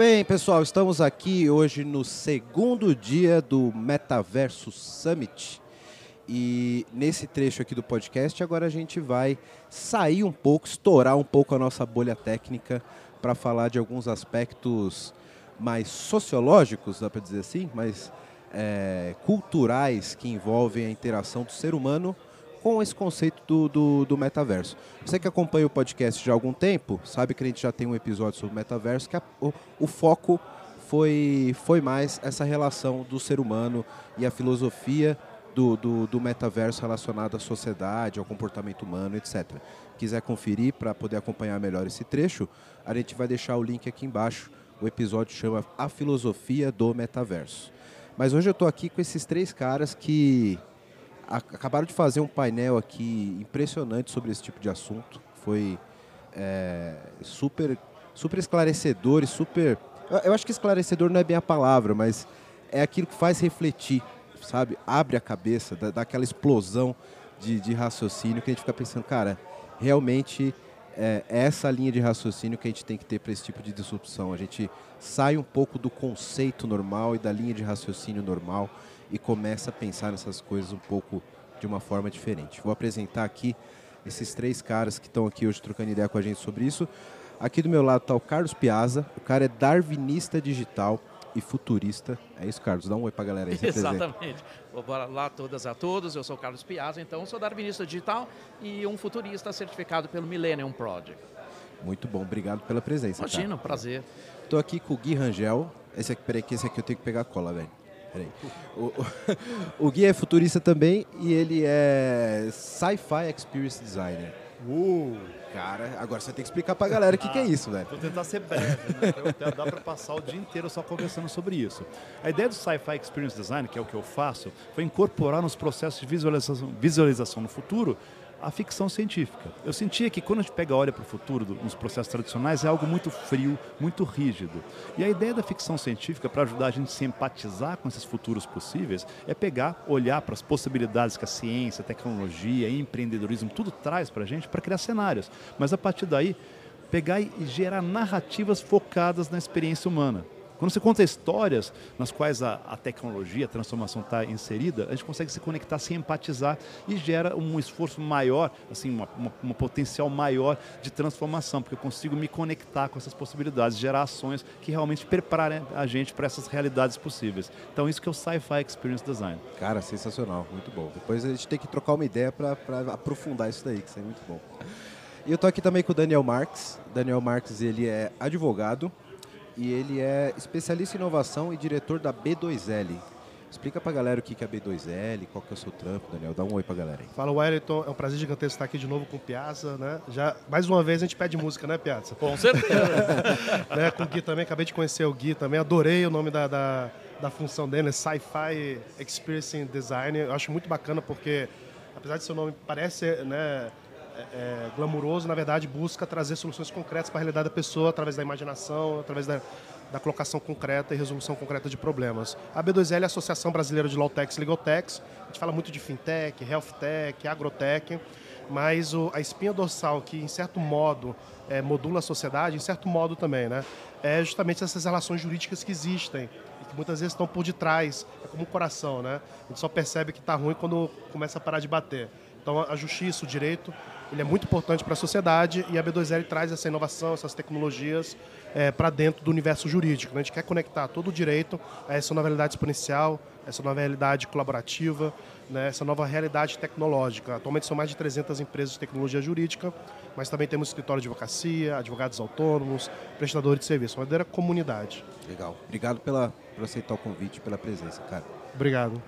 Bem, pessoal, estamos aqui hoje no segundo dia do Metaverso Summit. E nesse trecho aqui do podcast, agora a gente vai sair um pouco, estourar um pouco a nossa bolha técnica para falar de alguns aspectos mais sociológicos, dá para dizer assim, mais é, culturais que envolvem a interação do ser humano com esse conceito do, do, do, metaverso. Você que acompanha o podcast já há algum tempo, sabe que a gente já tem um episódio sobre o metaverso, que a, o, o, foco foi, foi mais essa relação do ser humano e a filosofia do, do, do metaverso relacionado à sociedade, ao comportamento humano, etc. Quiser conferir para poder acompanhar melhor esse trecho, a gente vai deixar o link aqui embaixo. O episódio chama A Filosofia do Metaverso. Mas hoje eu estou aqui com esses três caras que acabaram de fazer um painel aqui impressionante sobre esse tipo de assunto. Foi é, super, super esclarecedor e super. Eu acho que esclarecedor não é bem a palavra, mas é aquilo que faz refletir, sabe? Abre a cabeça, dá, dá aquela explosão de, de raciocínio que a gente fica pensando, cara, realmente é, é essa linha de raciocínio que a gente tem que ter para esse tipo de disrupção. A gente sai um pouco do conceito normal e da linha de raciocínio normal e começa a pensar nessas coisas um pouco de uma forma diferente. Vou apresentar aqui esses três caras que estão aqui hoje trocando ideia com a gente sobre isso. Aqui do meu lado está o Carlos Piazza, o cara é darwinista digital e futurista. É isso, Carlos? Dá um oi para a galera aí. Exatamente. Bora lá todas a todos. Eu sou o Carlos Piazza, então sou darwinista digital e um futurista certificado pelo Millennium Project. Muito bom, obrigado pela presença. Imagina, prazer. Estou aqui com o Gui Rangel. Esse aqui, peraí, que esse aqui eu tenho que pegar a cola, velho. Peraí. O, o, o Gui é futurista também e ele é Sci-Fi Experience Designer. Uh. Cara, agora você tem que explicar pra galera o que, ah, que, é isso, velho. Vou tentar ser breve, né? Então, dá pra passar o dia inteiro só conversando sobre isso. A ideia do Sci-Fi Experience Design, que é o que eu faço, foi incorporar nos processos de visualização, visualização no futuro a ficção científica. Eu sentia que quando a gente pega olha para o futuro do, nos processos tradicionais é algo muito frio, muito rígido. E a ideia da ficção científica para ajudar a gente a se empatizar com esses futuros possíveis é pegar, olhar para as possibilidades que a ciência, a tecnologia, empreendedorismo tudo traz para a gente para criar cenários. Mas a partir daí pegar e gerar narrativas focadas na experiência humana. Quando você conta histórias nas quais a, a tecnologia, a transformação está inserida, a gente consegue se conectar, se empatizar e gera um esforço maior, assim, uma, uma, uma potencial maior de transformação, porque eu consigo me conectar com essas possibilidades, gerar ações que realmente preparem a gente para essas realidades possíveis. Então, isso que é o Sci-Fi Experience Design. Cara, sensacional, muito bom. Depois a gente tem que trocar uma ideia para aprofundar isso daí, que isso é muito bom. E eu estou aqui também com o Daniel Marques. Daniel Marques, ele é advogado, e ele é especialista em inovação e diretor da B2L. Explica pra galera o que é a B2L, qual que é o seu trampo, Daniel. Dá um oi pra galera aí. Fala, Wellington. É um prazer gigantesco estar aqui de novo com o Piazza, né? Já, mais uma vez a gente pede música, né, Piazza? Com certeza. né, com o Gui também, acabei de conhecer o Gui também. Adorei o nome da, da, da função dele, Sci-Fi Experience Design. Eu acho muito bacana porque, apesar de seu nome parecer, né é, é, glamuroso, na verdade, busca trazer soluções concretas para a realidade da pessoa através da imaginação, através da, da colocação concreta e resolução concreta de problemas. A B2L é a Associação Brasileira de Lawtechs e Legaltechs. A gente fala muito de fintech, healthtech, agrotech, mas o, a espinha dorsal que, em certo modo, é, modula a sociedade, em certo modo também, né, é justamente essas relações jurídicas que existem e que muitas vezes estão por detrás. É como um coração, né? A gente só percebe que está ruim quando começa a parar de bater. Então, a justiça, o direito, ele é muito importante para a sociedade e a B2L traz essa inovação, essas tecnologias é, para dentro do universo jurídico. Né? A gente quer conectar todo o direito a essa nova realidade exponencial, essa nova realidade colaborativa, né? essa nova realidade tecnológica. Atualmente são mais de 300 empresas de tecnologia jurídica, mas também temos escritório de advocacia, advogados autônomos, prestadores de serviço, uma verdadeira comunidade. Legal. Obrigado pela, por aceitar o convite, pela presença, cara. Obrigado.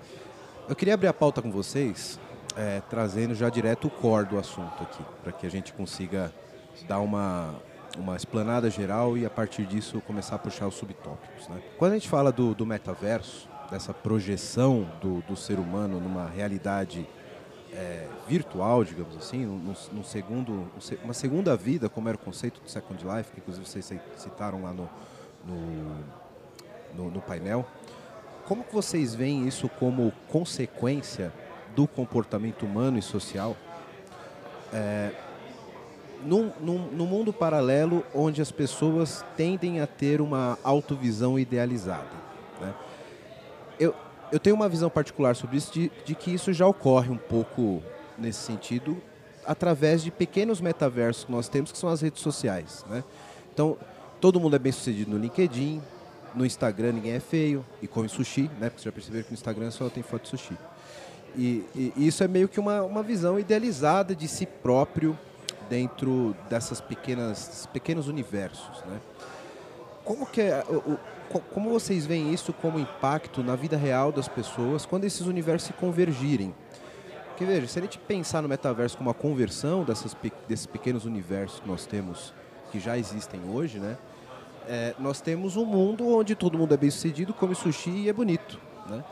Eu queria abrir a pauta com vocês é, trazendo já direto o core do assunto aqui, para que a gente consiga dar uma, uma explanada geral e a partir disso começar a puxar os subtópicos. Né? Quando a gente fala do, do metaverso, dessa projeção do, do ser humano numa realidade é, virtual, digamos assim, num, num segundo, uma segunda vida, como era o conceito do Second Life, que inclusive vocês citaram lá no, no, no, no painel, como que vocês veem isso como consequência do comportamento humano e social, é, num, num, num mundo paralelo onde as pessoas tendem a ter uma autovisão idealizada. Né? Eu, eu tenho uma visão particular sobre isso, de, de que isso já ocorre um pouco nesse sentido, através de pequenos metaversos que nós temos, que são as redes sociais. Né? Então, todo mundo é bem sucedido no LinkedIn, no Instagram ninguém é feio e come sushi, né? Porque você já percebeu que no Instagram só tem foto de sushi. E, e, isso é meio que uma, uma visão idealizada de si próprio dentro dessas pequenas pequenos universos, né? Como que é, o, o, como vocês veem isso como impacto na vida real das pessoas quando esses universos se convergirem? Porque veja, se a gente pensar no metaverso como uma conversão dessas, desses pequenos universos que nós temos, que já existem hoje, né? É, nós temos um mundo onde todo mundo é bem sucedido, come sushi e é bonito, né?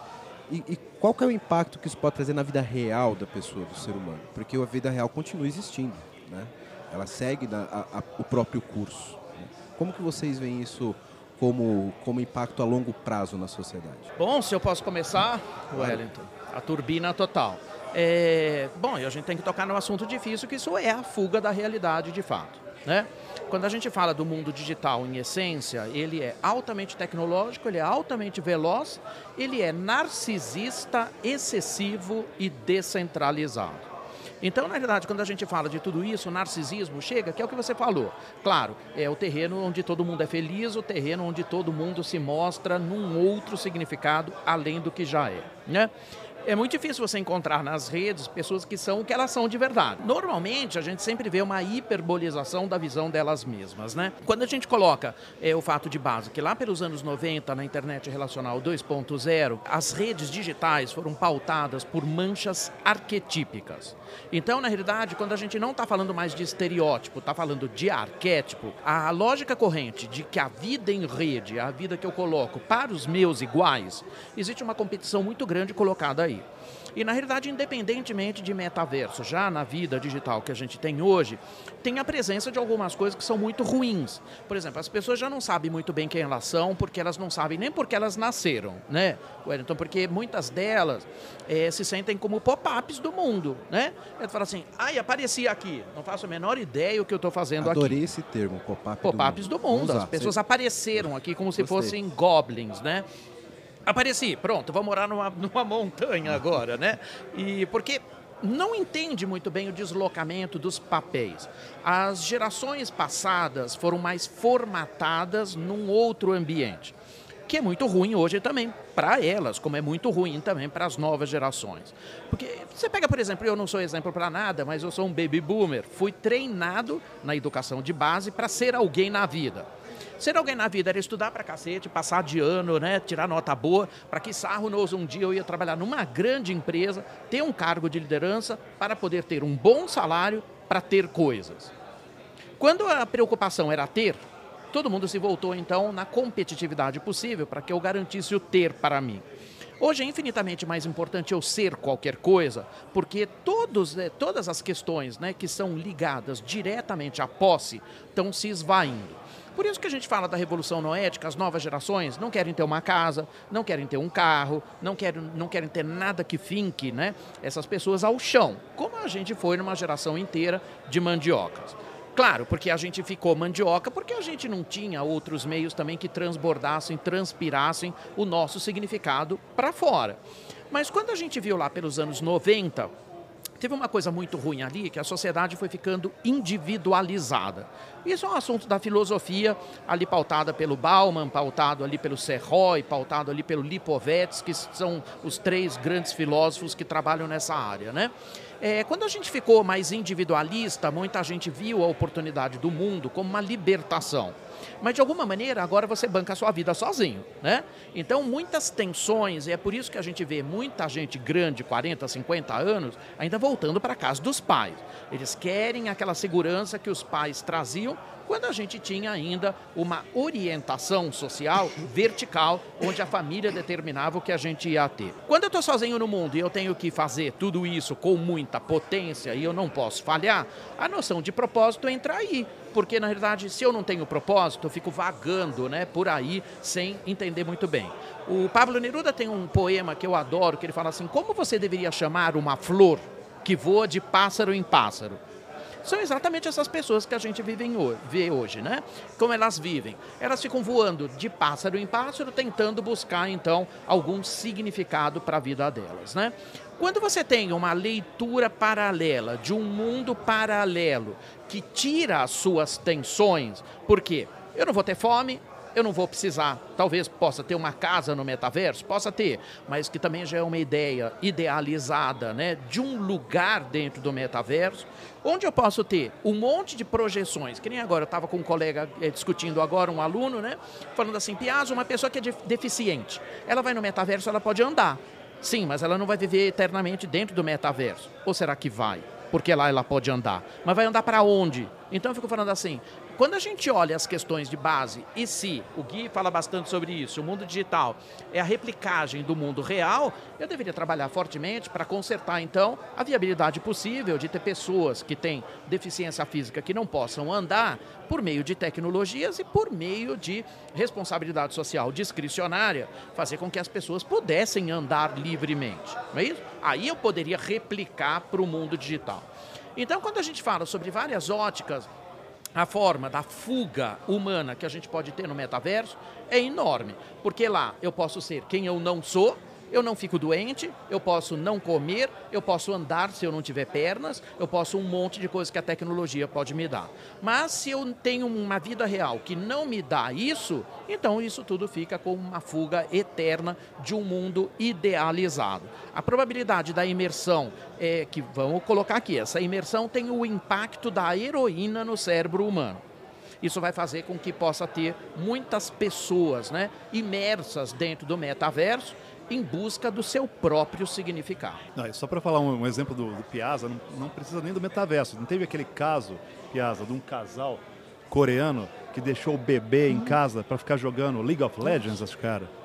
E, e, qual que é o impacto que isso pode trazer na vida real da pessoa, do ser humano? Porque a vida real continua existindo, né? Ela segue na, a, a, o próprio curso. Né? Como que vocês veem isso como, como impacto a longo prazo na sociedade? Bom, se eu posso começar, Wellington, a turbina total. É, bom, e a gente tem que tocar no assunto difícil, que isso é a fuga da realidade de fato. Né? Quando a gente fala do mundo digital em essência, ele é altamente tecnológico, ele é altamente veloz, ele é narcisista, excessivo e descentralizado. Então, na verdade, quando a gente fala de tudo isso, narcisismo chega, que é o que você falou. Claro, é o terreno onde todo mundo é feliz, o terreno onde todo mundo se mostra num outro significado além do que já é. Né? É muito difícil você encontrar nas redes pessoas que são o que elas são de verdade. Normalmente, a gente sempre vê uma hiperbolização da visão delas mesmas, né? Quando a gente coloca é, o fato de base que lá pelos anos 90, na internet relacional 2.0, as redes digitais foram pautadas por manchas arquetípicas. Então, na realidade, quando a gente não está falando mais de estereótipo, está falando de arquétipo, a lógica corrente de que a vida em rede, a vida que eu coloco para os meus iguais, existe uma competição muito grande colocada aí. E na realidade, independentemente de metaverso, já na vida digital que a gente tem hoje, tem a presença de algumas coisas que são muito ruins. Por exemplo, as pessoas já não sabem muito bem quem elas são, porque elas não sabem nem porque elas nasceram, né, Wellington? Porque muitas delas é, se sentem como pop-ups do mundo, né? Ela fala assim, ai, apareci aqui, não faço a menor ideia o que eu estou fazendo Adorei aqui. Adorei esse termo, pop-up pop-ups do mundo. Do mundo. As pessoas apareceram aqui como se fossem goblins, né? Apareci, pronto, vou morar numa, numa montanha agora, né? E porque não entende muito bem o deslocamento dos papéis. As gerações passadas foram mais formatadas num outro ambiente, que é muito ruim hoje também para elas, como é muito ruim também para as novas gerações. Porque você pega, por exemplo, eu não sou exemplo para nada, mas eu sou um baby boomer, fui treinado na educação de base para ser alguém na vida. Ser alguém na vida era estudar pra cacete, passar de ano, né, tirar nota boa, para que sarro nos um dia eu ia trabalhar numa grande empresa, ter um cargo de liderança para poder ter um bom salário para ter coisas. Quando a preocupação era ter, todo mundo se voltou então na competitividade possível para que eu garantisse o ter para mim. Hoje é infinitamente mais importante eu ser qualquer coisa, porque todos, eh, todas as questões né, que são ligadas diretamente à posse estão se esvaindo. Por isso que a gente fala da revolução noética, as novas gerações não querem ter uma casa, não querem ter um carro, não querem, não querem ter nada que finque né, essas pessoas ao chão, como a gente foi numa geração inteira de mandiocas. Claro, porque a gente ficou mandioca, porque a gente não tinha outros meios também que transbordassem, transpirassem o nosso significado para fora. Mas quando a gente viu lá pelos anos 90, Teve uma coisa muito ruim ali, que a sociedade foi ficando individualizada. Isso é um assunto da filosofia, ali pautada pelo Bauman, pautado ali pelo Serroy, pautado ali pelo Lipovetsky, que são os três grandes filósofos que trabalham nessa área, né? É, quando a gente ficou mais individualista, muita gente viu a oportunidade do mundo como uma libertação. Mas de alguma maneira agora você banca a sua vida sozinho, né? Então muitas tensões, e é por isso que a gente vê muita gente grande, 40, 50 anos, ainda voltando para casa dos pais. Eles querem aquela segurança que os pais traziam quando a gente tinha ainda uma orientação social vertical, onde a família determinava o que a gente ia ter. Quando eu estou sozinho no mundo e eu tenho que fazer tudo isso com muita potência e eu não posso falhar, a noção de propósito entra aí. Porque, na realidade, se eu não tenho propósito, eu fico vagando né, por aí sem entender muito bem. O Pablo Neruda tem um poema que eu adoro, que ele fala assim: como você deveria chamar uma flor que voa de pássaro em pássaro? São exatamente essas pessoas que a gente vive hoje, vê hoje, né? Como elas vivem. Elas ficam voando de pássaro em pássaro, tentando buscar, então, algum significado para a vida delas, né? Quando você tem uma leitura paralela de um mundo paralelo que tira as suas tensões, por quê? Eu não vou ter fome, eu não vou precisar, talvez possa ter uma casa no metaverso, possa ter, mas que também já é uma ideia idealizada, né, de um lugar dentro do metaverso, onde eu posso ter um monte de projeções, que nem agora eu estava com um colega é, discutindo agora, um aluno, né, falando assim, Piazza, uma pessoa que é deficiente, ela vai no metaverso, ela pode andar, sim, mas ela não vai viver eternamente dentro do metaverso, ou será que vai? Porque lá ela pode andar, mas vai andar para onde? Então eu fico falando assim, quando a gente olha as questões de base, e se, o Gui fala bastante sobre isso, o mundo digital é a replicagem do mundo real, eu deveria trabalhar fortemente para consertar, então, a viabilidade possível de ter pessoas que têm deficiência física que não possam andar por meio de tecnologias e por meio de responsabilidade social discricionária, fazer com que as pessoas pudessem andar livremente. Não é isso? Aí eu poderia replicar para o mundo digital. Então, quando a gente fala sobre várias óticas, a forma da fuga humana que a gente pode ter no metaverso é enorme. Porque lá eu posso ser quem eu não sou, eu não fico doente, eu posso não comer, eu posso andar se eu não tiver pernas, eu posso um monte de coisas que a tecnologia pode me dar. Mas se eu tenho uma vida real que não me dá isso, então isso tudo fica como uma fuga eterna de um mundo idealizado. A probabilidade da imersão é que, vamos colocar aqui, essa imersão tem o impacto da heroína no cérebro humano. Isso vai fazer com que possa ter muitas pessoas né, imersas dentro do metaverso em busca do seu próprio significado. Não, só para falar um, um, exemplo do, do Piazza, não, não, precisa nem do metaverso. Não teve aquele caso, Piazza, de um casal coreano que deixou o bebê em casa para ficar jogando League of Legends, acho que era.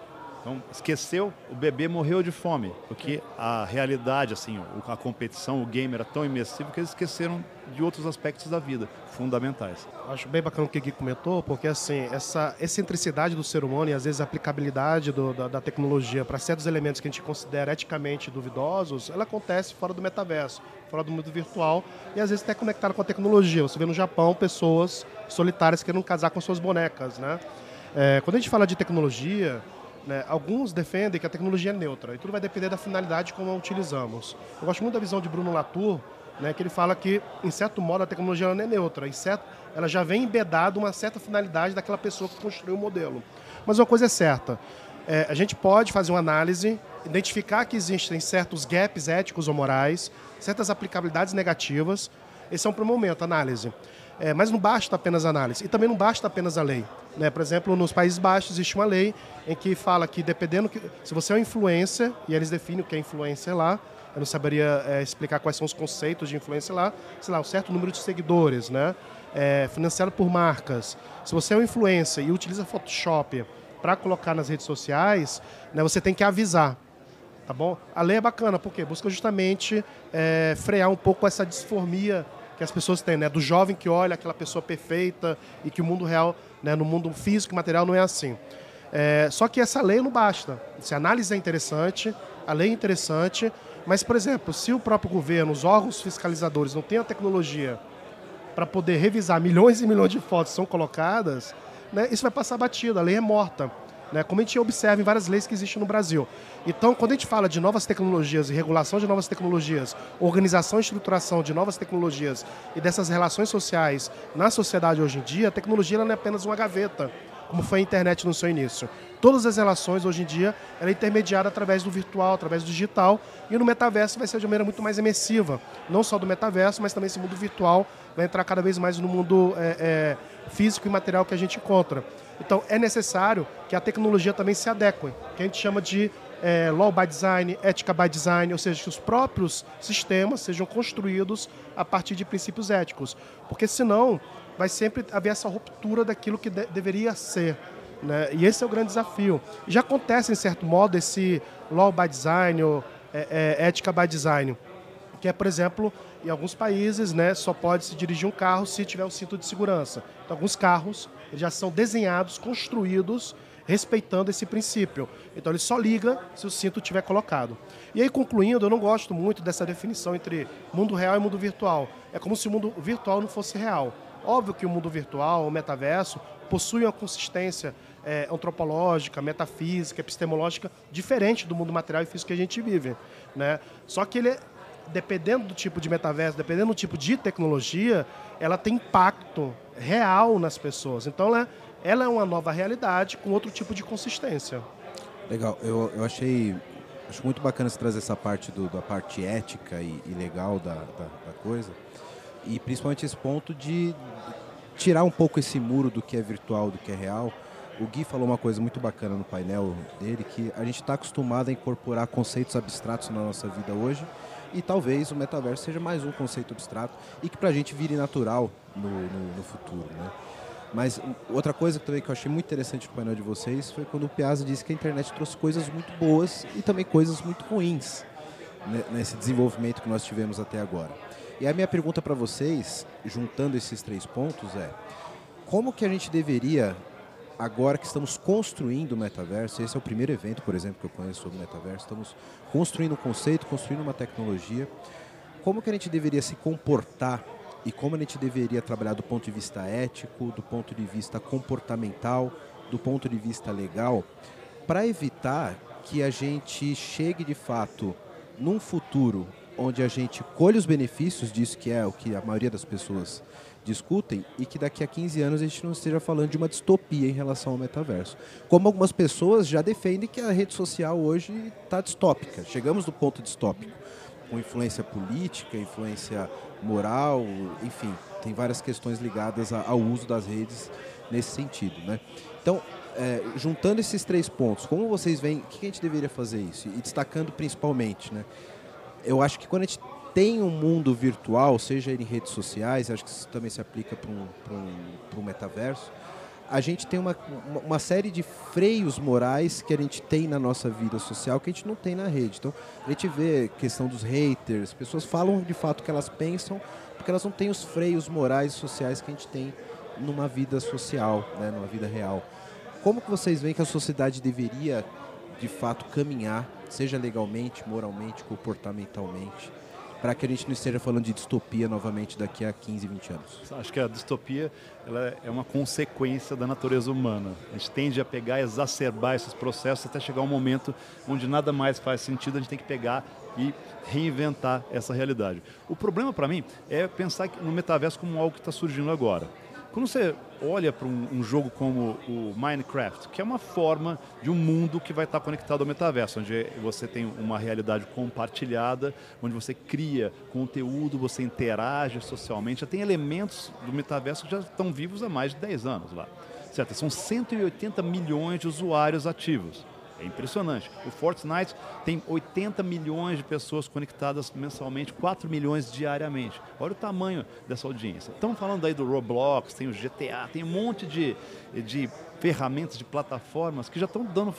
Então, esqueceu, o bebê morreu de fome, porque a realidade, assim, a competição, o game era tão imersivo que eles esqueceram de outros aspectos da vida, fundamentais. Acho bem bacana o que o Gui comentou, porque assim, essa excentricidade do ser humano e às vezes a aplicabilidade do, da, da, tecnologia para certos elementos que a gente considera eticamente duvidosos, ela acontece fora do metaverso, fora do mundo virtual e às vezes até conectado com a tecnologia. Você vê no Japão pessoas solitárias querendo casar com suas bonecas, né? É, quando a gente fala de tecnologia, né? Alguns defendem que a tecnologia é neutra e tudo vai depender da finalidade como a utilizamos. Eu gosto muito da visão de Bruno Latour, né, que ele fala que, em certo modo, a tecnologia não é neutra, em certo, ela já vem embedada uma certa finalidade daquela pessoa que construiu o modelo. Mas uma coisa é certa, é, a gente pode fazer uma análise, identificar que existem certos gaps éticos ou morais, certas aplicabilidades negativas, esse é um primeiro momento, análise. É, mas não basta apenas análise e também não basta apenas a lei. Né? Por exemplo, nos Países Baixos existe uma lei em que fala que dependendo que se você é um influencer e eles definem o que é influencer lá, eu não saberia é, explicar quais são os conceitos de influência lá, sei lá, um certo número de seguidores, né? É, financiado por marcas. Se você é um influencer e utiliza Photoshop para colocar nas redes sociais, né, você tem que avisar. Tá bom? A lei é bacana, porque busca justamente é, frear um pouco essa disformia que as pessoas têm, né? Do jovem que olha aquela pessoa perfeita e que o mundo real, né, no mundo físico e material não é assim. É, só que essa lei não basta. Se a análise é interessante, a lei é interessante, mas, por exemplo, se o próprio governo, os órgãos fiscalizadores não têm a tecnologia para poder revisar milhões e milhões de fotos que são colocadas, né, isso vai passar batido, a lei é morta né, como a gente observa em várias leis que existem no Brasil. Então, quando a gente fala de novas tecnologias e regulação de novas tecnologias, organização e estruturação de novas tecnologias e dessas relações sociais na sociedade hoje em dia, a tecnologia não é apenas uma gaveta, como foi a internet no seu início. Todas as relações hoje em dia ela é intermediada através do virtual, através do digital, e no metaverso vai ser de maneira muito mais imersiva. Não só do metaverso, mas também esse mundo virtual vai entrar cada vez mais no mundo é, é, físico e material que a gente encontra. Então, é necessário que a tecnologia também se adeque, que a gente chama de é, law by design, ética by design, ou seja, que os próprios sistemas sejam construídos a partir de princípios éticos. Porque senão vai sempre haver essa ruptura daquilo que de deveria ser. Né? E esse é o grande desafio. Já acontece, em certo modo, esse law by design, ou é, é, ética by design, que é, por exemplo, em alguns países, né, só pode se dirigir um carro se tiver o cinto de segurança. Então, alguns carros eles já são desenhados, construídos respeitando esse princípio. Então ele só liga se o cinto estiver colocado. E aí, concluindo, eu não gosto muito dessa definição entre mundo real e mundo virtual. É como se o mundo virtual não fosse real. Óbvio que o mundo virtual, o metaverso, possui uma consistência é, antropológica, metafísica, epistemológica diferente do mundo material e físico que a gente vive. Né? Só que ele, é, dependendo do tipo de metaverso, dependendo do tipo de tecnologia, ela tem impacto real nas pessoas. Então, ela, ela é uma nova realidade com outro tipo de consistência. Legal, eu, eu achei acho muito bacana você trazer essa parte do, da parte ética e, e legal da, da, da, coisa e principalmente esse ponto de tirar um pouco esse muro do que é virtual, do que é real. O Gui falou uma coisa muito bacana no painel dele, que a gente está acostumado a incorporar conceitos abstratos na nossa vida hoje e talvez o metaverso seja mais um conceito abstrato e que para a gente vire natural no, no, no futuro, né? Mas outra coisa também que eu achei muito interessante no painel de vocês foi quando o Piazza disse que a internet trouxe coisas muito boas e também coisas muito ruins nesse desenvolvimento que nós tivemos até agora. E a minha pergunta para vocês, juntando esses três pontos, é como que a gente deveria, agora que estamos construindo o metaverso, esse é o primeiro evento, por exemplo, que eu conheço sobre o metaverso, estamos construindo um conceito, construindo uma tecnologia, como que a gente deveria se comportar e como a gente deveria trabalhar do ponto de vista ético, do ponto de vista comportamental, do ponto de vista legal, para evitar que a gente chegue de fato num futuro onde a gente colhe os benefícios disso, que é o que a maioria das pessoas discutem, e que daqui a 15 anos a gente não esteja falando de uma distopia em relação ao metaverso. Como algumas pessoas já defendem que a rede social hoje está distópica, chegamos do ponto distópico com influência política, influência moral, enfim, tem várias questões ligadas ao uso das redes nesse sentido, né? Então, é, juntando esses três pontos, como vocês veem, o que a gente deveria fazer isso? E destacando principalmente, né? Eu acho que quando a gente tem um mundo virtual, seja ele em redes sociais, acho que isso também se aplica para um, um, um metaverso, a gente tem uma, uma série de freios morais que a gente tem na nossa vida social que a gente não tem na rede. Então, a gente vê questão dos haters, pessoas falam de fato o que elas pensam, porque elas não têm os freios morais e sociais que a gente tem numa vida social, né, numa vida real. Como que vocês veem que a sociedade deveria, de fato, caminhar, seja legalmente, moralmente, comportamentalmente, para que a gente não esteja falando de distopia novamente daqui a 15, 20 anos? Acho que a distopia ela é uma consequência da natureza humana. A gente tende a pegar e exacerbar esses processos até chegar um momento onde nada mais faz sentido, a gente tem que pegar e reinventar essa realidade. O problema para mim é pensar no metaverso como algo que está surgindo agora. Quando você olha para um, um, jogo como o Minecraft, que é uma forma de um mundo que vai estar conectado ao metaverso, onde você tem uma realidade compartilhada, onde você cria conteúdo, você interage socialmente, já tem elementos do metaverso que já estão vivos há mais de 10 anos lá. Certo? São 180 milhões de usuários ativos. É impressionante. O Fortnite tem 80 milhões de pessoas conectadas mensalmente, 4 milhões diariamente. Olha o tamanho dessa audiência. Estamos falando aí do Roblox, tem o GTA, tem um monte de, de ferramentas, de plataformas que já estão dando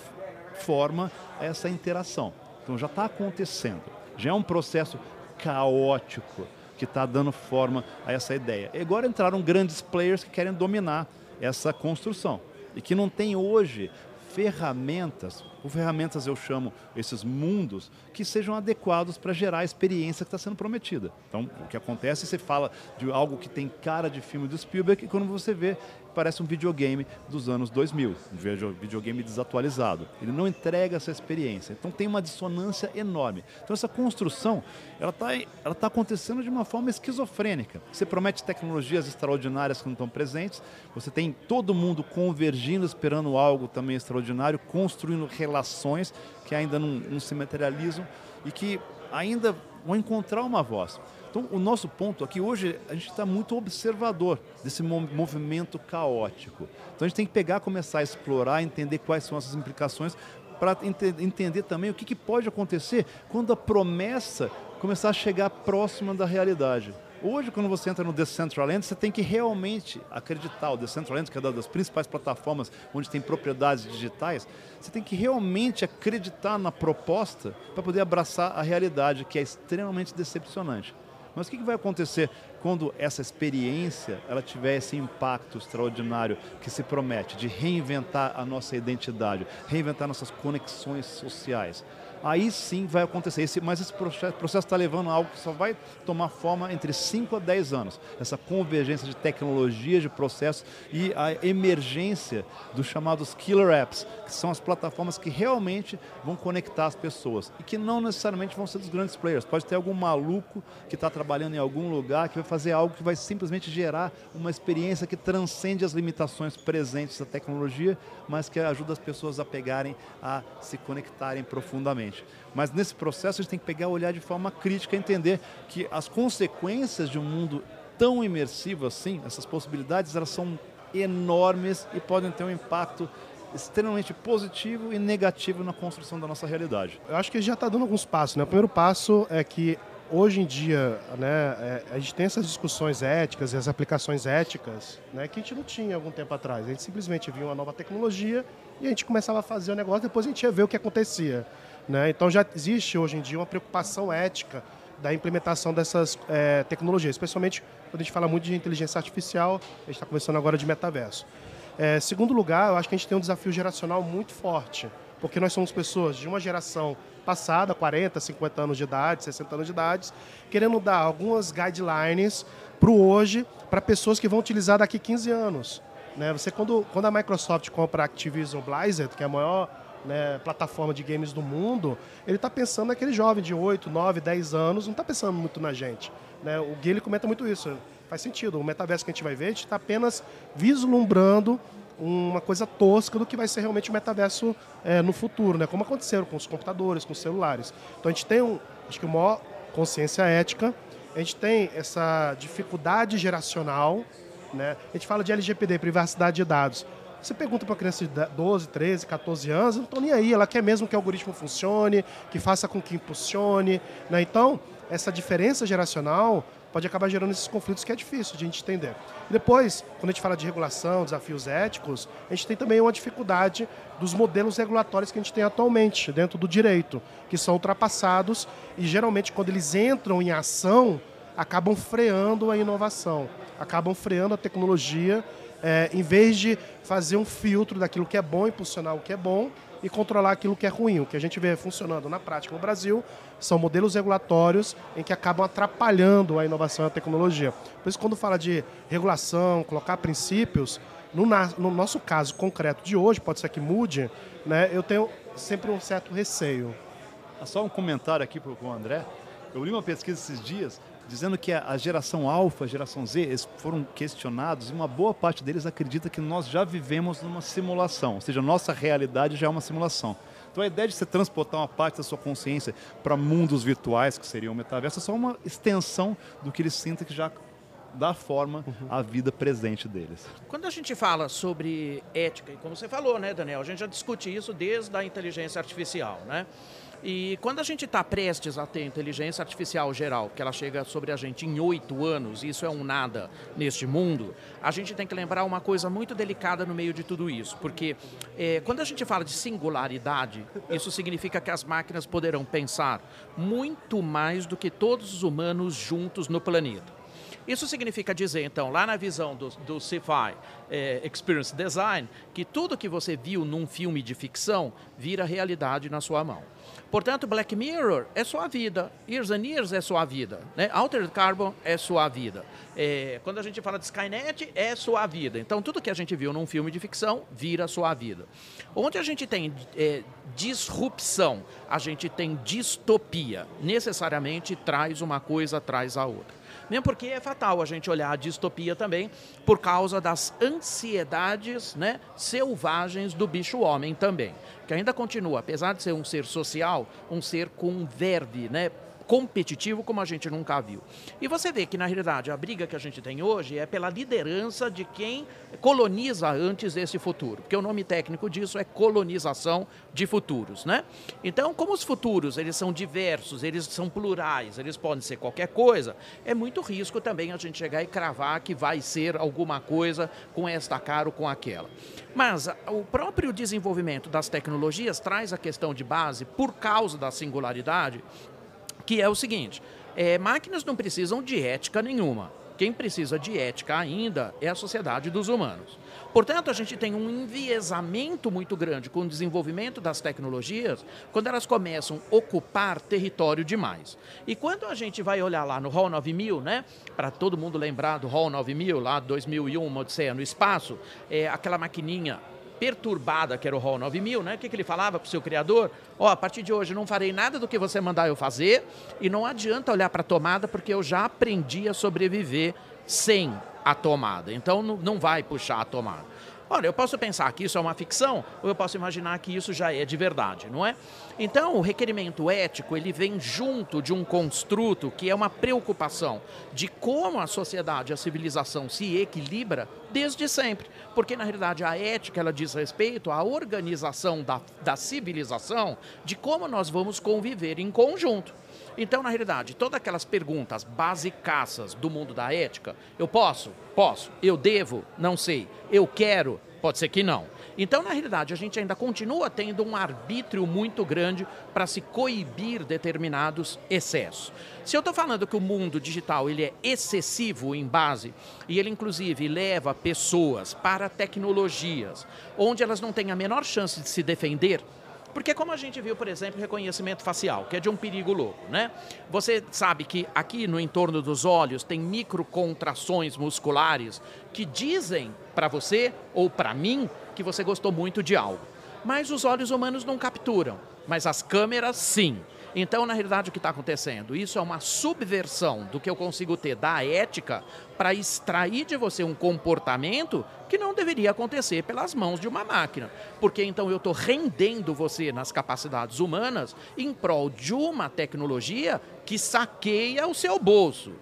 forma a essa interação. Então já está acontecendo. Já é um processo caótico que está dando forma a essa ideia. E agora entraram grandes players que querem dominar essa construção e que não tem hoje ferramentas, por ferramentas eu chamo esses mundos, que sejam adequados para gerar a experiência que está sendo prometida. Então, o que acontece, você fala de algo que tem cara de filme do Spielberg, e quando você vê, parece um videogame dos anos 2000, um videogame desatualizado. Ele não entrega essa experiência. Então tem uma dissonância enorme. Então essa construção, ela está ela tá acontecendo de uma forma esquizofrênica. Você promete tecnologias extraordinárias que não estão presentes, você tem todo mundo convergindo, esperando algo também extraordinário, construindo relações que ainda não, não se materializam e que ainda vão encontrar uma voz. Então, o nosso ponto aqui hoje, a gente está muito observador desse movimento caótico. Então, a gente tem que pegar, começar a explorar, entender quais são essas implicações, para ent entender também o que, que pode acontecer quando a promessa começar a chegar próxima da realidade. Hoje, quando você entra no Decentraland, você tem que realmente acreditar. O Decentraland, que é uma das principais plataformas onde tem propriedades digitais, você tem que realmente acreditar na proposta para poder abraçar a realidade, que é extremamente decepcionante. Mas o que vai acontecer quando essa experiência ela tiver esse impacto extraordinário que se promete de reinventar a nossa identidade, reinventar nossas conexões sociais, aí sim vai acontecer. Esse, mas esse processo está levando a algo que só vai tomar forma entre 5 a 10 anos. Essa convergência de tecnologia, de processos e a emergência dos chamados killer apps, que são as plataformas que realmente vão conectar as pessoas e que não necessariamente vão ser dos grandes players. Pode ter algum maluco que está trabalhando em algum lugar que vai fazer algo que vai simplesmente gerar uma experiência que transcende as limitações presentes da tecnologia, mas que ajuda as pessoas a pegarem, a se conectarem profundamente. Mas nesse processo a gente tem que pegar, olhar de forma crítica, entender que as consequências de um mundo tão imersivo assim, essas possibilidades, elas são enormes e podem ter um impacto extremamente positivo e negativo na construção da nossa realidade. Eu acho que já está dando alguns passos. Né? O primeiro passo é que hoje em dia né, é, a gente tem essas discussões éticas e as aplicações éticas né, que a gente não tinha algum tempo atrás. A gente simplesmente via uma nova tecnologia e a gente começava a fazer o negócio, depois a gente ia ver o que acontecia. Né? Então já existe hoje em dia uma preocupação ética da implementação dessas é, tecnologias, especialmente quando a gente fala muito de inteligência artificial, a gente está começando agora de metaverso. É, segundo lugar, eu acho que a gente tem um desafio geracional muito forte, porque nós somos pessoas de uma geração passada, 40, 50 anos de idade, 60 anos de idade, querendo dar algumas guidelines para o hoje, para pessoas que vão utilizar daqui 15 anos. Né? Você, quando, quando a Microsoft compra a Activision Blizzard, que é a maior né, plataforma de games do mundo, ele está pensando naquele jovem de 8, 9, 10 anos, não está pensando muito na gente. Né? O Gui ele comenta muito isso. Faz sentido. O metaverso que a gente vai ver, a gente está apenas vislumbrando uma coisa tosca do que vai ser realmente o metaverso é, no futuro, né? como aconteceu com os computadores, com os celulares. Então a gente tem, um, acho que, uma consciência ética, a gente tem essa dificuldade geracional, né? a gente fala de LGPD, privacidade de dados. Você pergunta para uma criança de 12, 13, 14 anos, não estão nem aí. Ela quer mesmo que o algoritmo funcione, que faça com que impulsione. Né? Então, essa diferença geracional pode acabar gerando esses conflitos que é difícil de a gente entender. depois, quando a gente fala de regulação, desafios éticos, a gente tem também uma dificuldade dos modelos regulatórios que a gente tem atualmente dentro do direito, que são ultrapassados e geralmente quando eles entram em ação, acabam freando a inovação, acabam freando a tecnologia é, em vez de fazer um filtro daquilo que é bom, impulsionar o que é bom e controlar aquilo que é ruim. O que a gente vê funcionando na prática no Brasil são modelos regulatórios em que acabam atrapalhando a inovação e a tecnologia. Por isso, quando fala de regulação, colocar princípios, no, no nosso caso concreto de hoje, pode ser que mude, né, eu tenho sempre um certo receio. Só um comentário aqui para o André. Eu li uma pesquisa esses dias dizendo que a geração alfa, a geração Z, eles foram questionados e uma boa parte deles acredita que nós já vivemos numa simulação, ou seja, a nossa realidade já é uma simulação. Então a ideia de você transportar uma parte da sua consciência para mundos virtuais, que seriam o metaverso, é só uma extensão do que eles sentem que já dá forma uhum. à vida presente deles. Quando a gente fala sobre ética, e como você falou, né, Daniel, a gente já discute isso desde a inteligência artificial, né? E quando a gente está prestes a ter inteligência artificial geral, que ela chega sobre a gente em oito anos, isso é um nada neste mundo, a gente tem que lembrar uma coisa muito delicada no meio de tudo isso. Porque é, quando a gente fala de singularidade, isso significa que as máquinas poderão pensar muito mais do que todos os humanos juntos no planeta. Isso significa dizer, então, lá na visão do, do Sci-Fi é, Experience Design, que tudo que você viu num filme de ficção vira realidade na sua mão. Portanto, Black Mirror é sua vida, Years and Years é sua vida, né? Altered Carbon é sua vida. É, quando a gente fala de Skynet, é sua vida. Então, tudo que a gente viu num filme de ficção vira sua vida. Onde a gente tem é, disrupção, a gente tem distopia. Necessariamente traz uma coisa, traz a outra. Mesmo porque é fatal a gente olhar a distopia também por causa das ansiedades né, selvagens do bicho-homem também. Que ainda continua, apesar de ser um ser social, um ser com verve, né? Competitivo como a gente nunca viu. E você vê que, na realidade, a briga que a gente tem hoje é pela liderança de quem coloniza antes desse futuro, porque o nome técnico disso é colonização de futuros, né? Então, como os futuros, eles são diversos, eles são plurais, eles podem ser qualquer coisa, é muito risco também a gente chegar e cravar que vai ser alguma coisa com esta cara ou com aquela. Mas o próprio desenvolvimento das tecnologias traz a questão de base, por causa da singularidade, que é o seguinte: é, máquinas não precisam de ética nenhuma. Quem precisa de ética ainda é a sociedade dos humanos. Portanto, a gente tem um enviesamento muito grande com o desenvolvimento das tecnologias quando elas começam a ocupar território demais. E quando a gente vai olhar lá no Hall 9000, né, para todo mundo lembrar do Hall 9000, lá 2001, uma Odisseia no Espaço, é aquela maquininha perturbada que era o Hall 9000, né? O que, que ele falava para o seu criador? Ó, oh, a partir de hoje não farei nada do que você mandar eu fazer e não adianta olhar para a tomada porque eu já aprendi a sobreviver sem a tomada. Então não, não vai puxar a tomada. Olha, eu posso pensar que isso é uma ficção ou eu posso imaginar que isso já é de verdade, não é? Então, o requerimento ético, ele vem junto de um construto que é uma preocupação de como a sociedade, a civilização se equilibra desde sempre. Porque, na realidade, a ética, ela diz respeito à organização da, da civilização, de como nós vamos conviver em conjunto. Então, na realidade, todas aquelas perguntas basicaças do mundo da ética, eu posso? Posso. Eu devo? Não sei. Eu quero? Pode ser que não. Então, na realidade, a gente ainda continua tendo um arbítrio muito grande para se coibir determinados excessos. Se eu estou falando que o mundo digital ele é excessivo em base e ele inclusive leva pessoas para tecnologias onde elas não têm a menor chance de se defender, porque como a gente viu, por exemplo, reconhecimento facial, que é de um perigo louco, né? Você sabe que aqui no entorno dos olhos tem microcontrações musculares que dizem para você ou para mim que você gostou muito de algo. Mas os olhos humanos não capturam, mas as câmeras sim. Então, na realidade, o que está acontecendo? Isso é uma subversão do que eu consigo ter da ética para extrair de você um comportamento que não deveria acontecer pelas mãos de uma máquina. Porque então eu estou rendendo você nas capacidades humanas em prol de uma tecnologia que saqueia o seu bolso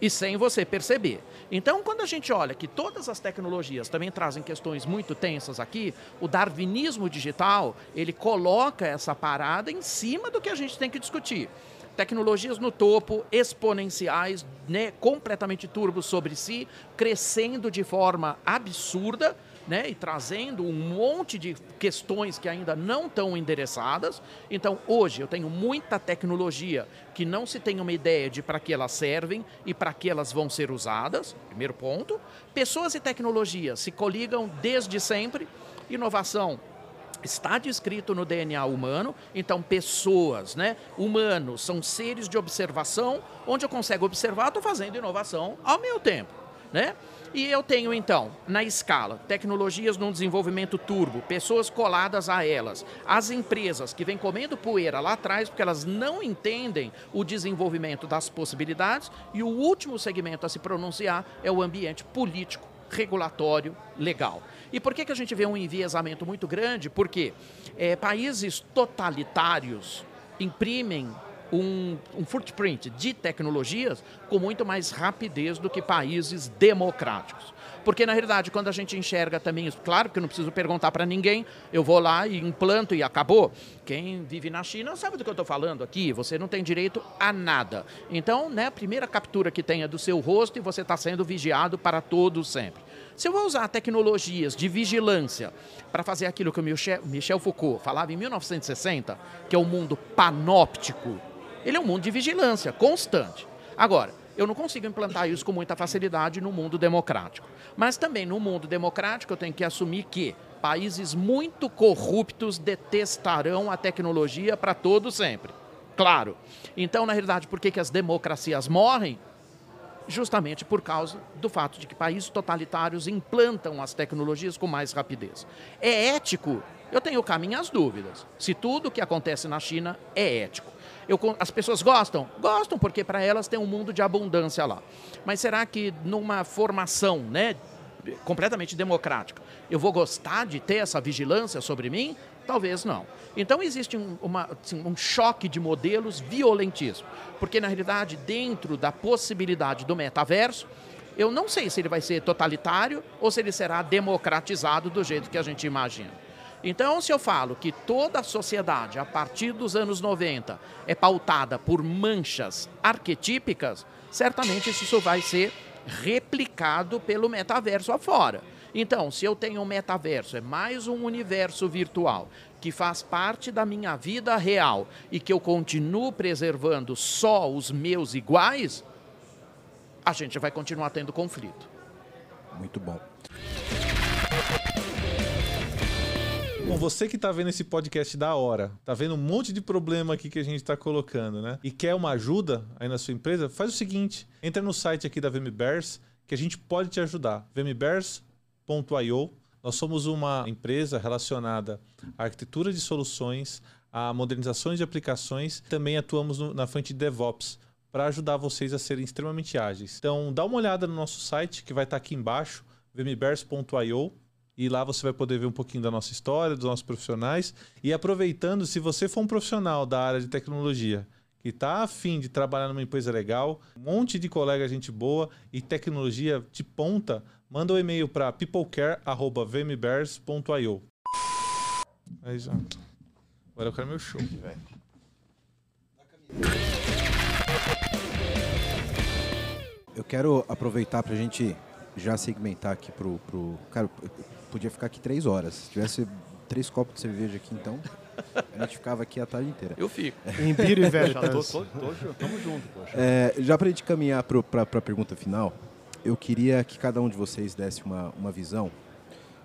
e sem você perceber. Então, quando a gente olha que todas as tecnologias também trazem questões muito tensas aqui, o darwinismo digital, ele coloca essa parada em cima do que a gente tem que discutir. Tecnologias no topo, exponenciais, né, completamente turbos sobre si, crescendo de forma absurda, né, e trazendo um monte de questões que ainda não estão endereçadas. Então, hoje eu tenho muita tecnologia que não se tem uma ideia de para que elas servem e para que elas vão ser usadas. Primeiro ponto. Pessoas e tecnologias se coligam desde sempre. Inovação está descrito no DNA humano, então pessoas, né, humanos, são seres de observação, onde eu consigo observar, estou fazendo inovação ao meu tempo, né? E eu tenho então, na escala, tecnologias num desenvolvimento turbo, pessoas coladas a elas, as empresas que vêm comendo poeira lá atrás porque elas não entendem o desenvolvimento das possibilidades, e o último segmento a se pronunciar é o ambiente político, regulatório, legal. E por que, que a gente vê um enviesamento muito grande? Porque é, países totalitários imprimem um, um footprint de tecnologias com muito mais rapidez do que países democráticos. Porque, na realidade, quando a gente enxerga também isso, claro que eu não preciso perguntar para ninguém, eu vou lá e implanto e acabou. Quem vive na China sabe do que eu estou falando aqui, você não tem direito a nada. Então, né, a primeira captura que tem é do seu rosto e você está sendo vigiado para todo sempre. Se eu vou usar tecnologias de vigilância para fazer aquilo que o Michel Foucault falava em 1960, que é o mundo panóptico, ele é um mundo de vigilância constante. Agora, eu não consigo implantar isso com muita facilidade no mundo democrático. Mas também no mundo democrático eu tenho que assumir que países muito corruptos detestarão a tecnologia para todo sempre. Claro. Então, na realidade, por que, que as democracias morrem? Justamente por causa do fato de que países totalitários implantam as tecnologias com mais rapidez. É ético? Eu tenho caminho às dúvidas. Se tudo o que acontece na China é ético. Eu, as pessoas gostam? Gostam, porque para elas tem um mundo de abundância lá. Mas será que numa formação né, completamente democrática, eu vou gostar de ter essa vigilância sobre mim? Talvez não. Então existe um, uma, assim, um choque de modelos violentíssimo. Porque, na realidade, dentro da possibilidade do metaverso, eu não sei se ele vai ser totalitário ou se ele será democratizado do jeito que a gente imagina. Então, se eu falo que toda a sociedade, a partir dos anos 90, é pautada por manchas arquetípicas, certamente isso vai ser replicado pelo metaverso afora. Então, se eu tenho um metaverso, é mais um universo virtual que faz parte da minha vida real e que eu continuo preservando só os meus iguais, a gente vai continuar tendo conflito. Muito bom. Bom, você que está vendo esse podcast da hora, tá vendo um monte de problema aqui que a gente está colocando, né? E quer uma ajuda aí na sua empresa, faz o seguinte: entra no site aqui da VMBears que a gente pode te ajudar. vmbears.io. Nós somos uma empresa relacionada à arquitetura de soluções, a modernizações de aplicações, também atuamos no, na frente de DevOps para ajudar vocês a serem extremamente ágeis. Então, dá uma olhada no nosso site que vai estar tá aqui embaixo, vmbears.io e lá você vai poder ver um pouquinho da nossa história, dos nossos profissionais. E aproveitando, se você for um profissional da área de tecnologia que está afim de trabalhar numa empresa legal, um monte de colega, gente boa e tecnologia de ponta, manda um e-mail para peoplecare.vmbears.io. Aí já. Agora eu quero meu show. Eu quero aproveitar para a gente já segmentar aqui pro, pro. Cara, podia ficar aqui três horas. Se tivesse três copos de cerveja aqui, então, a gente ficava aqui a tarde inteira. Eu fico. Empírio e velho. Já tô, tô, tô, tamo junto, poxa. É, já para a gente caminhar para a pergunta final, eu queria que cada um de vocês desse uma, uma visão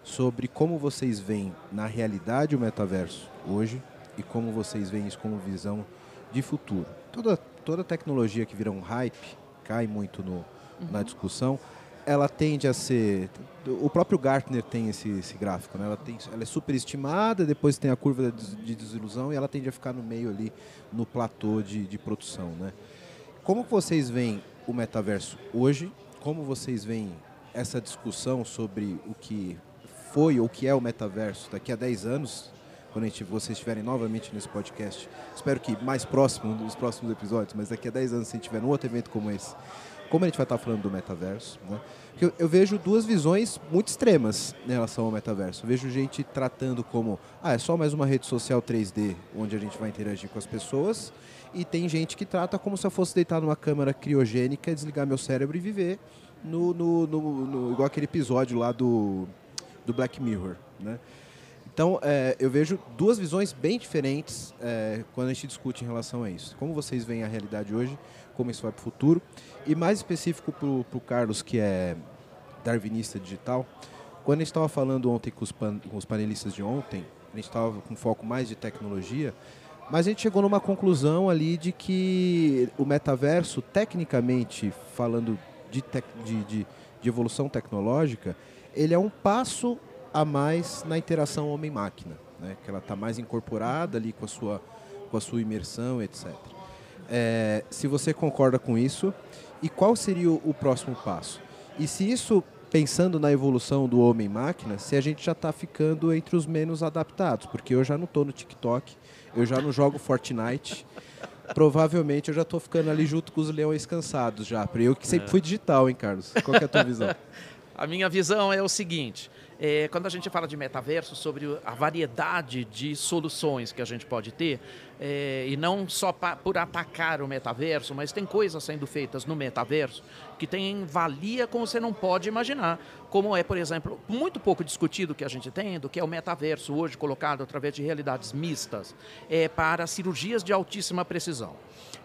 sobre como vocês veem na realidade o metaverso hoje e como vocês veem isso como visão de futuro. Toda, toda tecnologia que vira um hype cai muito no, na discussão ela tende a ser. O próprio Gartner tem esse, esse gráfico, né? ela, tem, ela é superestimada, depois tem a curva de desilusão e ela tende a ficar no meio ali, no platô de, de produção. Né? Como vocês veem o metaverso hoje? Como vocês veem essa discussão sobre o que foi ou o que é o metaverso daqui a 10 anos? Quando gente, vocês estiverem novamente nesse podcast, espero que mais próximo nos próximos episódios, mas daqui a 10 anos, se a gente tiver um outro evento como esse, como a gente vai estar falando do metaverso, né? eu, eu, vejo duas visões muito extremas em relação ao metaverso. Eu vejo gente tratando como, ah, é só mais uma rede social 3D onde a gente vai interagir com as pessoas, e tem gente que trata como se eu fosse deitar numa câmara criogênica, desligar meu cérebro e viver no, no, no, no igual aquele episódio lá do, do Black Mirror, né? Então, é, eu vejo duas visões bem diferentes é, quando a gente discute em relação a isso. Como vocês veem a realidade hoje como isso vai para o futuro. E mais específico para o Carlos, que é darwinista digital, quando a gente estava falando ontem com os, pan, com os panelistas de ontem, a gente estava com foco mais de tecnologia, mas a gente chegou numa conclusão ali de que o metaverso, tecnicamente, falando de, tec, de, de, de evolução tecnológica, ele é um passo a mais na interação homem-máquina, né? que ela está mais incorporada ali com a sua, com a sua imersão, etc é, se você concorda com isso e qual seria o, próximo passo. E se isso, pensando na evolução do homem-máquina, se a gente já está ficando entre os menos adaptados, porque eu já não estou no TikTok, eu já não jogo Fortnite, provavelmente eu já estou ficando ali junto com os leões cansados já. Eu que sempre é. fui digital, hein, Carlos? Qual é a tua visão? a minha visão é o seguinte: é, quando a gente fala de metaverso, sobre a variedade de soluções que a gente pode ter, é, e não só pa, por atacar o metaverso, mas tem coisas sendo feitas no metaverso que têm valia como você não pode imaginar. Como é, por exemplo, muito pouco discutido que a gente tem, do que é o metaverso hoje colocado através de realidades mistas é, para cirurgias de altíssima precisão.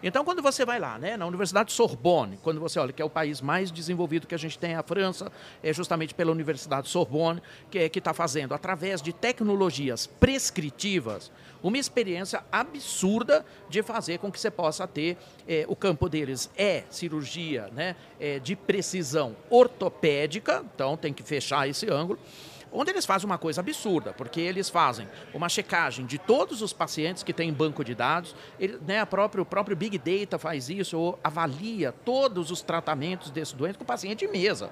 Então, quando você vai lá, né, na Universidade Sorbonne, quando você olha que é o país mais desenvolvido que a gente tem, a França, é justamente pela Universidade Sorbonne, que é, está fazendo, através de tecnologias prescritivas, uma experiência absurda de fazer com que você possa ter, é, o campo deles. É cirurgia né, é, de precisão ortopédica, então tem que fechar esse ângulo, onde eles fazem uma coisa absurda, porque eles fazem uma checagem de todos os pacientes que têm banco de dados, ele, né, a o próprio Big Data faz isso, ou avalia todos os tratamentos desse doente com o paciente de mesa.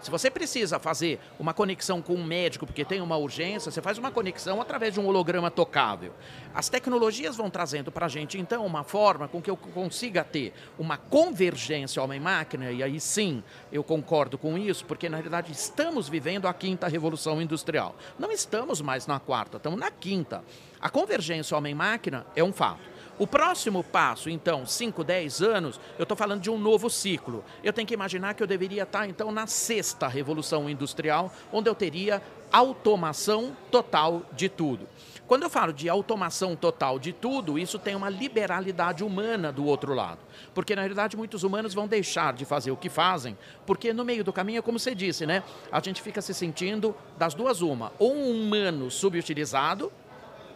Se você precisa fazer uma conexão com um médico porque tem uma urgência, você faz uma conexão através de um holograma tocável. As tecnologias vão trazendo para a gente, então, uma forma com que eu consiga ter uma convergência homem-máquina, e aí sim eu concordo com isso, porque na realidade estamos vivendo a quinta revolução industrial. Não estamos mais na quarta, estamos na quinta. A convergência homem-máquina é um fato. O próximo passo, então, 5, 10 anos, eu estou falando de um novo ciclo. Eu tenho que imaginar que eu deveria estar, então, na sexta revolução industrial, onde eu teria automação total de tudo. Quando eu falo de automação total de tudo, isso tem uma liberalidade humana do outro lado. Porque, na realidade, muitos humanos vão deixar de fazer o que fazem, porque no meio do caminho, como você disse, né? A gente fica se sentindo das duas uma. Ou um humano subutilizado,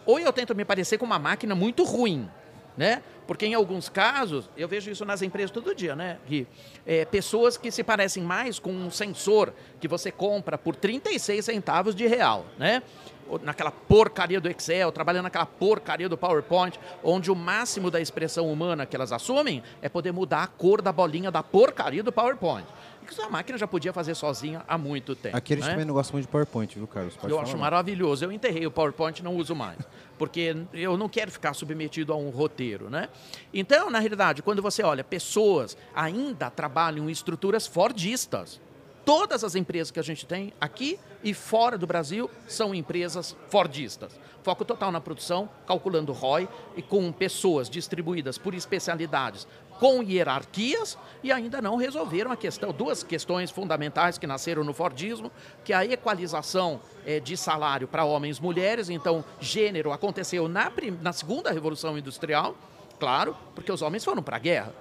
ou eu tento me parecer com uma máquina muito ruim, né? Porque em alguns casos, eu vejo isso nas empresas todo dia, né, Gui? É, pessoas que se parecem mais com um sensor que você compra por 36 centavos de real, né? Naquela porcaria do Excel, trabalhando naquela porcaria do PowerPoint, onde o máximo da expressão humana que elas assumem é poder mudar a cor da bolinha da porcaria do PowerPoint. Isso a máquina já podia fazer sozinha há muito tempo. Aqui gente né? também não gosta muito de PowerPoint, viu, Carlos? Pode eu acho maravilhoso. Eu enterrei o PowerPoint e não uso mais. Porque eu não quero ficar submetido a um roteiro, né? Então, na realidade, quando você olha, pessoas ainda trabalham em estruturas fordistas. Todas as empresas que a gente tem aqui e fora do Brasil são empresas fordistas. Foco total na produção, calculando ROI e com pessoas distribuídas por especialidades com hierarquias e ainda não resolveram a questão, duas questões fundamentais que nasceram no Fordismo, que é a equalização é, de salário para homens e mulheres, então gênero aconteceu na, na segunda Revolução Industrial, claro, porque os homens foram para a guerra.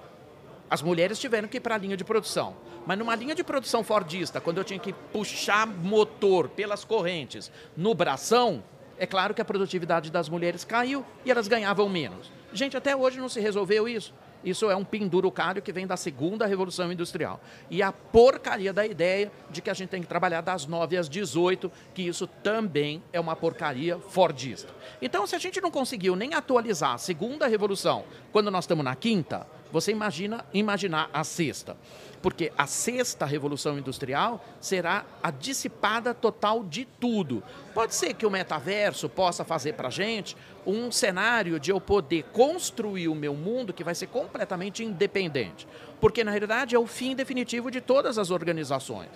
As mulheres tiveram que ir para a linha de produção. Mas numa linha de produção fordista, quando eu tinha que puxar motor pelas correntes no bração, é claro que a produtividade das mulheres caiu e elas ganhavam menos. Gente, até hoje não se resolveu isso. Isso é um pendurucário que vem da segunda Revolução Industrial. E a porcaria da ideia de que a gente tem que trabalhar das 9 às 18, que isso também é uma porcaria fordista. Então, se a gente não conseguiu nem atualizar a segunda Revolução quando nós estamos na quinta, você imagina imaginar a sexta. Porque a sexta revolução industrial será a dissipada total de tudo. Pode ser que o metaverso possa fazer para gente um cenário de eu poder construir o meu mundo que vai ser completamente independente. Porque, na realidade, é o fim definitivo de todas as organizações.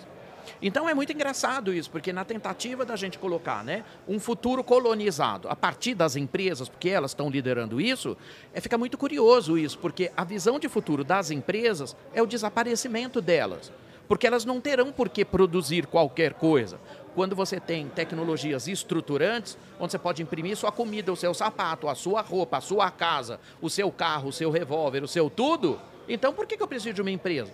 Então é muito engraçado isso, porque na tentativa da gente colocar né, um futuro colonizado a partir das empresas, porque elas estão liderando isso, é, fica muito curioso isso, porque a visão de futuro das empresas é o desaparecimento delas. Porque elas não terão por que produzir qualquer coisa. Quando você tem tecnologias estruturantes, onde você pode imprimir sua comida, o seu sapato, a sua roupa, a sua casa, o seu carro, o seu revólver, o seu tudo, então por que eu preciso de uma empresa?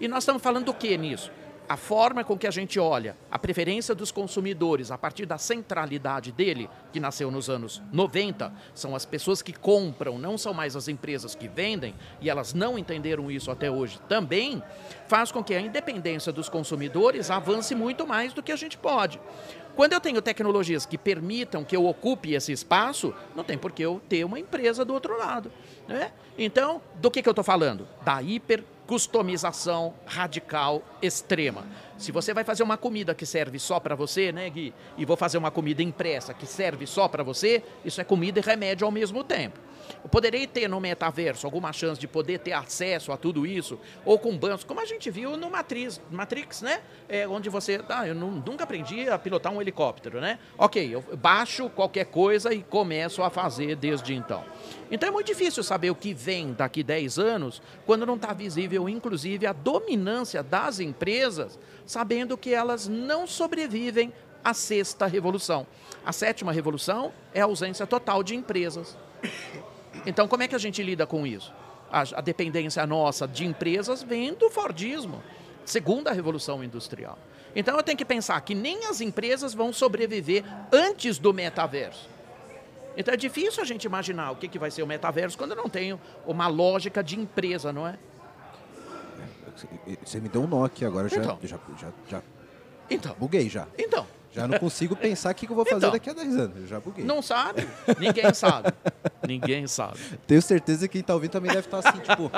E nós estamos falando do que nisso? A forma com que a gente olha a preferência dos consumidores a partir da centralidade dele, que nasceu nos anos 90, são as pessoas que compram, não são mais as empresas que vendem, e elas não entenderam isso até hoje também, faz com que a independência dos consumidores avance muito mais do que a gente pode. Quando eu tenho tecnologias que permitam que eu ocupe esse espaço, não tem por que eu ter uma empresa do outro lado. Né? Então, do que, que eu estou falando? Da hiper customização radical extrema. Se você vai fazer uma comida que serve só para você, né, Gui? E vou fazer uma comida impressa que serve só para você, isso é comida e remédio ao mesmo tempo. Eu poderei ter no metaverso alguma chance de poder ter acesso a tudo isso, ou com bancos, como a gente viu no Matrix, Matrix né? É, onde você. Ah, eu nunca aprendi a pilotar um helicóptero, né? Ok, eu baixo qualquer coisa e começo a fazer desde então. Então é muito difícil saber o que vem daqui 10 anos, quando não está visível, inclusive, a dominância das empresas, sabendo que elas não sobrevivem à sexta revolução. A sétima revolução é a ausência total de empresas. Então, como é que a gente lida com isso? A, a dependência nossa de empresas vem do Fordismo, segunda revolução industrial. Então, eu tenho que pensar que nem as empresas vão sobreviver antes do metaverso. Então, é difícil a gente imaginar o que, que vai ser o metaverso quando eu não tenho uma lógica de empresa, não é? Você me deu um nó aqui agora, então. já, já, já, já então. buguei já. Então. Já não consigo pensar o que eu vou fazer então, daqui a 10 anos. Eu já buguei. Não sabe. Ninguém sabe. Ninguém sabe. Tenho certeza que quem tá ouvindo também deve estar assim, tipo.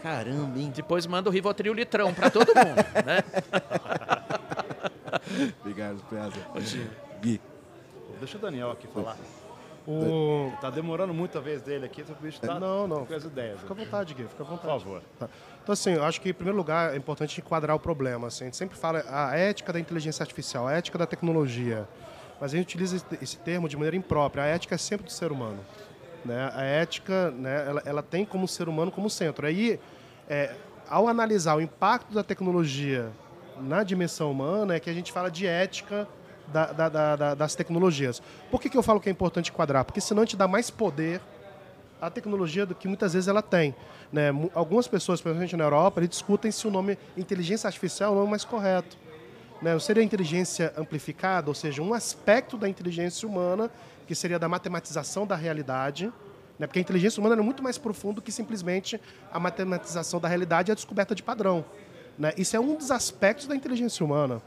Caramba, hein? Depois manda o Rivotril litrão para todo mundo, né? Obrigado, Piazza. Gui. Deixa o Daniel aqui falar. O... Tá demorando muito a vez dele aqui, o bicho tá não, não. com as ideias. Fica à vontade, Gui, fica à vontade. Por favor. Tá. Então, assim, eu acho que, em primeiro lugar, é importante enquadrar o problema. Assim. A gente sempre fala a ética da inteligência artificial, a ética da tecnologia. Mas a gente utiliza esse termo de maneira imprópria. A ética é sempre do ser humano. Né? A ética, né, ela, ela tem como ser humano como centro. Aí, é, ao analisar o impacto da tecnologia na dimensão humana, é que a gente fala de ética da, da, da, das tecnologias. Por que, que eu falo que é importante enquadrar? Porque senão a gente dá mais poder à tecnologia do que muitas vezes ela tem. Né? Algumas pessoas, principalmente na Europa, discutem se o nome inteligência artificial é o nome mais correto. Né? Seria inteligência amplificada, ou seja, um aspecto da inteligência humana que seria da matematização da realidade, né? porque a inteligência humana é muito mais profundo que simplesmente a matematização da realidade e a descoberta de padrão. Né? Isso é um dos aspectos da inteligência humana.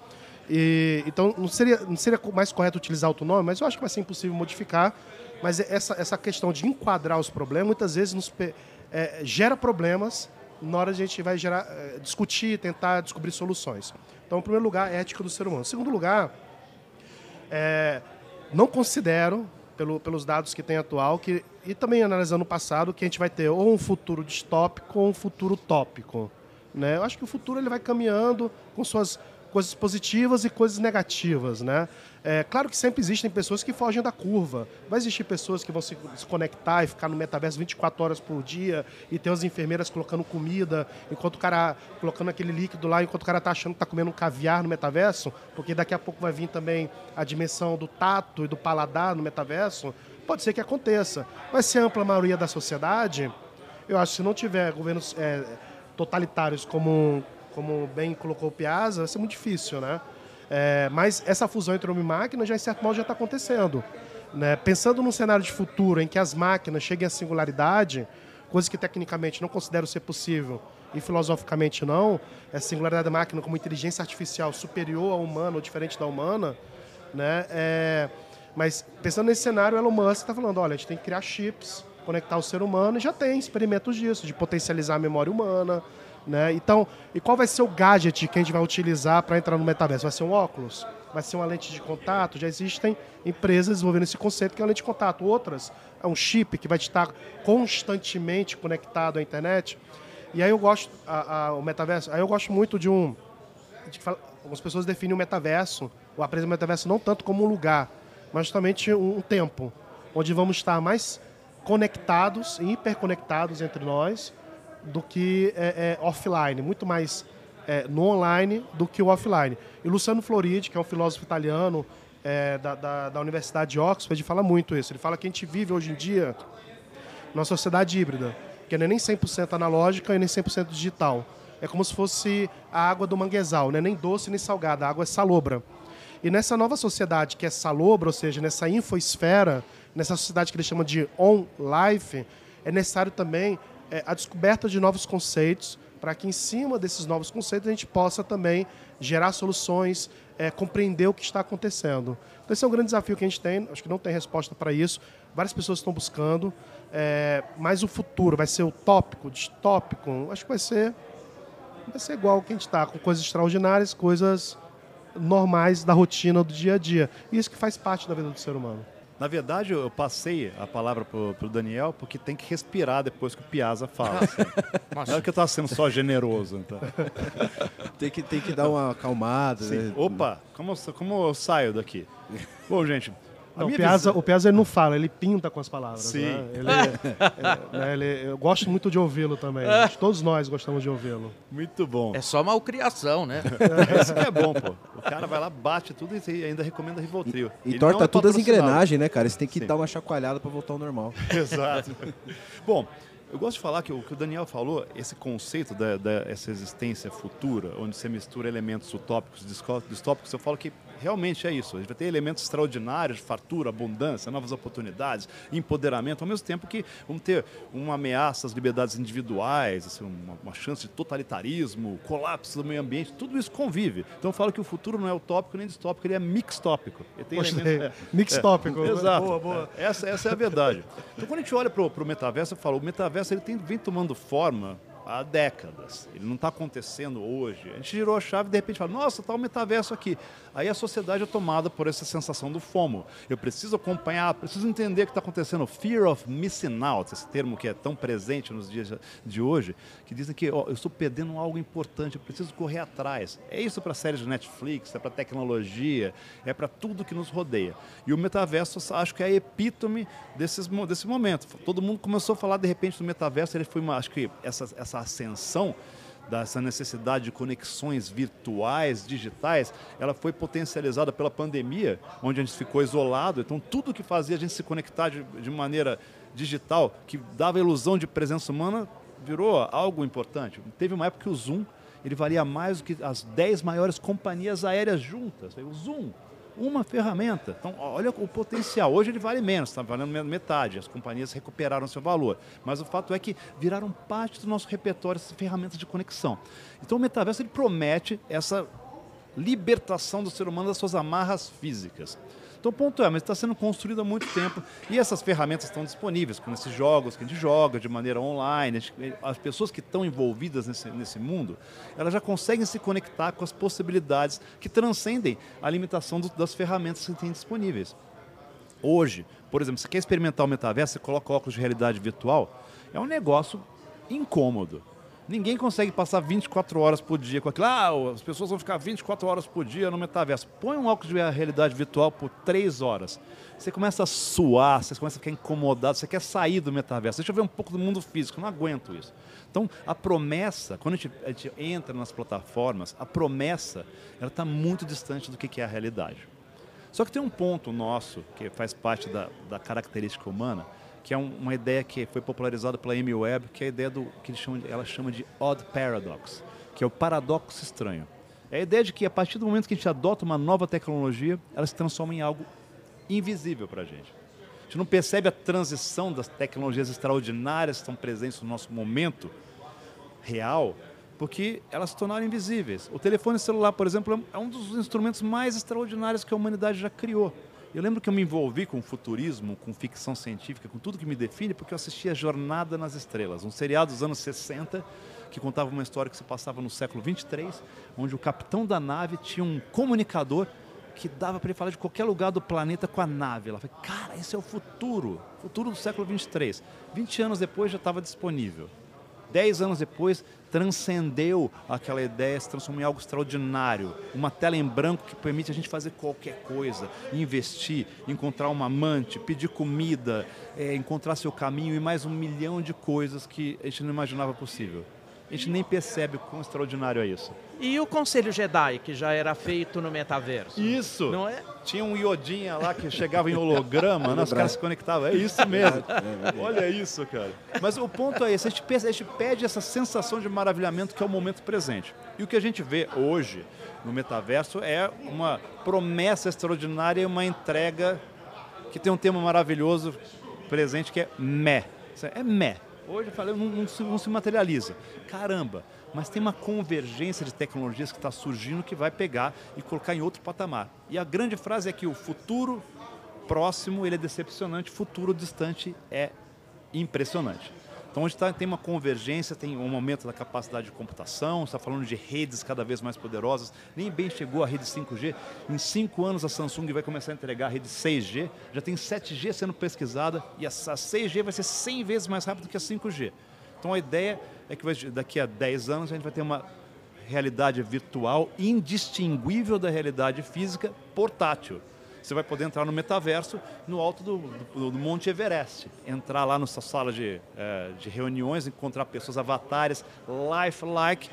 E, então, não seria, não seria mais correto utilizar outro nome, mas eu acho que vai ser impossível modificar. Mas essa, essa questão de enquadrar os problemas, muitas vezes nos, é, gera problemas na hora a gente vai gerar, é, discutir, tentar descobrir soluções. Então, em primeiro lugar, é ética do ser humano. Em segundo lugar, é, não considero, pelo, pelos dados que tem atual, que, e também analisando o passado, que a gente vai ter ou um futuro distópico ou um futuro utópico. Né? Eu acho que o futuro ele vai caminhando com suas coisas positivas e coisas negativas, né? É, claro que sempre existem pessoas que fogem da curva. Vai existir pessoas que vão se, se conectar e ficar no metaverso 24 horas por dia e ter as enfermeiras colocando comida, enquanto o cara colocando aquele líquido lá, enquanto o cara tá achando que tá comendo um caviar no metaverso, porque daqui a pouco vai vir também a dimensão do tato e do paladar no metaverso. Pode ser que aconteça. Ser ampla a maioria da sociedade. Eu acho que se não tiver governos é, totalitários como como bem colocou o Piazza, vai ser muito difícil, né? É, mas essa fusão entre homem e máquina, já em certo modo, já está acontecendo. Né? Pensando num cenário de futuro em que as máquinas cheguem à singularidade, coisa que tecnicamente não considero ser possível e filosoficamente não, essa singularidade da máquina como inteligência artificial superior à humana ou diferente da humana, né? É, mas pensando nesse cenário, Elon Musk está falando, olha, a gente tem que criar chips, conectar o ser humano, e já tem experimentos disso, de potencializar a memória humana, né? Então, e qual vai ser o gadget que a gente vai utilizar para entrar no metaverso? Vai ser um óculos? Vai ser uma lente de contato? Já existem empresas desenvolvendo esse conceito que é uma lente de contato. Outras é um chip que vai estar constantemente conectado à internet. E aí eu gosto, a, a, o metaverso, aí eu gosto muito de um. De fala, algumas pessoas definem o metaverso, ou apresentam o metaverso não tanto como um lugar, mas justamente um, um tempo, onde vamos estar mais conectados, hiperconectados entre nós, do que é, é, offline, muito mais é, no online do que o offline. E Luciano Floridi, que é um filósofo italiano é, da, da, da, Universidade de Oxford, fala muito isso. Ele fala que a gente vive hoje em dia numa sociedade híbrida, que não é nem 100% analógica e nem 100% digital. É como se fosse a água do manguezal, não é nem doce nem salgada, a água é salobra. E nessa nova sociedade que é salobra, ou seja, nessa infosfera, nessa sociedade que ele chama de on-life, é necessário também é, a descoberta de novos conceitos, para que em cima desses novos conceitos a gente possa também gerar soluções, é, compreender o que está acontecendo. Então esse é um grande desafio que a gente tem, acho que não tem resposta para isso, várias pessoas estão buscando, é, mas o futuro vai ser utópico, distópico, acho que vai ser, vai ser igual que a gente está, com coisas extraordinárias, coisas normais da rotina do dia a dia. E isso que faz parte da vida do ser humano. Na verdade, eu passei a palavra para o Daniel porque tem que respirar depois que o Piazza fala. Assim. Não é que eu estava sendo só generoso. Então. tem, que, tem que dar uma acalmada. Né? Opa, como, como eu saio daqui? Bom, gente, não, o, Piazza, o Piazza ele não fala, ele pinta com as palavras. Sim. Né? Ele, é, né, ele, eu gosto muito de ouvi-lo também. Todos nós gostamos de ouvi-lo. Muito bom. É só malcriação, né? É, isso que é bom, pô. O cara vai lá, bate tudo e ainda recomenda Rivotril. E, e torta é todas as engrenagens, né, cara? Você tem que Sim. dar uma chacoalhada para voltar ao normal. Exato. bom, eu gosto de falar que o que o Daniel falou, esse conceito dessa da, existência futura, onde você mistura elementos utópicos e distópicos, eu falo que realmente é isso. A gente vai ter elementos extraordinários, fartura, abundância, novas oportunidades, empoderamento, ao mesmo tempo que vamos ter uma ameaça às liberdades individuais, assim, uma, uma, chance de totalitarismo, colapso do meio ambiente, tudo isso convive. Então eu falo que o futuro não é utópico nem distópico, ele é mixtópico. Ele tem elementos, é, mixtópico. É, exato. Boa, boa. É, essa, essa é a verdade. Então quando a gente olha para o metaverso, eu falo, o metaverso ele tem, vem tomando forma há décadas. Ele não está acontecendo hoje. A gente girou a chave e de repente fala, nossa, está o metaverso aqui. Aí a sociedade é tomada por essa sensação do FOMO. Eu preciso acompanhar, preciso entender o que está acontecendo. Fear of missing out, esse termo que é tão presente nos dias de hoje, que dizem que ó, eu estou perdendo algo importante, eu preciso correr atrás. É isso para séries de Netflix, é para tecnologia, é para tudo que nos rodeia. E o metaverso, acho que é a epítome desses, desse momento. Todo mundo começou a falar de repente do metaverso, ele foi uma, acho que essa, essa essa ascensão dessa necessidade de conexões virtuais, digitais, ela foi potencializada pela pandemia, onde a gente ficou isolado. Então, tudo que fazia a gente se conectar de, de maneira digital, que dava a ilusão de presença humana, virou algo importante. Teve uma época que o Zoom ele valia mais do que as 10 maiores companhias aéreas juntas. O Zoom, uma ferramenta. Então, olha o potencial. Hoje ele vale menos, está valendo metade. As companhias recuperaram seu valor. Mas o fato é que viraram parte do nosso repertório essas ferramentas de conexão. Então, o metaverso ele promete essa libertação do ser humano das suas amarras físicas. Então o ponto é, mas está sendo construído há muito tempo e essas ferramentas estão disponíveis, como esses jogos que a gente joga de maneira online. As pessoas que estão envolvidas nesse, nesse mundo, elas já conseguem se conectar com as possibilidades que transcendem a limitação do, das ferramentas que tem disponíveis. Hoje, por exemplo, você quer experimentar o metaverso, você coloca óculos de realidade virtual, é um negócio incômodo. Ninguém consegue passar 24 horas por dia com aquilo. Ah, as pessoas vão ficar 24 horas por dia no metaverso. Põe um óculos de realidade virtual por 3 horas. Você começa a suar, você começa a ficar incomodado, você quer sair do metaverso. Deixa eu ver um pouco do mundo físico, não aguento isso. Então, a promessa, quando a gente, a gente entra nas plataformas, a promessa ela está muito distante do que é a realidade. Só que tem um ponto nosso, que faz parte da, da característica humana, que é um, uma ideia que foi popularizada pela Amy Webb, que é a ideia do que ela chama de odd paradox, que é o paradoxo estranho. É a ideia de que a partir do momento que a gente adota uma nova tecnologia, ela se transforma em algo invisível para a gente. A gente não percebe a transição das tecnologias extraordinárias que estão presentes no nosso momento real, porque elas se tornaram invisíveis. O telefone celular, por exemplo, é um dos instrumentos mais extraordinários que a humanidade já criou. Eu lembro que eu me envolvi com futurismo, com ficção científica, com tudo que me define, porque eu assistia Jornada nas Estrelas, um seriado dos anos 60 que contava uma história que se passava no século 23, onde o capitão da nave tinha um comunicador que dava para ele falar de qualquer lugar do planeta com a nave. Ela falou, cara, esse é o futuro, futuro do século 23. 20 anos depois já estava disponível. Dez anos depois, transcendeu aquela ideia, se transformou em algo extraordinário. Uma tela em branco que permite a gente fazer qualquer coisa, investir, encontrar uma amante, pedir comida, é, encontrar seu caminho e mais um milhão de coisas que a gente não imaginava possível a gente nem percebe o quão extraordinário é isso. E o Conselho Jedi, que já era feito no metaverso? Isso! Não é? Tinha um iodinha lá que chegava em holograma, né? os caras se conectavam. É isso mesmo. É Olha isso, cara. Mas o ponto é esse, a gente, pensa, a gente pede essa sensação de maravilhamento que é o momento presente. E o que a gente vê hoje no metaverso é uma promessa extraordinária e uma entrega que tem um tema maravilhoso presente que é meh. É meh. Hoje eu falei, não, não, se, não se materializa. Caramba, mas tem uma convergência de tecnologias que está surgindo que vai pegar e colocar em outro patamar. E a grande frase é que o futuro próximo ele é decepcionante, futuro distante é impressionante. Então, onde tá, tem uma convergência, tem um aumento da capacidade de computação, está falando de redes cada vez mais poderosas. Nem bem chegou a rede 5G. Em cinco anos, a Samsung vai começar a entregar a rede 6G. Já tem 7G sendo pesquisada e a 6G vai ser 100 vezes mais rápido que a 5G. Então, a ideia é que daqui a 10 anos a gente vai ter uma realidade virtual indistinguível da realidade física portátil você vai poder entrar no metaverso no alto do, do, do Monte Everest. Entrar lá na sua sala de, é, de reuniões, encontrar pessoas avatares, lifelike,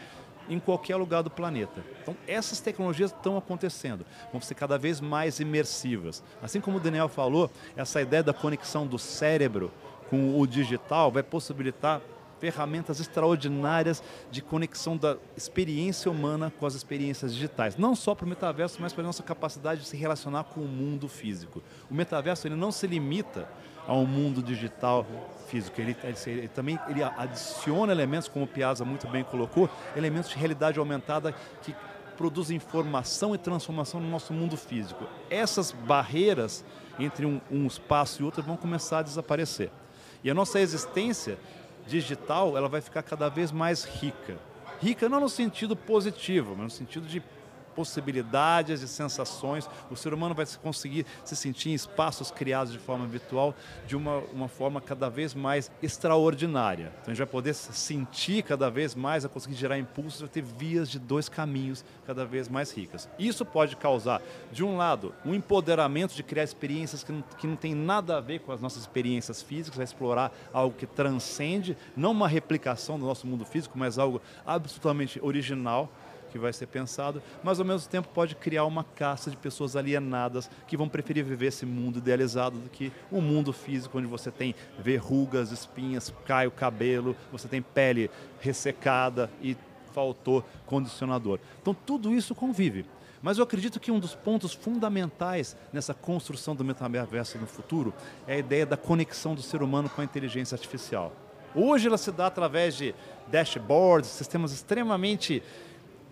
em qualquer lugar do planeta. Então, essas tecnologias estão acontecendo, vão ser cada vez mais imersivas. Assim como o Daniel falou, essa ideia da conexão do cérebro com o digital vai possibilitar ferramentas extraordinárias de conexão da experiência humana com as experiências digitais. Não só para o metaverso, mas para a nossa capacidade de se relacionar com o mundo físico. O metaverso ele não se limita ao mundo digital físico. Ele, ele, ele, também ele adiciona elementos, como o Piazza muito bem colocou, elementos de realidade aumentada que produzem informação e transformação no nosso mundo físico. Essas barreiras entre um, um espaço e outro vão começar a desaparecer. E a nossa existência digital ela vai ficar cada vez mais rica. Rica não no sentido positivo, mas no sentido de possibilidades e sensações. O ser humano vai conseguir se sentir em espaços criados de forma virtual de uma, uma forma cada vez mais extraordinária. Então a gente vai poder sentir cada vez mais, a conseguir gerar impulsos, vai ter vias de dois caminhos cada vez mais ricas. Isso pode causar, de um lado, um empoderamento de criar experiências que não, que não tem nada a ver com as nossas experiências físicas, vai explorar algo que transcende, não uma replicação do nosso mundo físico, mas algo absolutamente original que vai ser pensado, mas ao mesmo tempo pode criar uma caça de pessoas alienadas que vão preferir viver esse mundo idealizado do que o mundo físico, onde você tem verrugas, espinhas, cai o cabelo, você tem pele ressecada e faltou condicionador. Então tudo isso convive. Mas eu acredito que um dos pontos fundamentais nessa construção do metaverso no futuro é a ideia da conexão do ser humano com a inteligência artificial. Hoje ela se dá através de dashboards, sistemas extremamente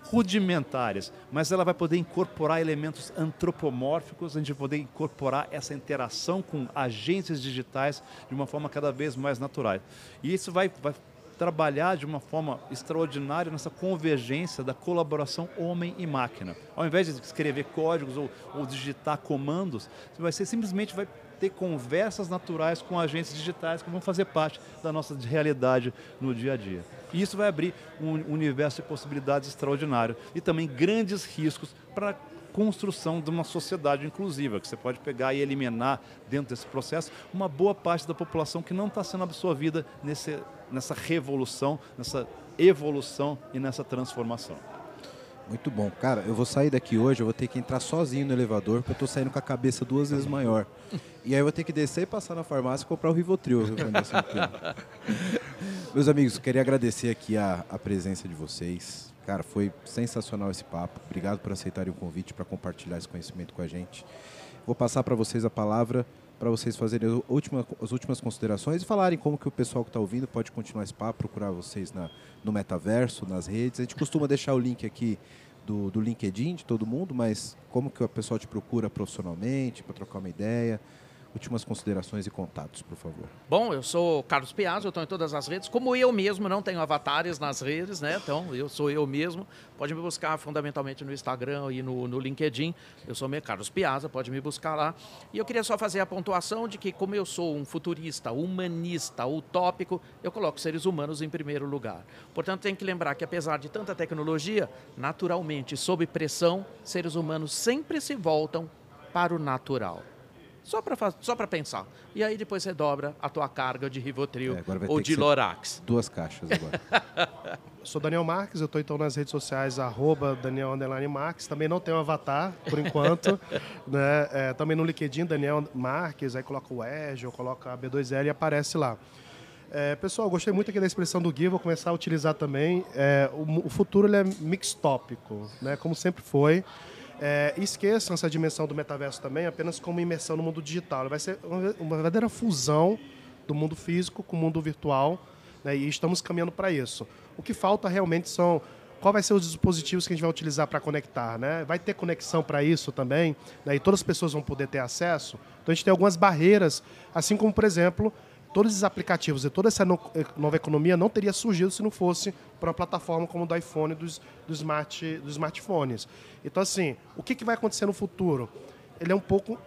rudimentares, mas ela vai poder incorporar elementos antropomórficos, a gente vai poder incorporar essa interação com agentes digitais de uma forma cada vez mais natural. E isso vai, vai trabalhar de uma forma extraordinária nessa convergência da colaboração homem e máquina. Ao invés de escrever códigos ou, ou digitar comandos, você vai ser simplesmente vai ter conversas naturais com agentes digitais que vão fazer parte da nossa realidade no dia a dia. E isso vai abrir um universo de possibilidades extraordinário e também grandes riscos para a construção de uma sociedade inclusiva, que você pode pegar e eliminar dentro desse processo uma boa parte da população que não está sendo absorvida nesse, nessa revolução, nessa evolução e nessa transformação. Muito bom. Cara, eu vou sair daqui hoje, eu vou ter que entrar sozinho no elevador, porque eu tô saindo com a cabeça duas vezes maior. E aí eu vou ter que descer e passar na farmácia e comprar o Rivotril. Meus amigos, queria agradecer aqui a, a presença de vocês. Cara, foi sensacional esse papo. Obrigado por aceitarem o convite para compartilhar esse conhecimento com a gente. Vou passar para vocês a palavra para vocês fazerem as últimas considerações e falarem como que o pessoal que está ouvindo pode continuar esse papo, procurar vocês na, no metaverso, nas redes. A gente costuma deixar o link aqui do, do LinkedIn de todo mundo, mas como que o pessoal te procura profissionalmente para trocar uma ideia? Últimas considerações e contatos, por favor. Bom, eu sou Carlos Piazza, eu estou em todas as redes. Como eu mesmo não tenho avatares nas redes, né? Então, eu sou eu mesmo. Pode me buscar fundamentalmente no Instagram e no, no LinkedIn. Eu sou meu Carlos Piazza, pode me buscar lá. E eu queria só fazer a pontuação de que, como eu sou um futurista, humanista, utópico, eu coloco seres humanos em primeiro lugar. Portanto, tem que lembrar que, apesar de tanta tecnologia, naturalmente, sob pressão, seres humanos sempre se voltam para o natural. Só para só pensar. E aí depois você dobra a tua carga de Rivotril é, ou de Lorax. Duas caixas agora. Sou Daniel Marques, eu estou então nas redes sociais, arroba Daniel Marques. Também não tenho avatar, por enquanto. né? É, também no LinkedIn, Daniel Marques, aí coloca o Edge, ou coloca a B2L e aparece lá. É, pessoal, gostei muito aqui da expressão do Gui, vou começar a utilizar também. É, o, o, futuro ele é mixtópico, né? como sempre foi. É, esqueçam essa dimensão do metaverso também apenas como imersão no mundo digital. Vai ser uma, verdadeira fusão do mundo físico com o mundo virtual né, e estamos caminhando para isso. O que falta realmente são qual vai ser os dispositivos que a gente vai utilizar para conectar, né? Vai ter conexão para isso também, né? E todas as pessoas vão poder ter acesso. Então a gente tem algumas barreiras, assim como por exemplo todos esses aplicativos e toda essa eh, nova economia não teria surgido se não fosse para uma plataforma como do iPhone, dos, do smart, dos smartphones. Então, assim, o que, que vai acontecer no futuro? Ele é um pouco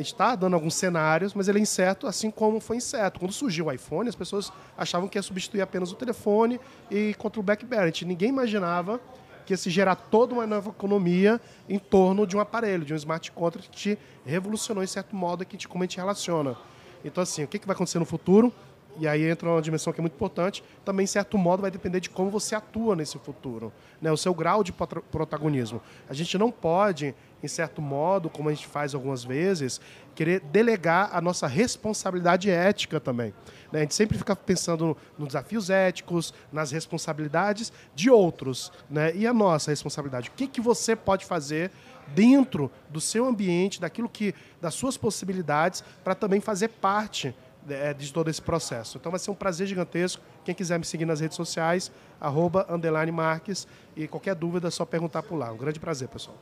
está dando alguns cenários, mas ele é incerto, assim como foi incerto. Quando surgiu o iPhone, as pessoas achavam que ia substituir apenas o telefone e contra o BlackBerry. Ninguém imaginava que ia se gerar toda uma nova economia em torno de um aparelho, de um smart contract que revolucionou, em certo modo, como a gente relaciona. Então, assim, o que, que vai acontecer no futuro? E aí entra uma dimensão que é muito importante. Também, em certo modo, vai depender de como você atua nesse futuro, né? o seu grau de protagonismo. A gente não pode, em certo modo, como a gente faz algumas vezes, querer delegar a nossa responsabilidade ética também. Né? A gente sempre fica pensando nos desafios éticos, nas responsabilidades de outros. Né? E a nossa responsabilidade? O que, que você pode fazer dentro do seu ambiente, daquilo que, das suas possibilidades, para também fazer parte é, de todo esse processo. Então vai ser um prazer gigantesco. Quem quiser me seguir nas redes sociais, arroba, underline Marques, e qualquer dúvida é só perguntar por lá. Um grande prazer, pessoal.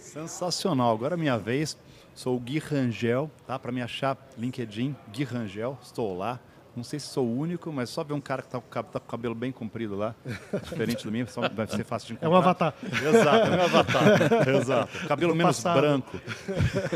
Sensacional. Agora é minha vez. Sou o Gui Rangel, tá? Para me achar, LinkedIn, Gui Rangel, estou lá. Não sei se sou o único, mas só ver um cara que está tá com o cabelo bem comprido lá, diferente do meu, só vai ser fácil de encontrar. É um avatar. Exato, é um avatar. Exato. Cabelo Do menos passado. branco.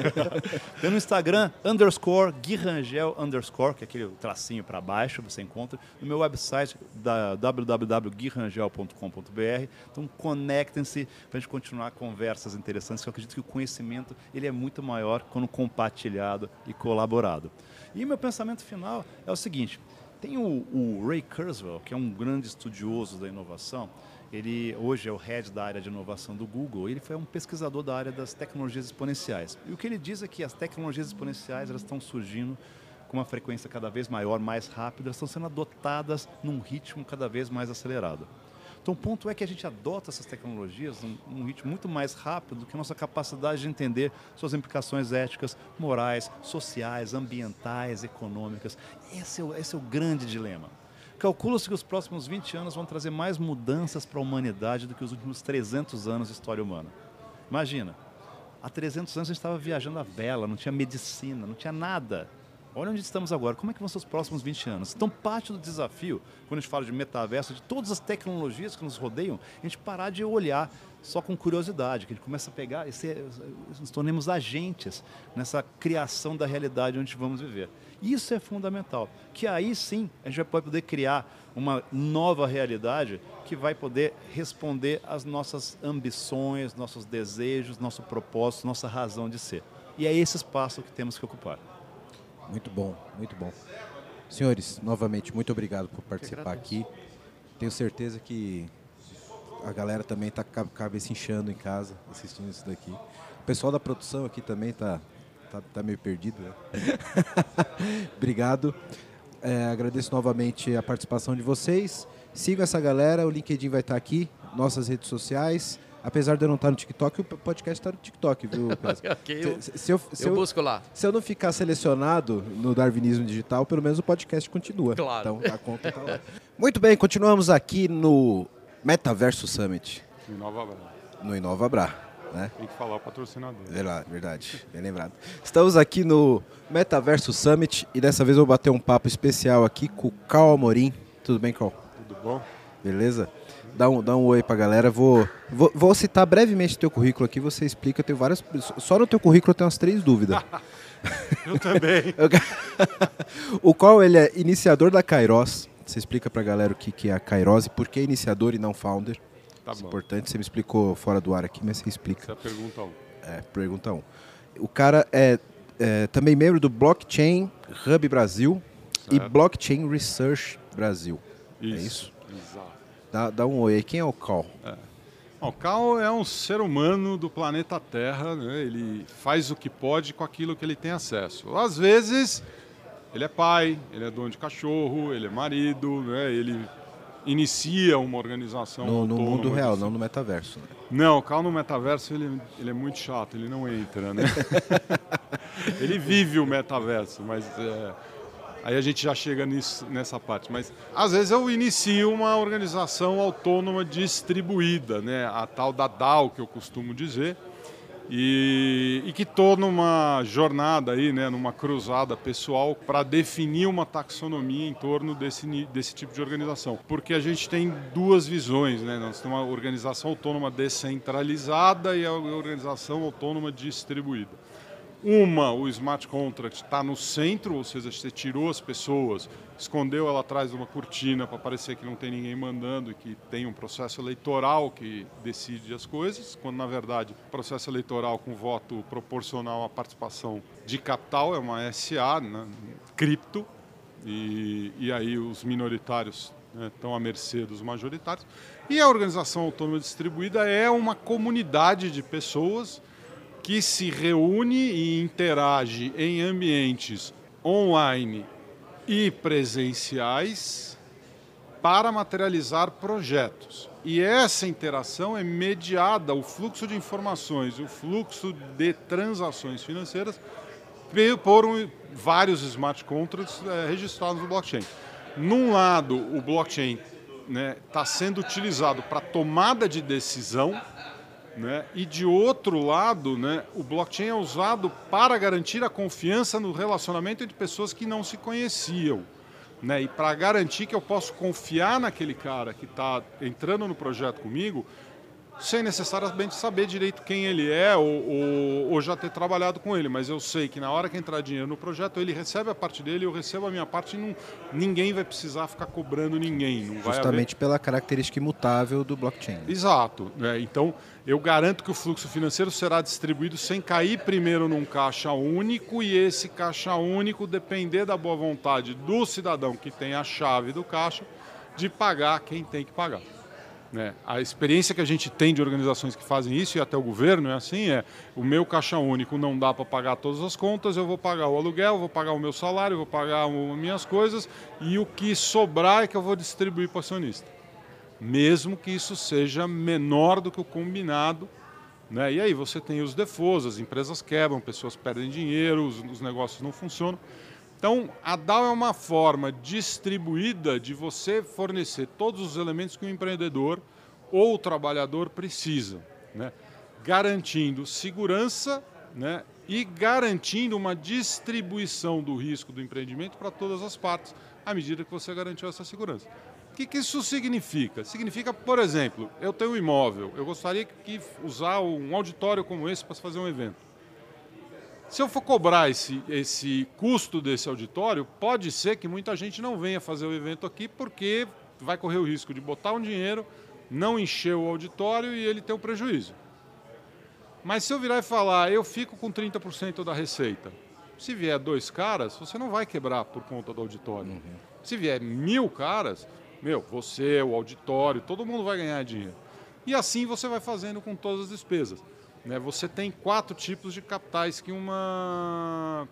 Tem no Instagram, underscore, Guirangel, underscore, que é aquele tracinho para baixo, você encontra. No meu website, da www.guirangel.com.br. Então, conectem-se para a gente continuar conversas interessantes, que eu acredito que o conhecimento ele é muito maior quando compartilhado e colaborado. E meu pensamento final é o seguinte, tem o, o Ray Kurzweil, que é um grande estudioso da inovação, ele hoje é o head da área de inovação do Google. Ele foi um pesquisador da área das tecnologias exponenciais. E o que ele diz é que as tecnologias exponenciais elas estão surgindo com uma frequência cada vez maior, mais rápida, estão sendo adotadas num ritmo cada vez mais acelerado. Então, o ponto é que a gente adota essas tecnologias num, num ritmo muito mais rápido do que a nossa capacidade de entender suas implicações éticas, morais, sociais, ambientais, econômicas. Esse é o, esse é o grande dilema. Calcula-se que os próximos 20 anos vão trazer mais mudanças para a humanidade do que os últimos 300 anos de história humana. Imagina, há 300 anos a gente estava viajando a vela, não tinha medicina, não tinha nada. Olha onde estamos agora, como é que vão ser os próximos 20 anos? Então, parte do desafio, quando a gente fala de metaverso, de todas as tecnologias que nos rodeiam, a gente parar de olhar só com curiosidade, que a gente começa a pegar e ser, nos tornemos agentes nessa criação da realidade onde vamos viver. Isso é fundamental, que aí sim a gente vai poder criar uma nova realidade que vai poder responder às nossas ambições, nossos desejos, nosso propósito, nossa razão de ser. E é esse espaço que temos que ocupar. Muito bom, muito bom. Senhores, novamente, muito obrigado por participar aqui. Tenho certeza que a galera também está com a cabeça inchando em casa, assistindo isso daqui. O pessoal da produção aqui também tá, tá, tá meio perdido. Né? obrigado. É, agradeço novamente a participação de vocês. Sigam essa galera, o LinkedIn vai estar aqui, nossas redes sociais. Apesar de eu não estar no TikTok, o podcast está no TikTok, viu, Pedro? Ok, eu, Se, se eu, se eu eu- busco lá. se eu não ficar selecionado no Darwinismo Digital, pelo menos o podcast continua. Claro. Então a conta tá lá. Muito bem, continuamos aqui no Metaverso Summit, Em Nova Bra. no Inova Bra. Né? Tem que falar o patrocinador. Verdade, verdade, bem lembrado. Estamos aqui no Metaverso Summit e dessa vez eu vou bater um papo especial aqui com o Cal Amorim. Tudo bem, Cal? Tudo bom? Beleza? Dá um, dá um oi pra galera. Vou, vou, vou citar brevemente o teu currículo aqui, você explica. Eu tenho várias. Só no teu currículo eu tenho umas três dúvidas. Eu também. o qual ele é iniciador da Kairos. Você explica pra galera o que, que é a Kairos e por que iniciador e não founder. Tá Isso é bom. importante, você me explicou fora do ar aqui, mas você explica. Essa é pergunta 1. É, pergunta 1. Um. O cara é, é também membro do Blockchain Hub Brasil e Certo. Blockchain Research Brasil. Isso. É isso? Exato. Dá, dá um oi aí. Quem é o Cal? Bom, o Cal é um ser humano do planeta Terra, né? ele faz o que pode com aquilo que ele tem acesso. Às vezes, ele é pai, ele é dono de cachorro, ele é marido, né? ele inicia uma organização No, no mundo real, não no metaverso. né? Não, o Cal no metaverso ele, ele é muito chato, ele não entra, né? ele vive o metaverso, mas é, aí a gente já chega nisso, nessa parte. Mas às vezes eu inicio uma organização autônoma distribuída, né? A tal da DAO que eu costumo dizer. E, e que estou numa jornada aí, né, numa cruzada pessoal para definir uma taxonomia em torno desse, desse tipo de organização. Porque a gente tem duas visões, né? Nós temos uma organização autônoma descentralizada e a organização autônoma distribuída. Uma, o smart contract está no centro, ou seja, você tirou as pessoas, escondeu ela atrás de uma cortina para parecer que não tem ninguém mandando e que tem um processo eleitoral que decide as coisas, quando na verdade processo eleitoral com voto proporcional à participação de capital é uma SA, né, cripto, e, e aí os minoritários né, estão à mercê dos majoritários. E a organização autônoma distribuída é uma comunidade de pessoas que se reúne e interage em ambientes online e presenciais para materializar projetos. E essa interação é mediada, o fluxo de informações, o fluxo de transações financeiras por um- vários smart contracts eh, registrados no blockchain. Num lado, o blockchain está sendo utilizado para tomada de decisão, né? e de outro lado, né, o blockchain é usado para garantir a confiança no relacionamento entre pessoas que não se conheciam. Né? E para garantir que eu posso confiar naquele cara que está entrando no projeto comigo, sem necessariamente saber direito quem ele é ou, ou, ou, já ter trabalhado com ele, mas eu sei que na hora que entrar dinheiro no projeto, ele recebe a parte dele, eu recebo a minha parte e não, ninguém vai precisar ficar cobrando ninguém. Justamente pela característica imutável do blockchain. Exato. Né? Então, eu garanto que o fluxo financeiro será distribuído sem cair primeiro num caixa único e esse caixa único depender da boa vontade do cidadão que tem a chave do caixa de pagar quem tem que pagar. Né? A experiência que a gente tem de organizações que fazem isso, e até o governo é assim, é o meu caixa único não dá para pagar todas as contas, eu vou pagar o aluguel, vou pagar o meu salário, vou pagar as minhas coisas, e o que sobrar é que eu vou distribuir para o acionista. Mesmo que isso seja menor do que o combinado. Né? E aí você tem os defaults, as empresas quebram, pessoas perdem dinheiro, os, os negócios não funcionam. Então, a DAO é uma forma distribuída de você fornecer todos os elementos que o empreendedor ou o trabalhador precisa, né? garantindo segurança né? e garantindo uma distribuição do risco do empreendimento para todas as partes, à medida que você garantiu essa segurança. O que, que isso significa? Significa, por exemplo, eu tenho um imóvel, eu gostaria de usar um auditório como esse para fazer um evento. Se eu for cobrar esse, esse custo desse auditório, pode ser que muita gente não venha fazer o evento aqui porque vai correr o risco de botar um dinheiro, não encher o auditório e ele ter um prejuízo. Mas se eu virar e falar, eu fico com 30% da receita, se vier dois caras, você não vai quebrar por conta do auditório. Uhum. Se vier mil caras, meu, você, o auditório, todo mundo vai ganhar dinheiro. E assim você vai fazendo com todas as despesas. Né? Você tem quatro tipos de capitais que uma,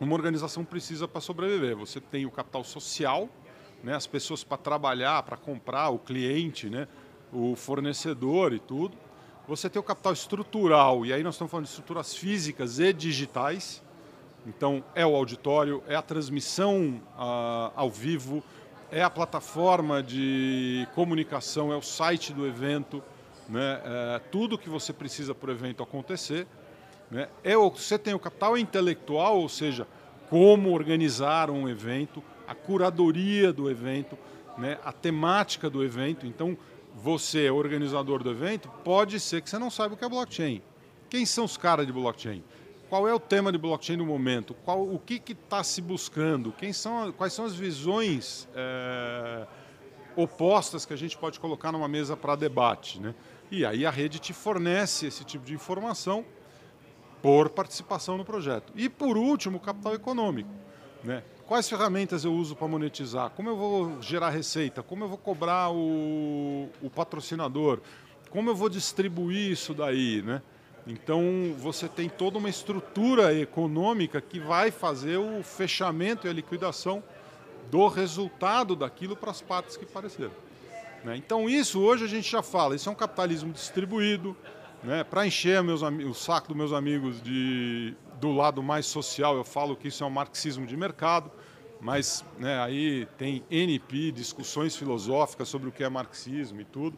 uma organização precisa para sobreviver. Você tem o capital social, né? as pessoas para trabalhar, para comprar, o cliente, né? o fornecedor e tudo. Você tem o capital estrutural, e aí nós estamos falando de estruturas físicas e digitais. Então, é o auditório, é a transmissão ao vivo, é a plataforma de comunicação, é o site do evento, né, é, tudo que você precisa para o evento acontecer. Né, é, você tem o capital intelectual, ou seja, como organizar um evento, a curadoria do evento, né, a temática do evento. Então, você, organizador do evento, pode ser que você não saiba o que é blockchain. Quem são os caras de blockchain? Qual é o tema de blockchain no momento? Qual, o que está se buscando? Quem são, quais são as visões é, opostas que a gente pode colocar numa mesa para debate? Né? E aí a rede te fornece esse tipo de informação por participação no projeto. E por último, o capital econômico. Né? Quais ferramentas eu uso para monetizar? Como eu vou gerar receita? Como eu vou cobrar o, o patrocinador? Como eu vou distribuir isso daí? Né? Então você tem toda uma estrutura econômica que vai fazer o fechamento e a liquidação do resultado daquilo para as partes que pareceram. Né? Então isso hoje a gente já fala, isso é um capitalismo distribuído, né? para encher meus, o saco dos meus amigos de, do lado mais social, eu falo que isso é um marxismo de mercado, mas né, aí tem NP, discussões filosóficas sobre o que é marxismo e tudo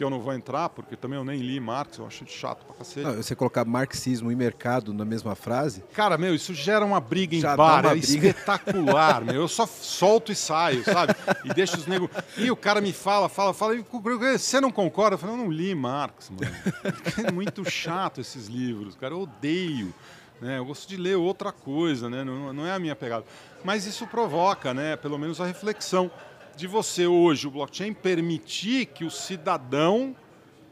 que eu não vou entrar, porque também eu nem li Marx, eu acho chato pra cacete. Ah, você colocar marxismo e mercado na mesma frase? Cara, meu, isso gera uma briga em Já bar, é briga. espetacular, meu. Eu só solto e saio, sabe? E deixo os negros... E o cara me fala, fala, fala, e você não concorda? Eu falo, eu não li Marx, mano. É muito chato esses livros, cara, eu odeio. Né? Eu gosto de ler outra coisa, né? não, não é a minha pegada. Mas isso provoca, né, pelo menos a reflexão de você hoje, o blockchain, permitir que o cidadão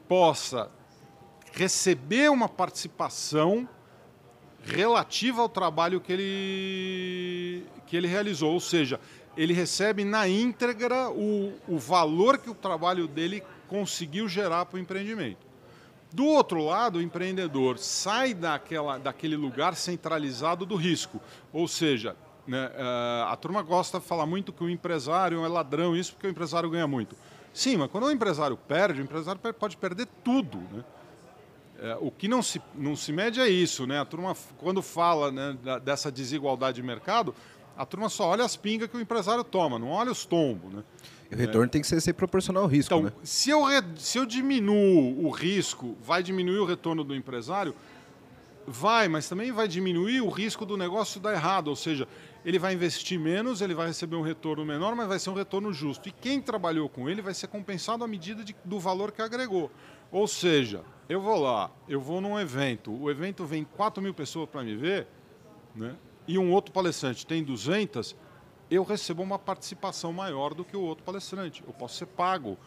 possa receber uma participação relativa ao trabalho que ele, que ele realizou. Ou seja, ele recebe na íntegra o, o valor que o trabalho dele conseguiu gerar para o empreendimento. Do outro lado, o empreendedor sai daquela, daquele lugar centralizado do risco. Ou seja, né? Uh, a turma gosta de falar muito que o empresário é ladrão, isso porque o empresário ganha muito. Sim, mas quando o empresário perde, o empresário pode perder tudo. Né? É, o que não se, não se mede é isso. Né? A turma, quando fala né, dessa desigualdade de mercado, a turma só olha as pingas que o empresário toma, não olha os tombos. Né? O retorno é. tem que ser, ser, proporcional ao risco. Então, né? se, eu, se eu diminuo o risco, vai diminuir o retorno do empresário? Vai, mas também vai diminuir o risco do negócio dar errado. Ou seja, ele vai investir menos, ele vai receber um retorno menor, mas vai ser um retorno justo. E quem trabalhou com ele vai ser compensado à medida de, do valor que agregou. Ou seja, eu vou lá, eu vou num evento, o evento vem 4 mil pessoas para me ver, né? e um outro palestrante tem 200, eu recebo uma participação maior do que o outro palestrante. Eu posso ser pago.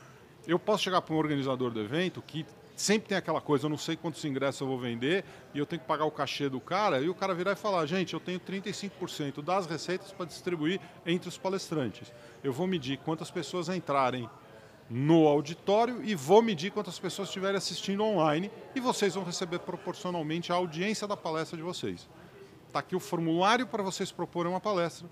Eu posso chegar para um organizador do evento que sempre tem aquela coisa, eu não sei quantos ingressos eu vou vender e eu tenho que pagar o cachê do cara, e o cara virar e falar, gente, eu tenho 35% das receitas para distribuir entre os palestrantes. Eu vou medir quantas pessoas entrarem no auditório e vou medir quantas pessoas estiverem assistindo online e vocês vão receber proporcionalmente a audiência da palestra de vocês. Está aqui o formulário para vocês proporem uma palestra.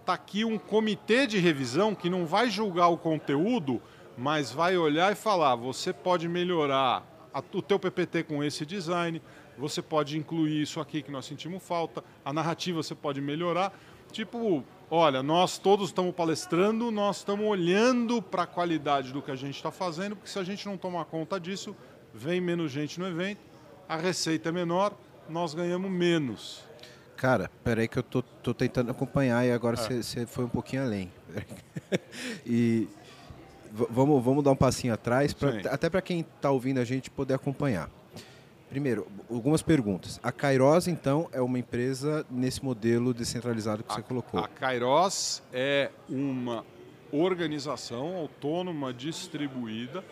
Está aqui um comitê de revisão que não vai julgar o conteúdo, mas vai olhar e falar: você pode melhorar a, o teu PPT com esse design, você pode incluir isso aqui que nós sentimos falta, a narrativa você pode melhorar. Tipo, olha, nós todos estamos palestrando, nós estamos olhando para a qualidade do que a gente está fazendo, porque se a gente não tomar conta disso, vem menos gente no evento, a receita é menor, nós ganhamos menos. Cara, peraí que eu tô, tô tentando acompanhar e agora você é. foi um pouquinho além. e vamos, vamos dar um passinho atrás, pra, até para quem está ouvindo a gente poder acompanhar. Primeiro, algumas perguntas. A Kairos, então, é uma empresa nesse modelo descentralizado que a, você colocou? A Kairos é uma organização autônoma distribuída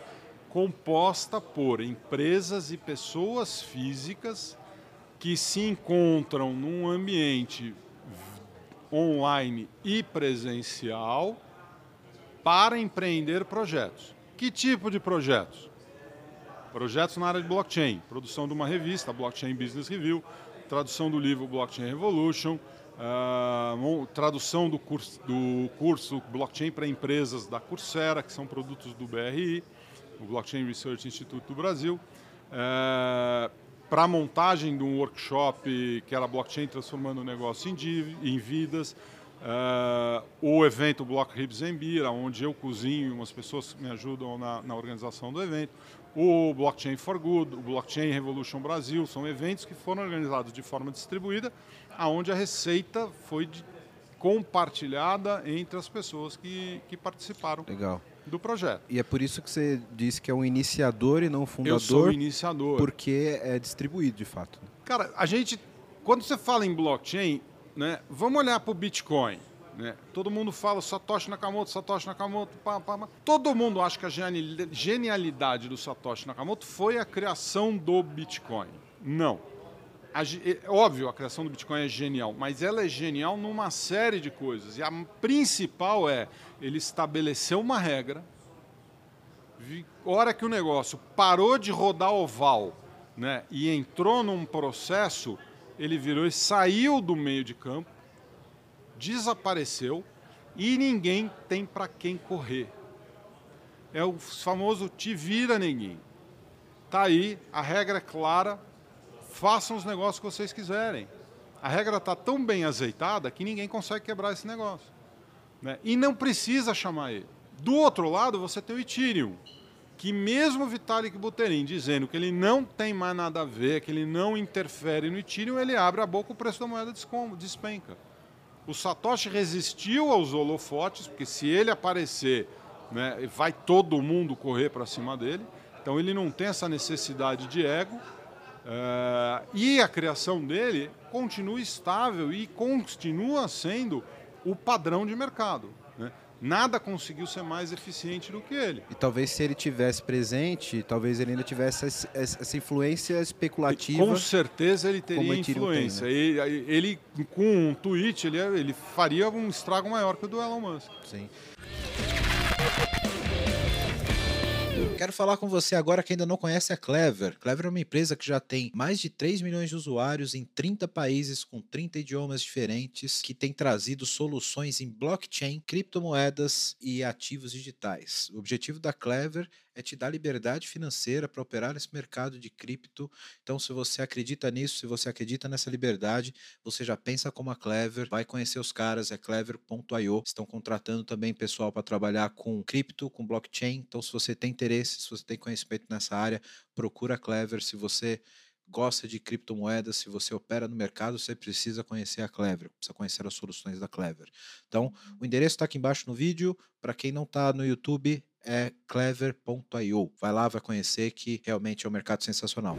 composta por empresas e pessoas físicas que se encontram num ambiente online e presencial para empreender projetos. Que tipo de projetos? Projetos na área de blockchain, produção de uma revista, Blockchain Business Review, tradução do livro Blockchain Revolution, uh, tradução do curso, do curso Blockchain para empresas da Coursera, que são produtos do BRI, o Blockchain Research Institute do Brasil, uh, para a montagem de um workshop que era blockchain transformando o negócio em, em vidas, Uh, o evento Block Ribs Zembira, onde eu cozinho, umas pessoas me ajudam na, na, organização do evento. O Blockchain for Good, o Blockchain Revolution Brasil, são eventos que foram organizados de forma distribuída, aonde a receita foi de, compartilhada entre as pessoas que, que participaram Legal. do projeto. E é por isso que você disse que é um iniciador e não um fundador. Eu sou o iniciador. Porque é distribuído, de fato. Cara, a gente, quando você fala em blockchain, né? Vamos olhar para o Bitcoin. Né? Todo mundo fala Satoshi Nakamoto, Satoshi Nakamoto, pá, pá, pá. Todo mundo acha que a genialidade do Satoshi Nakamoto foi a criação do Bitcoin. Não. A, é, óbvio, a criação do Bitcoin é genial, mas ela é genial numa série de coisas. E a principal é ele estabeleceu uma regra. Hora que o negócio parou de rodar oval né, e entrou num processo, ele virou e saiu do meio de campo, desapareceu e ninguém tem para quem correr. É o famoso te vira ninguém. Tá aí, a regra é clara, façam os negócios que vocês quiserem. A regra está tão bem azeitada que ninguém consegue quebrar esse negócio. Né? E não precisa chamar ele. Do outro lado, você tem o Ethereum que mesmo Vitalik Buterin dizendo que ele não tem mais nada a ver, que ele não interfere no Ethereum, ele abre a boca, o preço da moeda despenca. O Satoshi resistiu aos holofotes, porque se ele aparecer, né, vai todo mundo correr para cima dele. Então ele não tem essa necessidade de ego. É, e a criação dele continua estável e continua sendo o padrão de mercado. Nada conseguiu ser mais eficiente do que ele. E talvez se ele tivesse presente, talvez ele ainda tivesse essa influência especulativa. Com certeza ele teria influência. Tem, né? ele, ele, com um tweet, ele, ele faria um estrago maior que o do Elon Musk. Sim. Quero falar com você agora que ainda não conhece a Clever. Clever é uma empresa que já tem mais de 3 milhões de usuários em 30 países com 30 idiomas diferentes, que tem trazido soluções em blockchain, criptomoedas e ativos digitais. O objetivo da Clever é te dar liberdade financeira para operar nesse mercado de cripto. Então, se você acredita nisso, se você acredita nessa liberdade, você já pensa como a Clever, vai conhecer os caras, é clever.io. Estão contratando também pessoal para trabalhar com cripto, com blockchain. Então, se você tem interesse, se você tem conhecimento nessa área, procura a Clever. Se você gosta de criptomoedas, se você opera no mercado, você precisa conhecer a Clever, precisa conhecer as soluções da Clever. Então, o endereço está aqui embaixo no vídeo. Para quem não está no YouTube, é clever.io. Vai lá, vai conhecer que realmente é um mercado sensacional.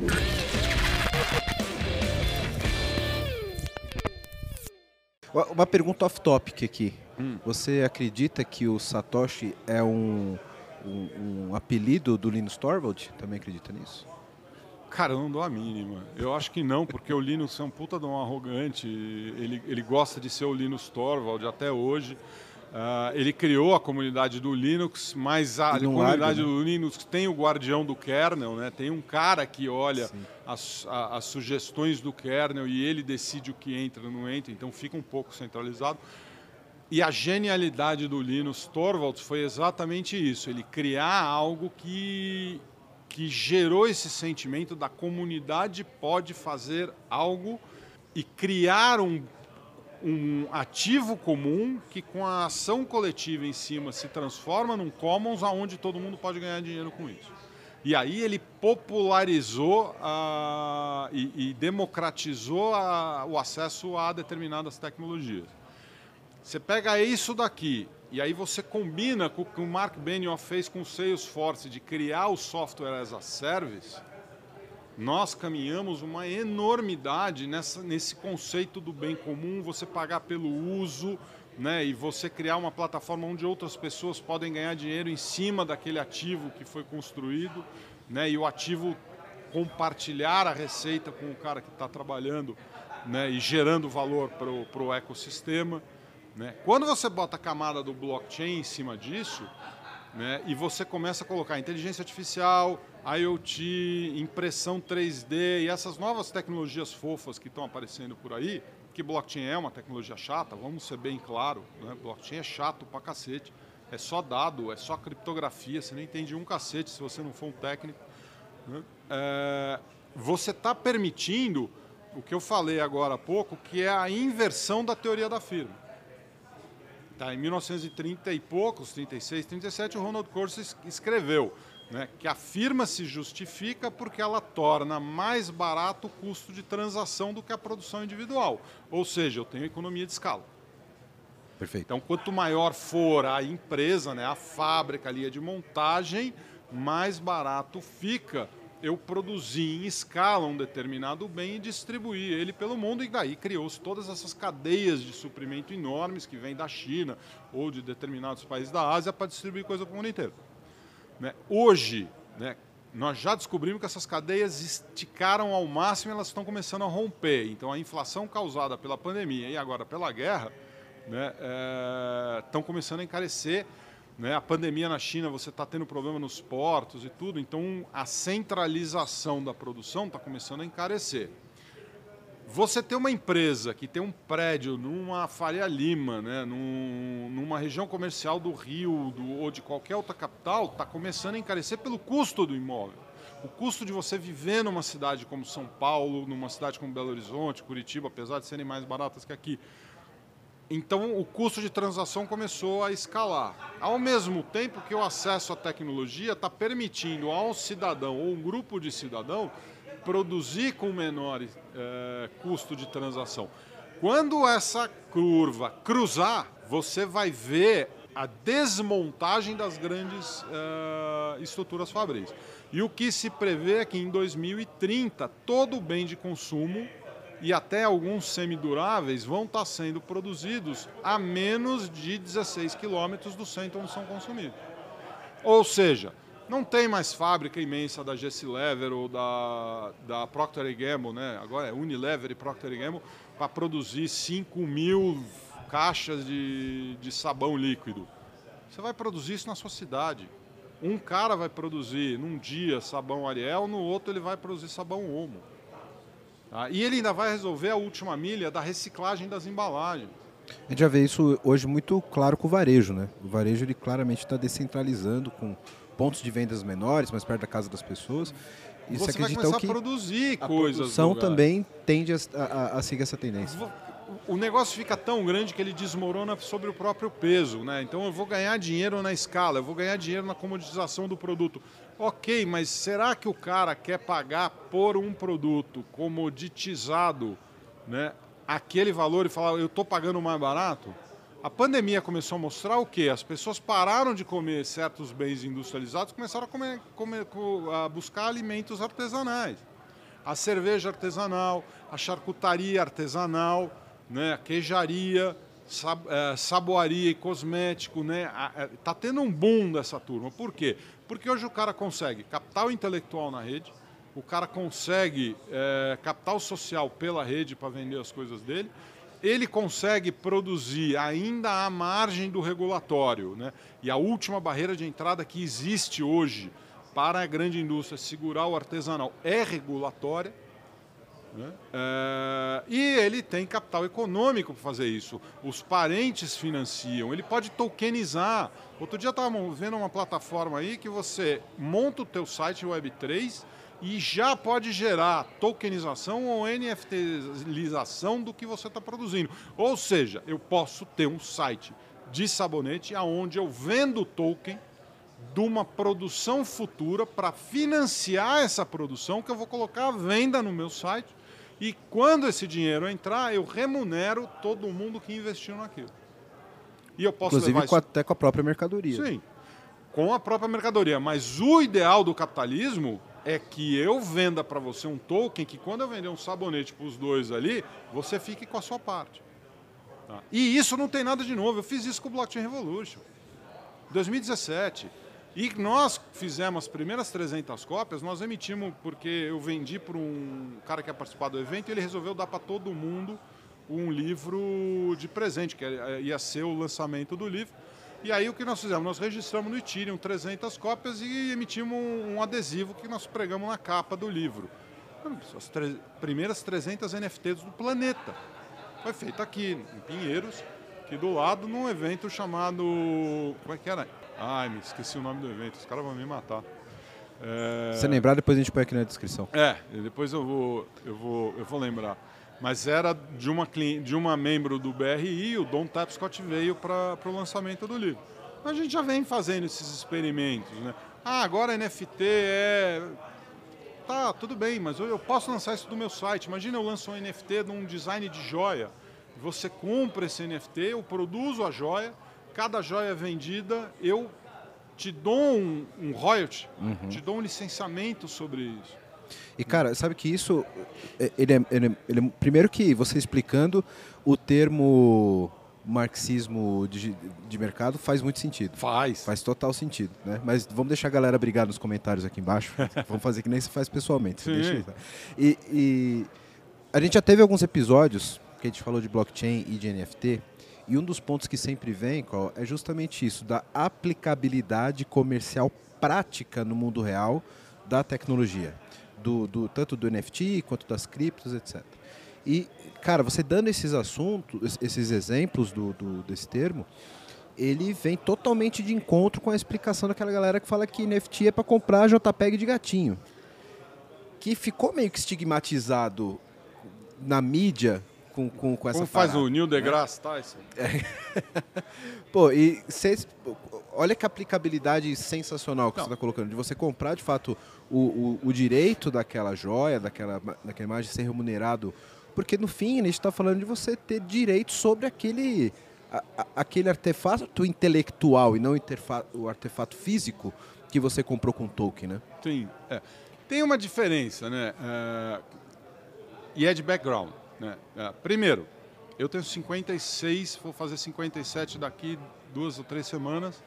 Uma pergunta off-topic aqui. Hum. Você acredita que o Satoshi é um, um, um apelido do Linus Torvald? Também acredita nisso? Cara, eu não dou a mínima. Eu acho que não, porque o Linus é um puta de um arrogante. Ele, ele gosta de ser o Linus Torvald até hoje. Uh, ele criou a comunidade do Linux, mas a comunidade larga, né? do Linux tem o guardião do kernel, né? tem um cara que olha as, a, as, sugestões do kernel e ele decide o que entra ou não entra, então fica um pouco centralizado. E a genialidade do Linus Torvalds foi exatamente isso, ele criar algo que, que gerou esse sentimento da comunidade pode fazer algo e criar um um ativo comum que com a ação coletiva em cima se transforma num commons aonde todo mundo pode ganhar dinheiro com isso. E aí ele popularizou uh, e, e, democratizou a, o acesso a determinadas tecnologias. Você pega isso daqui e aí você combina com o que o Mark Benioff fez com o Salesforce de criar o software as a service, nós caminhamos uma enormidade nessa, nesse conceito do bem comum, você pagar pelo uso, né, e você criar uma plataforma onde outras pessoas podem ganhar dinheiro em cima daquele ativo que foi construído, né, e o ativo compartilhar a receita com o cara que está trabalhando né, e gerando valor para o ecossistema. Né. Quando você bota a camada do blockchain em cima disso, né, e você começa a colocar inteligência artificial, IoT, impressão 3D e essas novas tecnologias fofas que estão aparecendo por aí, que blockchain é uma tecnologia chata, vamos ser bem claro, né? blockchain é chato pra cacete, é só dado, é só criptografia, você não entende um cacete se você não for um técnico. Né? É, você está permitindo o que eu falei agora há pouco, que é a inversão da teoria da firma. Tá, em 1930 e poucos, 36, 37, o Ronald Coase escreveu né, que a firma se justifica porque ela torna mais barato o custo de transação do que a produção individual. Ou seja, eu tenho economia de escala. Perfeito. Então, quanto maior for a empresa, né, a fábrica, a linha de montagem, mais barato fica eu produzir em escala um determinado bem e distribuir ele pelo mundo. E daí criou-se todas essas cadeias de suprimento enormes que vêm da China ou de determinados países da Ásia para distribuir coisa para o mundo inteiro. Né? Hoje, né, nós já descobrimos que essas cadeias esticaram ao máximo e elas estão começando a romper. Então, a inflação causada pela pandemia e agora pela guerra né, é, estão começando a encarecer. Né? A pandemia na China, você está tendo problema nos portos e tudo, então a centralização da produção está começando a encarecer. Você ter uma empresa que tem um prédio numa Faria Lima, né, num, numa região comercial do Rio do, ou de qualquer outra capital, está começando a encarecer pelo custo do imóvel. O custo de você viver numa cidade como São Paulo, numa cidade como Belo Horizonte, Curitiba, apesar de serem mais baratas que aqui. Então, o custo de transação começou a escalar. Ao mesmo tempo que o acesso à tecnologia está permitindo ao cidadão ou um grupo de cidadão produzir com menor é, custo de transação. Quando essa curva cruzar, você vai ver a desmontagem das grandes é, estruturas fabris. E o que se prevê é que em 2030 todo o bem de consumo e até alguns semiduráveis vão estar sendo produzidos a menos de 16 quilômetros do centro onde são consumidos. Ou seja, não tem mais fábrica imensa da Lever ou da, da Procter Gamble, né? agora é Unilever e Procter Gamble, para produzir 5 mil caixas de, de sabão líquido. Você vai produzir isso na sua cidade. Um cara vai produzir num dia sabão Ariel, no outro ele vai produzir sabão Omo. Tá? E ele ainda vai resolver a última milha da reciclagem das embalagens. A gente já vê isso hoje muito claro com o varejo, né? O varejo ele claramente está descentralizando com pontos de vendas menores, mais perto da casa das pessoas. E você vai começar que a produzir a coisas. A produção também tende a, a, a, seguir essa tendência. o negócio fica tão grande que ele desmorona sobre o próprio peso, né? Então eu vou ganhar dinheiro na escala, eu vou ganhar dinheiro na comoditização do produto. Ok, mas será que o cara quer pagar por um produto comoditizado, né? Aquele valor e falar, eu estou pagando mais barato? A pandemia começou a mostrar o quê? As pessoas pararam de comer certos bens industrializados, começaram a, comer, comer, a buscar alimentos artesanais. A cerveja artesanal, a charcutaria artesanal, né, a queijaria, sab, é, saboaria e cosmético, né? Está tendo um boom dessa turma. Por quê? Porque hoje o cara consegue capital intelectual na rede, o cara consegue é, capital social pela rede para vender as coisas dele, ele consegue produzir ainda à margem do regulatório. Né? E a última barreira de entrada que existe hoje para a grande indústria segurar o artesanal é regulatória. Né? É, e ele tem capital econômico para fazer isso. Os parentes financiam, ele pode tokenizar. Outro dia estava vendo uma plataforma aí que você monta o teu site Web3 e já pode gerar tokenização ou NFTização do que você está produzindo. Ou seja, eu posso ter um site de sabonete aonde eu vendo token de uma produção futura para financiar essa produção que eu vou colocar à venda no meu site e quando esse dinheiro entrar, eu remunero todo mundo que investiu naquilo. E eu posso Inclusive levar até com a própria mercadoria. Sim, com a própria mercadoria. Mas o ideal do capitalismo é que eu venda para você um token que quando eu vender um sabonete para os dois ali, você fique com a sua parte. Tá? E isso não tem nada de novo. Eu fiz isso com o Blockchain Revolution. 2017. E nós fizemos as primeiras 300 cópias, nós emitimos porque eu vendi para um cara que ia participar do evento e ele resolveu dar para todo mundo um livro de presente, que ia ser o lançamento do livro. E aí o que nós fizemos? Nós registramos no Ethereum 300 cópias e emitimos um, adesivo que nós pregamos na capa do livro. As primeiras 300 NFTs do planeta. Foi feito aqui, em Pinheiros, aqui do lado, num evento chamado... Como é que era? Ai, me esqueci o nome do evento, os caras vão me matar. É... Se lembrar, depois a gente põe aqui na descrição. É, depois eu vou, eu vou, eu vou lembrar mas era de uma, de uma membro do BRI, o Don Tapscott veio para o lançamento do livro. A gente já vem fazendo esses experimentos. Né? Ah, agora NFT é. Tá, tudo bem, mas eu posso lançar isso do meu site. Imagina eu lanço um NFT de um design de joia. Você compra esse NFT, eu produzo a joia, cada joia vendida, eu te dou um, um royalty, uhum. te dou um licenciamento sobre isso. E, cara, sabe que isso. É, ele é, ele é, ele é, primeiro que você explicando o termo marxismo de, de, mercado faz muito sentido. Faz. Faz total sentido, né? Mas vamos deixar a galera brigar nos comentários aqui embaixo. vamos fazer que nem se faz pessoalmente. Sim. E, e, a gente já teve alguns episódios que a gente falou de blockchain e de NFT. E um dos pontos que sempre vem, é justamente isso, da aplicabilidade comercial prática no mundo real da tecnologia do, do, tanto do NFT quanto das criptos, etc. E, cara, você dando esses assuntos, esses exemplos do, do, desse termo, ele vem totalmente de encontro com a explicação daquela galera que fala que NFT é para comprar JPEG de gatinho. Que ficou meio que estigmatizado na mídia com, com, com essa Como faz o Neil deGrasse né? Tyson? É. Pô, e cês, olha que aplicabilidade sensacional que Não. você está colocando, de você comprar de fato o, o, o, direito daquela joia, daquela, daquela imagem ser remunerado. Porque no fim a gente está falando de você ter direito sobre aquele, a, a, aquele artefato intelectual e não o artefato físico que você comprou com o token, né? Sim. É. Tem uma diferença, né? É... E é de background. Né? É. Primeiro, eu tenho 56, vou fazer 57 daqui duas ou três semanas.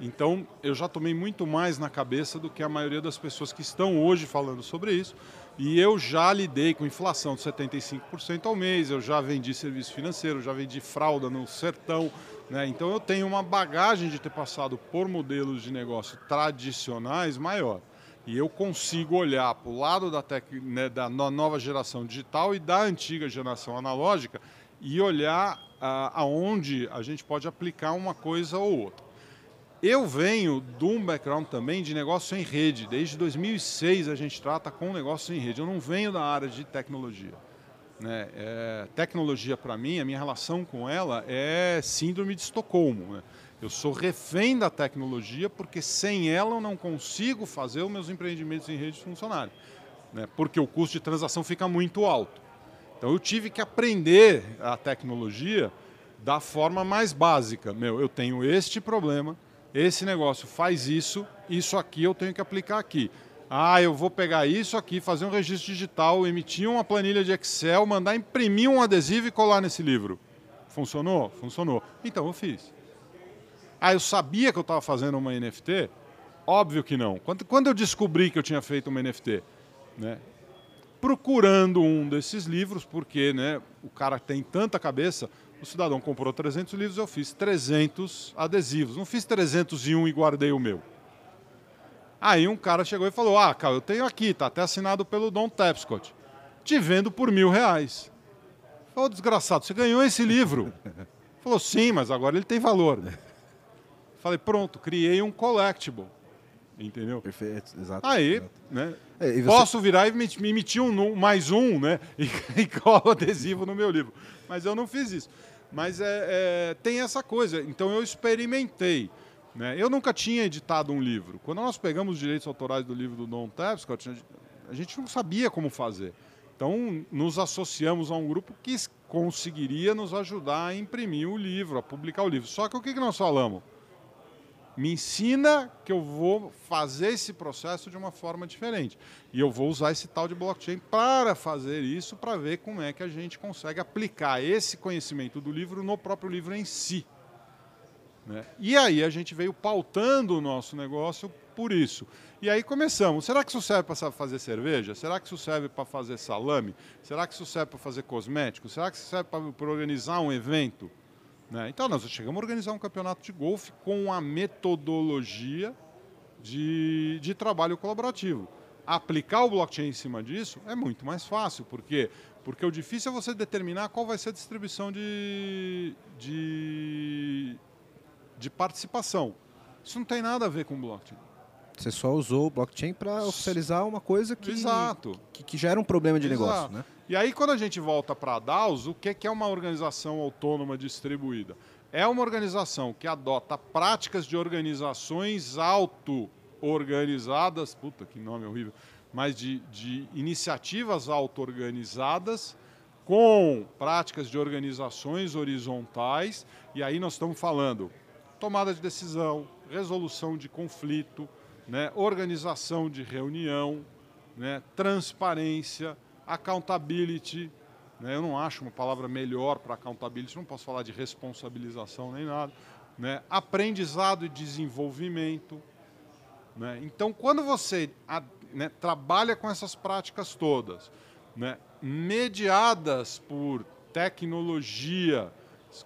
Então, eu já tomei muito mais na cabeça do que a maioria das pessoas que estão hoje falando sobre isso. E eu já lidei com inflação de 75% ao mês, eu já vendi serviço financeiro, já vendi fralda no sertão. Né? Então, eu tenho uma bagagem de ter passado por modelos de negócio tradicionais maior. E eu consigo olhar para o lado da, tec... né, da nova geração digital e da antiga geração analógica e olhar ah, aonde a gente pode aplicar uma coisa ou outra. Eu venho de um background também de negócio em rede. Desde 2006 a gente trata com negócio em rede. Eu não venho da área de tecnologia. Né? É, tecnologia, para mim, a minha relação com ela é síndrome de Estocolmo. Né? Eu sou refém da tecnologia porque sem ela eu não consigo fazer os meus empreendimentos em rede funcionarem. Né? Porque o custo de transação fica muito alto. Então eu tive que aprender a tecnologia da forma mais básica. Meu, eu tenho este problema, esse negócio faz isso, isso aqui eu tenho que aplicar aqui. Ah, eu vou pegar isso aqui, fazer um registro digital, emitir uma planilha de Excel, mandar imprimir um adesivo e colar nesse livro. Funcionou? Funcionou. Então eu fiz. Ah, eu sabia que eu estava fazendo uma NFT? Óbvio que não. Quando, quando eu descobri que eu tinha feito uma NFT? Né? Procurando um desses livros, porque né, o cara tem tanta cabeça, o cidadão comprou 300 livros, eu fiz 300 adesivos. Não fiz 301 e guardei o meu. Aí um cara chegou e falou, ah, cara, eu tenho aqui, tá até assinado pelo Don Tapscott. Te vendo por mil reais. Falou, desgraçado, você ganhou esse livro? Falou, sim, mas agora ele tem valor. Falei, pronto, criei um collectible. Entendeu? Perfeito, exato. Aí, exato. né? É, você- Posso virar e me emitir um, mais um, né? E, e colo adesivo no meu livro. Mas eu não fiz isso. Mas é, é, tem essa coisa. Então eu experimentei. Né? Eu nunca tinha editado um livro. Quando nós pegamos os direitos autorais do livro do Don Tapscott, a gente- não sabia como fazer. Então nos associamos a um grupo que conseguiria nos ajudar a imprimir o livro, a publicar o livro. Só que o que que nós falamos? Me ensina que eu vou fazer esse processo de uma forma diferente. E eu vou usar esse tal de blockchain para fazer isso, para ver como é que a gente consegue aplicar esse conhecimento do livro no próprio livro em si. né? E aí a gente veio pautando o nosso negócio por isso. E aí começamos. Será que isso serve para fazer cerveja? Será que isso serve para fazer salame? Será que isso serve para fazer cosméticos? Será que isso serve para organizar um evento? Né? Então, nós chegamos a organizar um campeonato de golfe com a metodologia de, de trabalho colaborativo. Aplicar o blockchain em cima disso é muito mais fácil. Por quê? Porque o difícil é você determinar qual vai ser a distribuição de, de, de participação. Isso não tem nada a ver com blockchain. Você só usou o blockchain para oficializar uma coisa que, Exato. que, que gera um problema de negócio, Exato. né? E aí, quando a gente volta para a DAOs, o que é uma organização autônoma distribuída? É uma organização que adota práticas de organizações auto-organizadas, puta que nome horrível, mas de, de iniciativas auto-organizadas com práticas de organizações horizontais, e aí nós estamos falando tomada de decisão, resolução de conflito, né, organização de reunião, né, transparência, accountability. Né, eu não acho uma palavra melhor para accountability, não posso falar de responsabilização nem nada. Né, aprendizado e desenvolvimento. Né, então, quando você a- né, trabalha com essas práticas todas, né, mediadas por tecnologia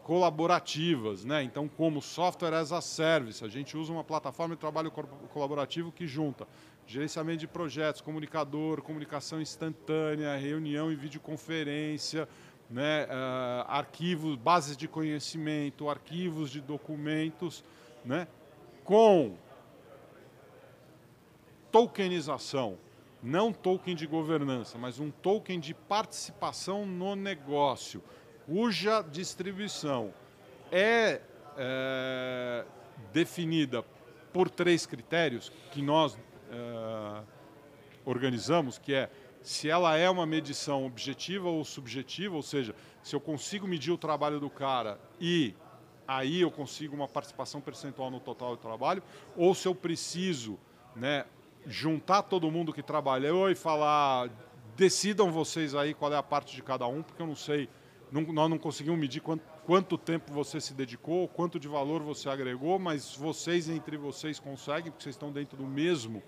colaborativas, né? Então, como software as a service, a gente usa uma plataforma de trabalho colaborativo que junta gerenciamento de projetos, comunicador, comunicação instantânea, reunião e videoconferência, né? ah, arquivos, bases de conhecimento, arquivos de documentos, né? Com tokenização, não token de governança, mas um token de participação no negócio, cuja distribuição é, é, definida por três critérios que nós é, organizamos, que é se ela é uma medição objetiva ou subjetiva, ou seja, se eu consigo medir o trabalho do cara e aí eu consigo uma participação percentual no total do trabalho, ou se eu preciso né, juntar todo mundo que trabalhou e falar, decidam vocês aí qual é a parte de cada um, porque eu não sei, não- nós não conseguimos medir quanto, quanto tempo você se dedicou, quanto de valor você agregou, mas vocês entre vocês conseguem, porque vocês estão dentro do mesmo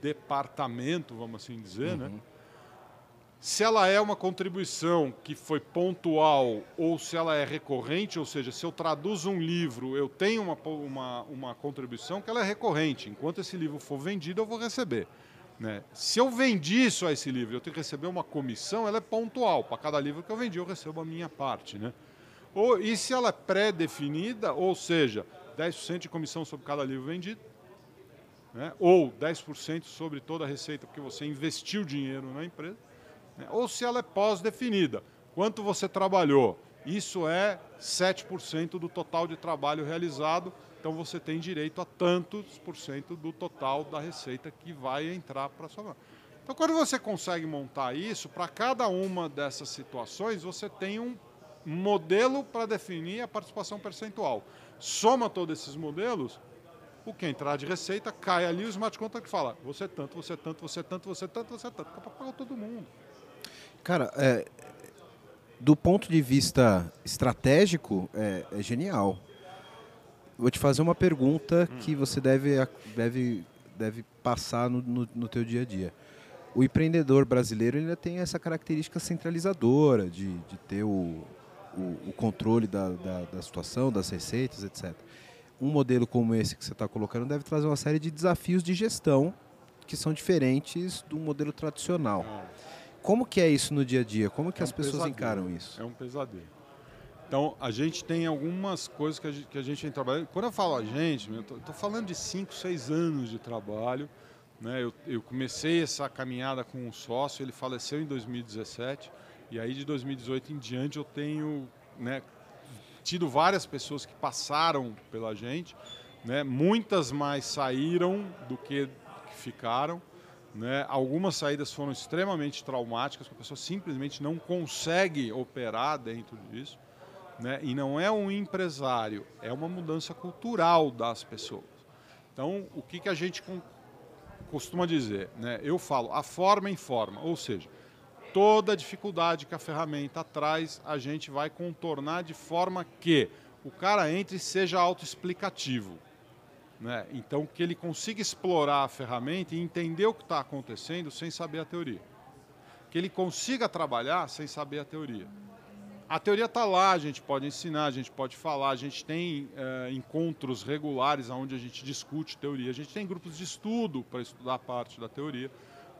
departamento, vamos assim dizer, né? Se ela é uma contribuição que foi pontual ou se ela é recorrente, ou seja, se eu traduzo um livro, eu tenho uma, uma, uma contribuição que ela é recorrente. Enquanto esse livro for vendido, eu vou receber. Né? Se eu vendi só esse livro, eu tenho que receber uma comissão, ela é pontual. Para cada livro que eu vendi, eu recebo a minha parte. Né? Ou, e se ela é pré-definida, ou seja, 10% de comissão sobre cada livro vendido, né? ou 10% sobre toda a receita, porque você investiu dinheiro na empresa, né? ou se ela é pós-definida. Quanto você trabalhou? Isso é 7% do total de trabalho realizado, então você tem direito a tantos por cento do total da receita que vai entrar para a sua mão. Então, quando você consegue montar isso, para cada uma dessas situações, você tem um modelo para definir a participação percentual. Soma todos esses modelos, o que entrar de receita cai ali, o smart contract fala: você é tanto, você é tanto, você é tanto, você é tanto, você é tanto. Para pagar todo mundo. Cara, é, do ponto de vista estratégico, é, é genial. Vou te fazer uma pergunta hum. que você deve, deve, deve passar no, no, no teu dia a dia o empreendedor brasileiro ainda tem essa característica centralizadora de, de ter o, o, o controle da, da, da, situação, das receitas, etc. Um modelo como esse que você está colocando deve trazer uma série de desafios de gestão que são diferentes do modelo tradicional. Como que é isso no dia a dia? Como que é as um pessoas pesadelo. encaram isso? É um pesadelo. Então, a gente tem algumas coisas que a gente, que a gente tem trabalhado. Quando eu falo a gente, estou falando de 5, 6 anos de trabalho né? Eu, eu, comecei essa caminhada com um sócio, ele faleceu em 2017, e aí de 2018 em diante eu tenho né, tido várias pessoas que passaram pela gente, né? muitas mais saíram do que, ficaram. Né? Algumas saídas foram extremamente traumáticas, a pessoa simplesmente não consegue operar dentro disso. Né? E não é um empresário, é uma mudança cultural das pessoas. Então, o que, que a gente costuma dizer, né? eu falo, a forma informa, ou seja, toda dificuldade que a ferramenta traz, a gente vai contornar de forma que o cara entre e seja autoexplicativo. Né? Então, que ele consiga explorar a ferramenta e entender o que está acontecendo sem saber a teoria. Que ele consiga trabalhar sem saber a teoria. A teoria está lá, a gente pode ensinar, a gente pode falar, a gente tem é, encontros regulares onde a gente discute teoria, a gente tem grupos de estudo para estudar parte da teoria,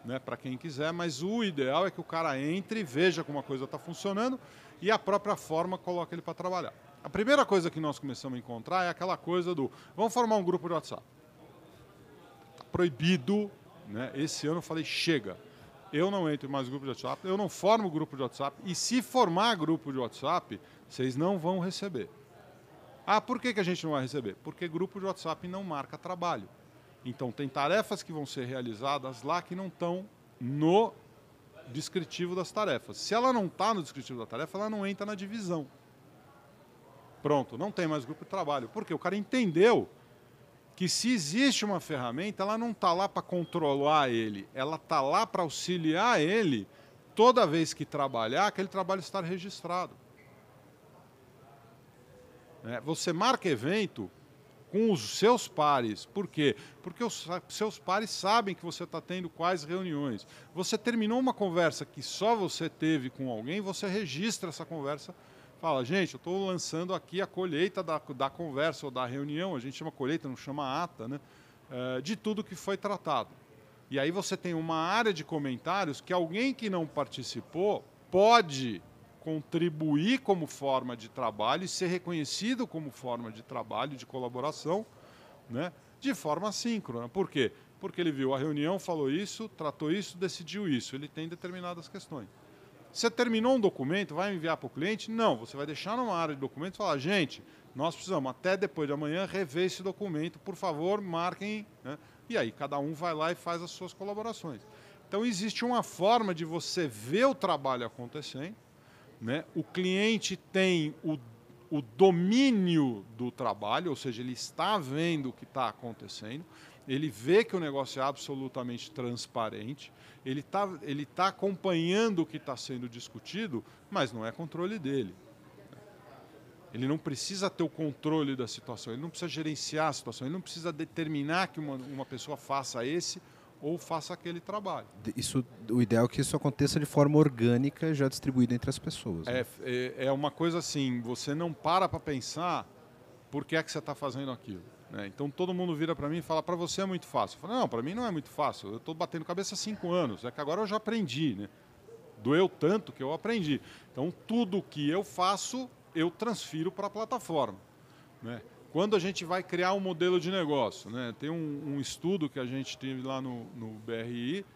né, para quem quiser, mas o ideal é que o cara entre, veja como a coisa está funcionando e a própria forma coloca ele para trabalhar. A primeira coisa que nós começamos a encontrar é aquela coisa do vamos formar um grupo de WhatsApp. Está proibido, né? esse ano eu falei chega eu não entro mais grupo de WhatsApp, eu não formo grupo de WhatsApp, e se formar grupo de WhatsApp, vocês não vão receber. Ah, por que, que a gente não vai receber? Porque grupo de WhatsApp não marca trabalho. Então, tem tarefas que vão ser realizadas lá que não estão no descritivo das tarefas. Se ela não está no descritivo da tarefa, ela não entra na divisão. Pronto, não tem mais grupo de trabalho. Porque o cara entendeu que se existe uma ferramenta, ela não está lá para controlar ele, ela está lá para auxiliar ele toda vez que trabalhar, aquele trabalho estar registrado. É, você marca evento com os seus pares. Por quê? Porque os seus pares sabem que você está tendo quais reuniões. Você terminou uma conversa que só você teve com alguém, você registra essa conversa fala, gente, eu estou lançando aqui a colheita da, da conversa ou da reunião, a gente chama colheita, não chama ata, né? É, de tudo que foi tratado. E aí você tem uma área de comentários que alguém que não participou pode contribuir como forma de trabalho e ser reconhecido como forma de trabalho, de colaboração, né? de forma síncrona. Por quê? Porque ele viu a reunião, falou isso, tratou isso, decidiu isso. Ele tem determinadas questões. Você terminou um documento, vai enviar para o cliente? Não, você vai deixar numa área de documentos e falar, gente, nós precisamos até depois de amanhã rever esse documento, por favor, marquem. Né? E aí cada um vai lá e faz as suas colaborações. Então existe uma forma de você ver o trabalho acontecendo. Né? O cliente tem o, o domínio do trabalho, ou seja, ele está vendo o que está acontecendo, ele vê que o negócio é absolutamente transparente ele está ele tá acompanhando o que está sendo discutido, mas não é controle dele. Ele não precisa ter o controle da situação, ele não precisa gerenciar a situação, ele não precisa determinar que uma, uma pessoa faça esse ou faça aquele trabalho. Isso, o ideal é que isso aconteça de forma orgânica, já distribuída entre as pessoas. Né? É, é, é uma coisa assim, você não para para pensar por que é que você está fazendo aquilo. Né? Então todo mundo vira para mim e fala: para você é muito fácil. Eu falo: não, para mim não é muito fácil. Eu estou batendo cabeça há cinco anos. É que agora eu já aprendi. Né? Doeu tanto que eu aprendi. Então tudo que eu faço, eu transfiro para a plataforma. Né? Quando a gente vai criar um modelo de negócio, né? tem um, um estudo que a gente teve lá no, no BRI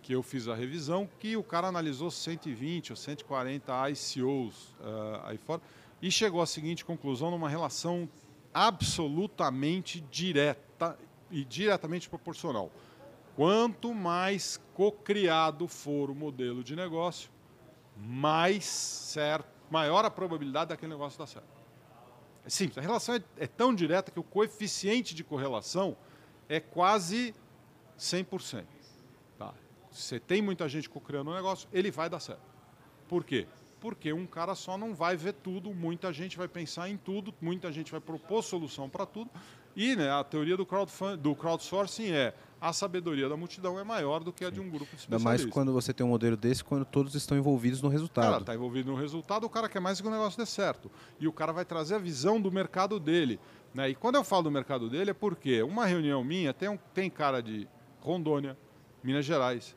que eu fiz a revisão, que o cara analisou 120 ou 140 ICOs uh, aí fora e chegou à seguinte conclusão numa relação absolutamente direta e diretamente proporcional. Quanto mais co-criado for o modelo de negócio, mais certo, maior a probabilidade daquele negócio dar certo. É simples, a relação é, é tão direta que o coeficiente de correlação é quase 100%. Tá? Você tem muita gente co-criando um negócio, ele vai dar certo. Por quê? Porque um cara só não vai ver tudo, muita gente vai pensar em tudo, muita gente vai propor solução para tudo. E né, a teoria do, do crowdsourcing é a sabedoria da multidão é maior do que a de um grupo de especialistas. Ainda mais quando você tem um modelo desse, quando todos estão envolvidos no resultado. O cara está envolvido no resultado, o cara quer mais que o negócio dê certo. E o cara vai trazer a visão do mercado dele. Né? E quando eu falo do mercado dele é porque uma reunião minha tem, um, tem cara de Rondônia, Minas Gerais,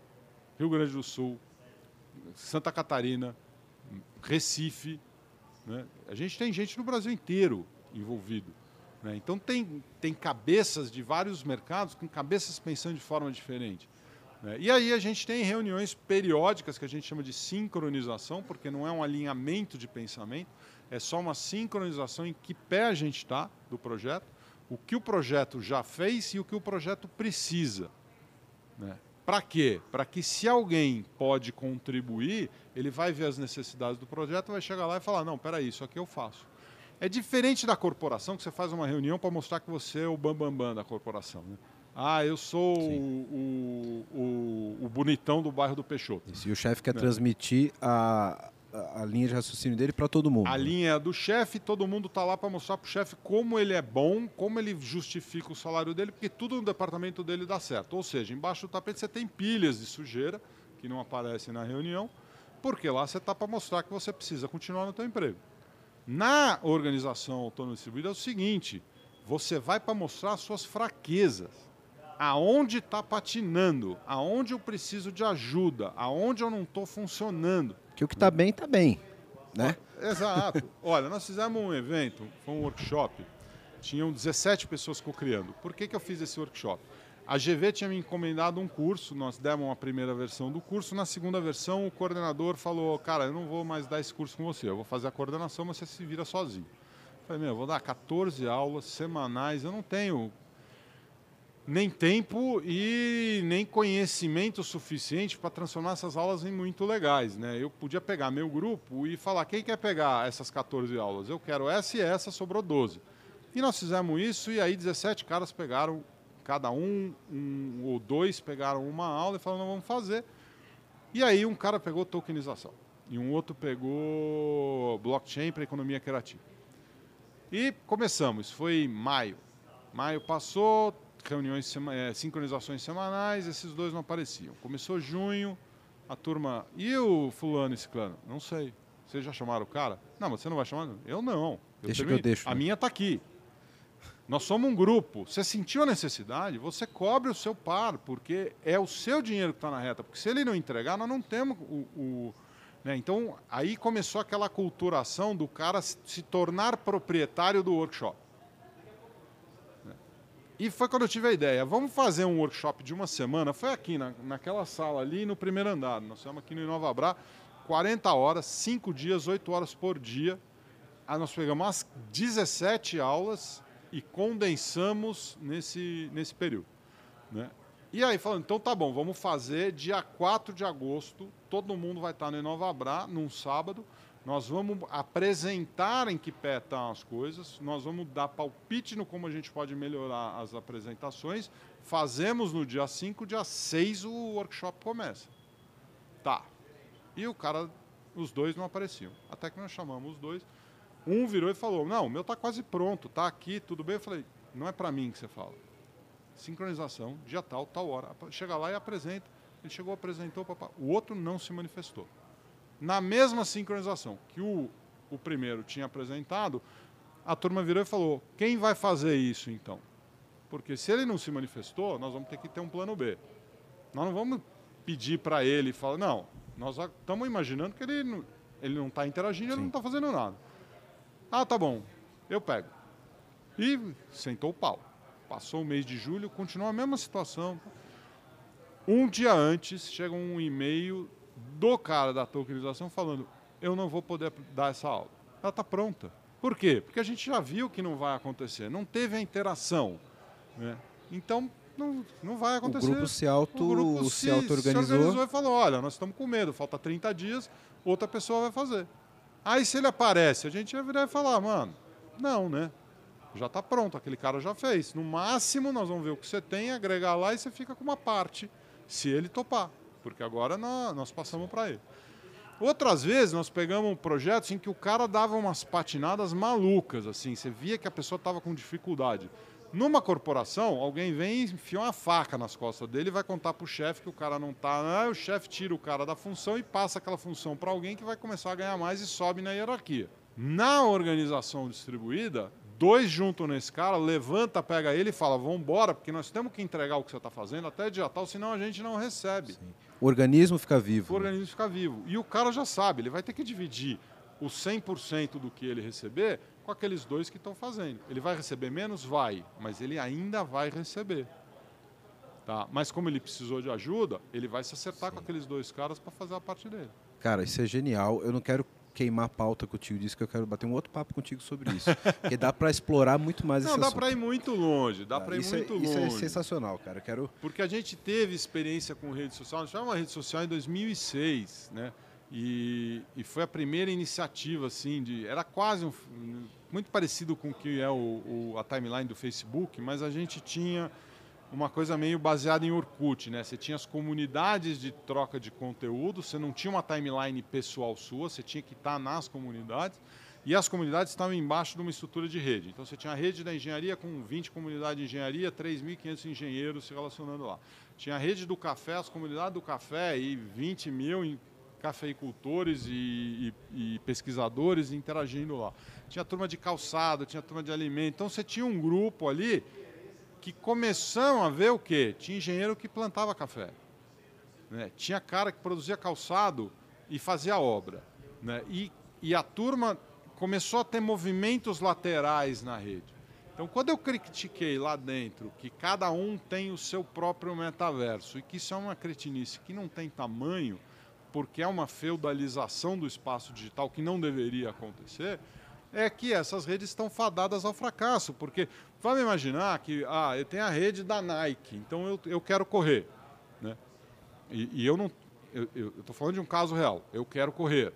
Rio Grande do Sul, Santa Catarina, Recife. Né? A gente tem gente no Brasil inteiro envolvido. Né? Então tem, tem cabeças de vários mercados com cabeças pensando de forma diferente. Né? E aí a gente tem reuniões periódicas que a gente chama de sincronização, porque não é um alinhamento de pensamento, é só uma sincronização em que pé a gente está do projeto, o que o projeto já fez e o que o projeto precisa. Né? Para quê? Para que se alguém pode contribuir, ele vai ver as necessidades do projeto, vai chegar lá e falar, não, peraí, isso aqui eu faço. É diferente da corporação, que você faz uma reunião para mostrar que você é o bambambam bam, bam da corporação. Né? Ah, eu sou o, o, o, bonitão do bairro do Peixoto. Isso, e o chefe quer né? transmitir a, a, linha de raciocínio dele para todo mundo. A né? linha é do chefe, todo mundo está lá para mostrar para o chefe como ele é bom, como ele justifica o salário dele, porque tudo no departamento dele dá certo. Ou seja, embaixo do tapete você tem pilhas de sujeira que não aparecem na reunião, porque lá você está para mostrar que você precisa continuar no seu emprego. Na organização autônoma distribuída é o seguinte: você vai para mostrar suas fraquezas, aonde está patinando, aonde eu preciso de ajuda, aonde eu não estou funcionando. Que o que está bem, está bem. Né? Exato. Olha, nós fizemos um evento, foi um workshop, tinham 17 pessoas co-criando. Por que, que eu fiz esse workshop? A GV tinha me encomendado um curso, nós demos uma primeira versão do curso, na segunda versão o coordenador falou, cara, eu não vou mais dar esse curso com você, eu vou fazer a coordenação, mas você se vira sozinho. Eu falei, meu, eu vou dar 14 aulas semanais, eu não tenho nem tempo e nem conhecimento suficiente para transformar essas aulas em muito legais. Né? Eu podia pegar meu grupo e falar, quem quer pegar essas 14 aulas? Eu quero essa e essa, sobrou 12. E nós fizemos isso e aí 17 caras pegaram cada um, um ou dois pegaram uma aula e falaram, não, vamos fazer. E aí um cara pegou tokenização e um outro pegou blockchain para economia criativa. E começamos, isso foi maio. Maio passou, reuniões, é, sincronizações semanais, esses dois não apareciam. Começou junho, a turma, e o fulano e ciclano? Não sei. Vocês já chamaram o cara? Não, mas você não vai chamar? Eu não. Eu Deixa que eu deixo. A né? minha está aqui. Nós somos um grupo. Você sentiu a necessidade, você cobre o seu par, porque é o seu dinheiro que está na reta. Porque se ele não entregar, nós não temos o. o né? Então, aí começou aquela culturação do cara se tornar proprietário do workshop. E foi quando eu tive a ideia. Vamos fazer um workshop de uma semana. Foi aqui, na, naquela sala ali, no primeiro andar. Nós estamos aqui no Inova Bra, 40 horas, 5 dias, 8 horas por dia. Aí nós pegamos umas 17 aulas e condensamos nesse, nesse período. Né? E aí falando, então tá bom, vamos fazer dia 4 de agosto, todo mundo vai estar no Inovabra, num sábado, nós vamos apresentar em que pé estão as coisas, nós vamos dar palpite no como a gente pode melhorar as apresentações, fazemos no dia 5, dia 6 o workshop começa. Tá. E o cara, os dois não apareciam. Até que nós chamamos os dois, um virou e falou: Não, o meu está quase pronto, está aqui, tudo bem. Eu falei: Não é para mim que você fala. Sincronização, dia tal, tal hora. Chega lá e apresenta. Ele chegou, apresentou, papá. O outro não se manifestou. Na mesma sincronização que o, o primeiro tinha apresentado, a turma virou e falou: Quem vai fazer isso então? Porque se ele não se manifestou, nós vamos ter que ter um plano B. Nós não vamos pedir para ele e falar: Não, nós estamos imaginando que ele não, ele não está interagindo, Sim. ele não está fazendo nada. Ah, tá bom, eu pego. E sentou o pau. Passou o mês de julho, continuou a mesma situação. Um dia antes chega um e-mail do cara da tokenização falando: eu não vou poder dar essa aula. Ela está pronta. Por quê? Porque a gente já viu que não vai acontecer, não teve a interação. Né? Então, não, não vai acontecer. O grupo se auto, o grupo se, se auto-organizou. Se organizou e falou: olha, nós estamos com medo, falta 30 dias, outra pessoa vai fazer. Aí, se ele aparece, a gente ia virar e falar: mano, não, né? Já está pronto, aquele cara já fez. No máximo, nós vamos ver o que você tem, agregar lá e você fica com uma parte, se ele topar. Porque agora nós, passamos para ele. Outras vezes nós pegamos projetos em que o cara dava umas patinadas malucas, assim, você via que a pessoa estava com dificuldade. Numa corporação, alguém vem e enfia uma faca nas costas dele e vai contar para o chefe que o cara não está. o chefe tira o cara da função e passa aquela função para alguém que vai começar a ganhar mais e sobe na hierarquia. Na organização distribuída, dois juntam nesse cara, levanta, pega ele e fala: vamos embora, porque nós temos que entregar o que você está fazendo até dia tal, senão a gente não recebe. Sim. O organismo fica vivo. O né? organismo fica vivo. E o cara já sabe, ele vai ter que dividir o 100% do que ele receber com aqueles dois que estão fazendo. Ele vai receber menos? Vai, mas ele ainda vai receber. Tá? Mas como ele precisou de ajuda, ele vai se acertar Sim. com aqueles dois caras para fazer a parte dele. Cara, isso é genial. Eu não quero queimar a pauta contigo disso, que eu quero bater um outro papo contigo sobre isso. porque dá para explorar muito mais Não, esse dá para ir muito longe, dá para ir isso muito é, longe. Isso é sensacional, cara. Eu quero... Porque a gente teve experiência com rede social, nós tivemos uma rede social em 2006, né? E, e foi a primeira iniciativa, assim, de... Era quase um, muito parecido com o que é o, o, a timeline do Facebook, mas a gente tinha uma coisa meio baseada em Orkut, né? Você tinha as comunidades de troca de conteúdo, você não tinha uma timeline pessoal sua, você tinha que estar nas comunidades, e as comunidades estavam embaixo de uma estrutura de rede. Então você tinha a rede da engenharia com 20 comunidades de engenharia, 3.500 engenheiros se relacionando lá. Tinha a rede do café, as comunidades do café e 20 mil cafeicultores e, e, e pesquisadores interagindo lá. Tinha turma de calçado, tinha turma de alimento. Então você tinha um grupo ali que começaram a ver o quê? Tinha engenheiro que plantava café. Né? Tinha cara que produzia calçado e fazia obra. Né? E, e a turma começou a ter movimentos laterais na rede. Então, quando eu critiquei lá dentro que cada um tem o seu próprio metaverso e que isso é uma cretinice que não tem tamanho, porque é uma feudalização do espaço digital que não deveria acontecer, é que essas redes estão fadadas ao fracasso, porque vamos imaginar que ah, eu tenho a rede da Nike, então eu, eu quero correr, né? E, e eu não, eu estou falando de um caso real, eu quero correr,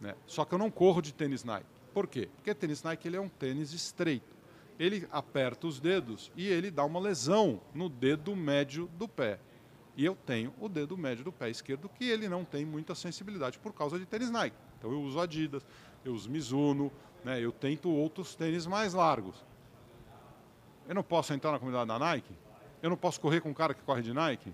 né? Só que eu não corro de tênis Nike. Por quê? Porque tênis Nike ele é um tênis estreito. Ele aperta os dedos e ele dá uma lesão no dedo médio do pé. E eu tenho o dedo médio do pé esquerdo que ele não tem muita sensibilidade por causa de tênis Nike. Então eu uso Adidas, eu uso Mizuno, né? Eu tento outros tênis mais largos. Eu não posso entrar na comunidade da Nike? Eu não posso correr com um cara que corre de Nike?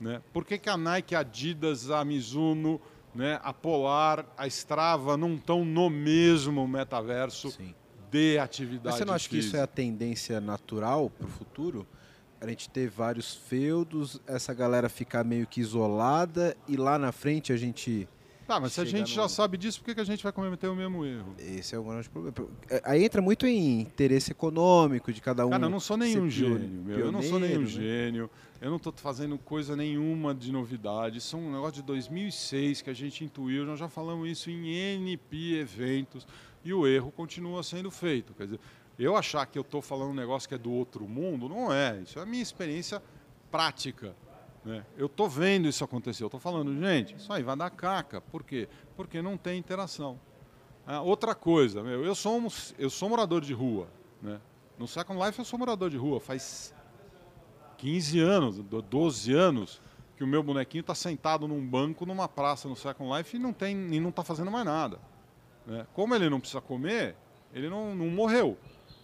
Né? Por que, que a Nike, a Adidas, a Mizuno, né, a Polar, a Strava não estão no mesmo metaverso Sim. de atividade Mas você não acha física? que isso é a tendência natural para o futuro? A gente ter vários feudos, essa galera ficar meio que isolada e lá na frente a gente Tá, mas se a gente no... já sabe disso, por que, que a gente vai cometer o mesmo erro? Esse é o grande problema. Aí entra muito em interesse econômico de cada um. Cara, eu não sou nenhum gênio, meu. Eu não sou nenhum né? gênio. Eu não estou fazendo coisa nenhuma de novidade. Isso é um negócio de 2006 que a gente intuiu. Nós já falamos isso em NP eventos. E o erro continua sendo feito. Quer dizer, eu achar que eu estou falando um negócio que é do outro mundo, não é. Isso é a minha experiência prática. Né? Eu estou vendo isso acontecer, eu estou falando, gente, isso aí vai dar caca. Por quê? Porque não tem interação. Ah, outra coisa, meu, eu, sou um, eu sou morador de rua. Né? No Second Life eu sou morador de rua. Faz 15 anos, 12 anos, que o meu bonequinho está sentado num banco numa praça no Second Life e não tem e não está fazendo mais nada. Né? Como ele não precisa comer, ele não, não morreu.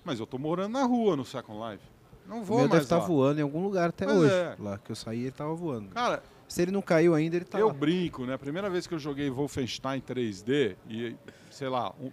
Mas eu estou morando na rua no Second Life. Não vou o meu mais deve estar tá voando em algum lugar até Mas hoje. é. Lá que eu saí, ele tava voando. Cara, se ele não caiu ainda, ele tá eu lá. brinco, né? A primeira vez que eu joguei Wolfenstein 3D e, sei lá, um,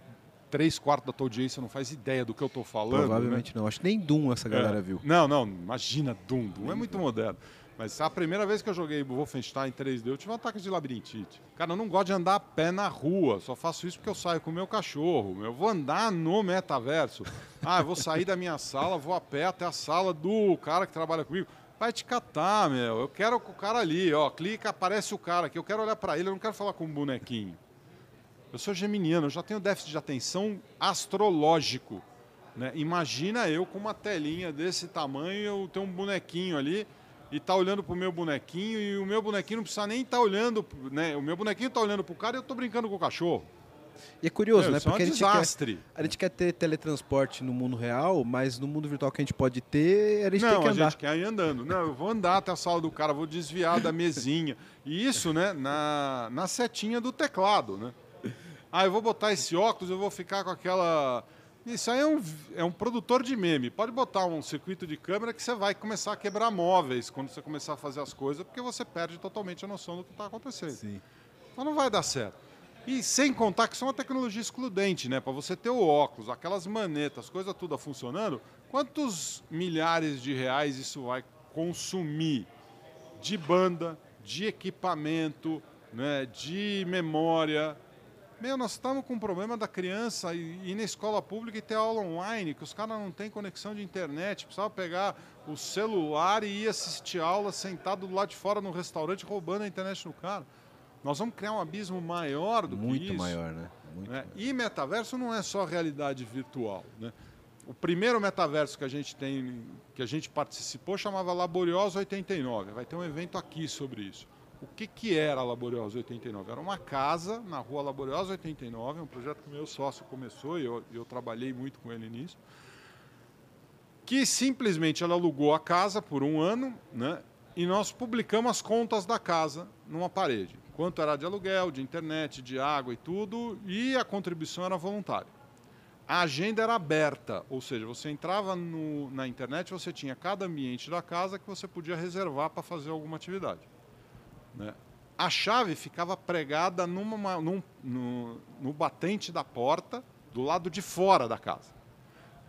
três quartos da tua audiência não faz ideia do que eu tô falando. Provavelmente né? não. Acho que nem Doom essa galera é. viu. Não, não, imagina Doom. Doom é muito moderno. Mas a primeira vez que eu joguei Wolfenstein 3D, eu tive um ataque de labirintite. Cara, eu não gosto de andar a pé na rua, só faço isso porque eu saio com o meu cachorro. Eu vou andar no metaverso. Ah, eu vou sair da minha sala, vou a pé até a sala do cara que trabalha comigo. Vai te catar, meu. Eu quero com o cara ali, ó. Clica, aparece o cara aqui. Eu quero olhar para ele, eu não quero falar com um bonequinho. Eu sou geminiano, eu já tenho déficit de atenção astrológico. Né? Imagina eu com uma telinha desse tamanho, eu tenho um bonequinho ali e tá olhando pro meu bonequinho e o meu bonequinho não precisa nem estar tá olhando, né? O meu bonequinho tá olhando pro cara e eu tô brincando com o cachorro. E é curioso, né? Porque é um a, gente quer, a gente quer ter teletransporte no mundo real, mas no mundo virtual que a gente pode ter, a gente não, tem que andar. a gente quer ir andando. Não, eu vou andar até a sala do cara, vou desviar da mesinha. E isso, né, na, na setinha do teclado, né? Ah, eu vou botar esse óculos, eu vou ficar com aquela... Isso aí é um, é um produtor de meme. Pode botar um circuito de câmera que você vai começar a quebrar móveis quando você começar a fazer as coisas, porque você perde totalmente a noção do que está acontecendo. Sim. Então não vai dar certo. E sem contar que isso é uma tecnologia excludente, né? Para você ter o óculos, aquelas manetas, coisa toda funcionando, quantos milhares de reais isso vai consumir de banda, de equipamento, né, de memória? Meu, nós estamos com um problema da criança ir na escola pública e ter aula online, que os caras não têm conexão de internet, precisava pegar o celular e ir assistir aula sentado do lado de fora no restaurante roubando a internet no cara. Nós vamos criar um abismo maior do Muito que isso. maior, né? Muito né? maior. E metaverso não é só realidade virtual. Né? O primeiro metaverso que a gente tem, que a gente participou, chamava Laboriosa 89. Vai ter um evento aqui sobre isso. O que, que era a Laboriosa 89? Era uma casa na rua Laboriosa 89, um projeto que meu sócio começou e eu, eu trabalhei muito com ele nisso. Que simplesmente ela alugou a casa por um ano, né? E nós publicamos as contas da casa numa parede quanto era de aluguel, de internet, de água e tudo, e a contribuição era voluntária. A agenda era aberta, ou seja, você entrava no, na internet, você tinha cada ambiente da casa que você podia reservar para fazer alguma atividade. Né? A chave ficava pregada numa, num, no, no batente da porta, do lado de fora da casa,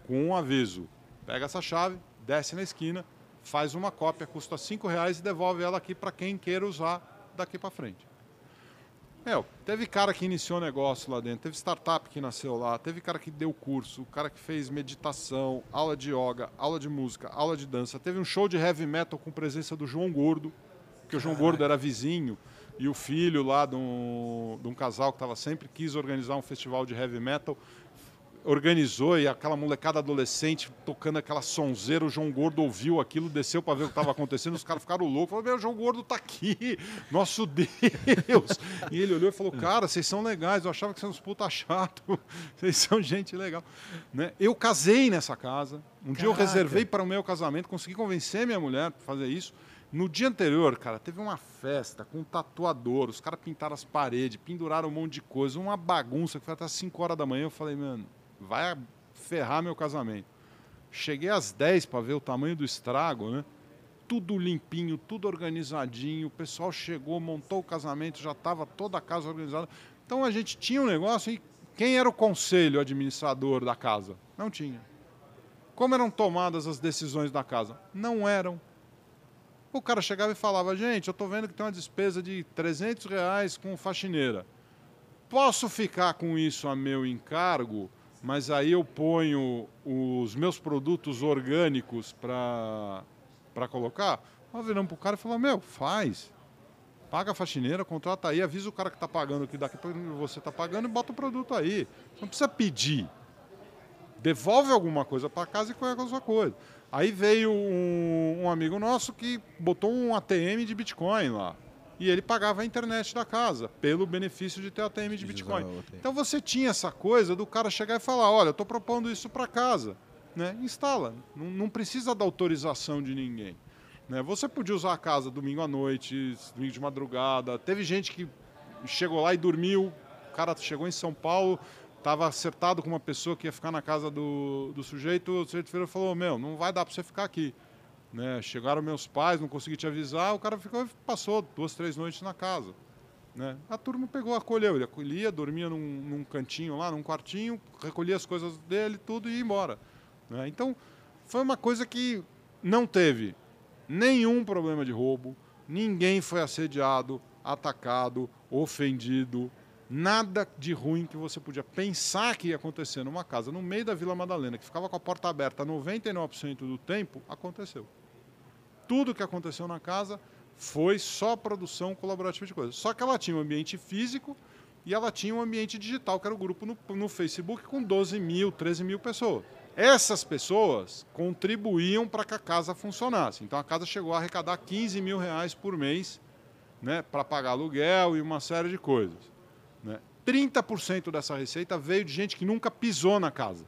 com um aviso: pega essa chave, desce na esquina, faz uma cópia, custa cinco reais e devolve ela aqui para quem queira usar daqui para frente. Meu, teve cara que iniciou negócio lá dentro, teve startup que nasceu lá, teve cara que deu curso, cara que fez meditação, aula de yoga, aula de música, aula de dança. Teve um show de heavy metal com presença do João Gordo, que o João Gordo era vizinho, e o filho lá de um, de um casal que estava sempre quis organizar um festival de heavy metal organizou e aquela molecada adolescente tocando aquela sonzeira, o João Gordo ouviu aquilo, desceu para ver o que estava acontecendo, os caras ficaram loucos, falaram, meu, o João Gordo tá aqui, nosso Deus. E ele olhou e falou, cara, vocês são legais, eu achava que vocês são uns puta chato, vocês são gente legal. Né? Eu casei nessa casa, um Caraca. dia eu reservei para o meu casamento, consegui convencer minha mulher a fazer isso, no dia anterior, cara, teve uma festa com um tatuador, os caras pintaram as paredes, penduraram um monte de coisa, uma bagunça que foi até 5 horas da manhã. Eu falei, mano, vai ferrar meu casamento. Cheguei às 10 para ver o tamanho do estrago, né? Tudo limpinho, tudo organizadinho. O pessoal chegou, montou o casamento, já estava toda a casa organizada. Então a gente tinha um negócio e quem era o conselho administrador da casa? Não tinha. Como eram tomadas as decisões da casa? Não eram. O cara chegava e falava: Gente, eu estou vendo que tem uma despesa de 300 reais com faxineira. Posso ficar com isso a meu encargo? mas aí eu ponho os meus produtos orgânicos para colocar, nós viramos para o cara e falamos, meu, faz. Paga a faxineira, contrata aí, avisa o cara que está pagando que daqui você está pagando e bota o produto aí. Não precisa pedir. Devolve alguma coisa para casa e coloca a sua coisa. Aí veio um, um amigo nosso que botou um ATM de Bitcoin lá e ele pagava a internet da casa, pelo benefício de ter ATM de Bitcoin. Então você tinha essa coisa do cara chegar e falar: olha, eu estou propondo isso para casa. Né? Instala, não, não, precisa da autorização de ninguém. Né? Você podia usar a casa domingo à noite, domingo de madrugada. Teve gente que chegou lá e dormiu. O cara chegou em São Paulo, estava acertado com uma pessoa que ia ficar na casa do, do sujeito. O sujeito falou: Meu, não vai dar para você ficar aqui. Né? Chegaram meus pais, não consegui te avisar, o cara ficou, passou duas, três noites na casa. Né? A turma pegou, acolheu, ele acolhia, dormia num, num cantinho lá, num quartinho, recolhia as coisas dele, tudo e ia embora. Né? Então, foi uma coisa que não teve nenhum problema de roubo, ninguém foi assediado, atacado, ofendido, nada de ruim que você podia pensar que ia acontecer numa casa no meio da Vila Madalena, que ficava com a porta aberta 99% do tempo, aconteceu. tudo que aconteceu na casa foi só produção colaborativa de coisas. Só que ela tinha um ambiente físico e ela tinha um ambiente digital, que era o grupo no, no Facebook, com 12 mil, 13 mil pessoas. Essas pessoas contribuíam para que a casa funcionasse. Então a casa chegou a arrecadar 15 mil reais por mês né, para pagar aluguel e uma série de coisas. Né? 30% dessa receita veio de gente que nunca pisou na casa.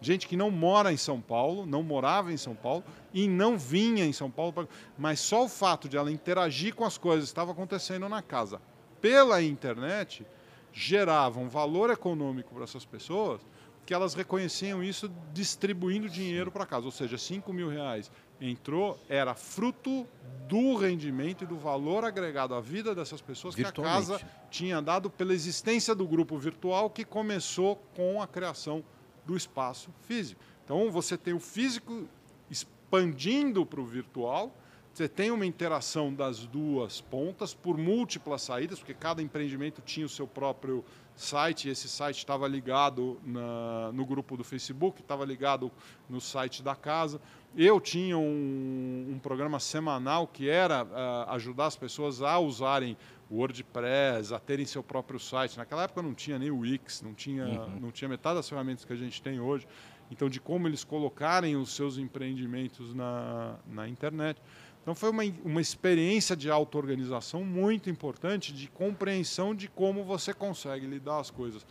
Gente que não mora em São Paulo, não morava em São Paulo e não vinha em São Paulo. Mas só o fato de ela interagir com as coisas que estavam acontecendo na casa pela internet gerava um valor econômico para essas pessoas que elas reconheciam isso distribuindo dinheiro para casa. Ou seja, 5 mil reais entrou, era fruto do rendimento e do valor agregado à vida dessas pessoas que a casa tinha dado pela existência do grupo virtual que começou com a criação do espaço físico. Então você tem o físico expandindo para o virtual, você tem uma interação das duas pontas por múltiplas saídas, porque cada empreendimento tinha o seu próprio site, e esse site estava ligado na, no grupo do Facebook, estava ligado no site da casa. Eu tinha um, um programa semanal que era uh, ajudar as pessoas a usarem o WordPress, a terem seu próprio site. Naquela época não tinha nem o Wix, não tinha, uhum. não tinha metade das ferramentas que a gente tem hoje. Então, de como eles colocarem os seus empreendimentos na, na internet. Então foi uma, uma experiência de auto-organização muito importante, de compreensão de como você consegue lidar as coisas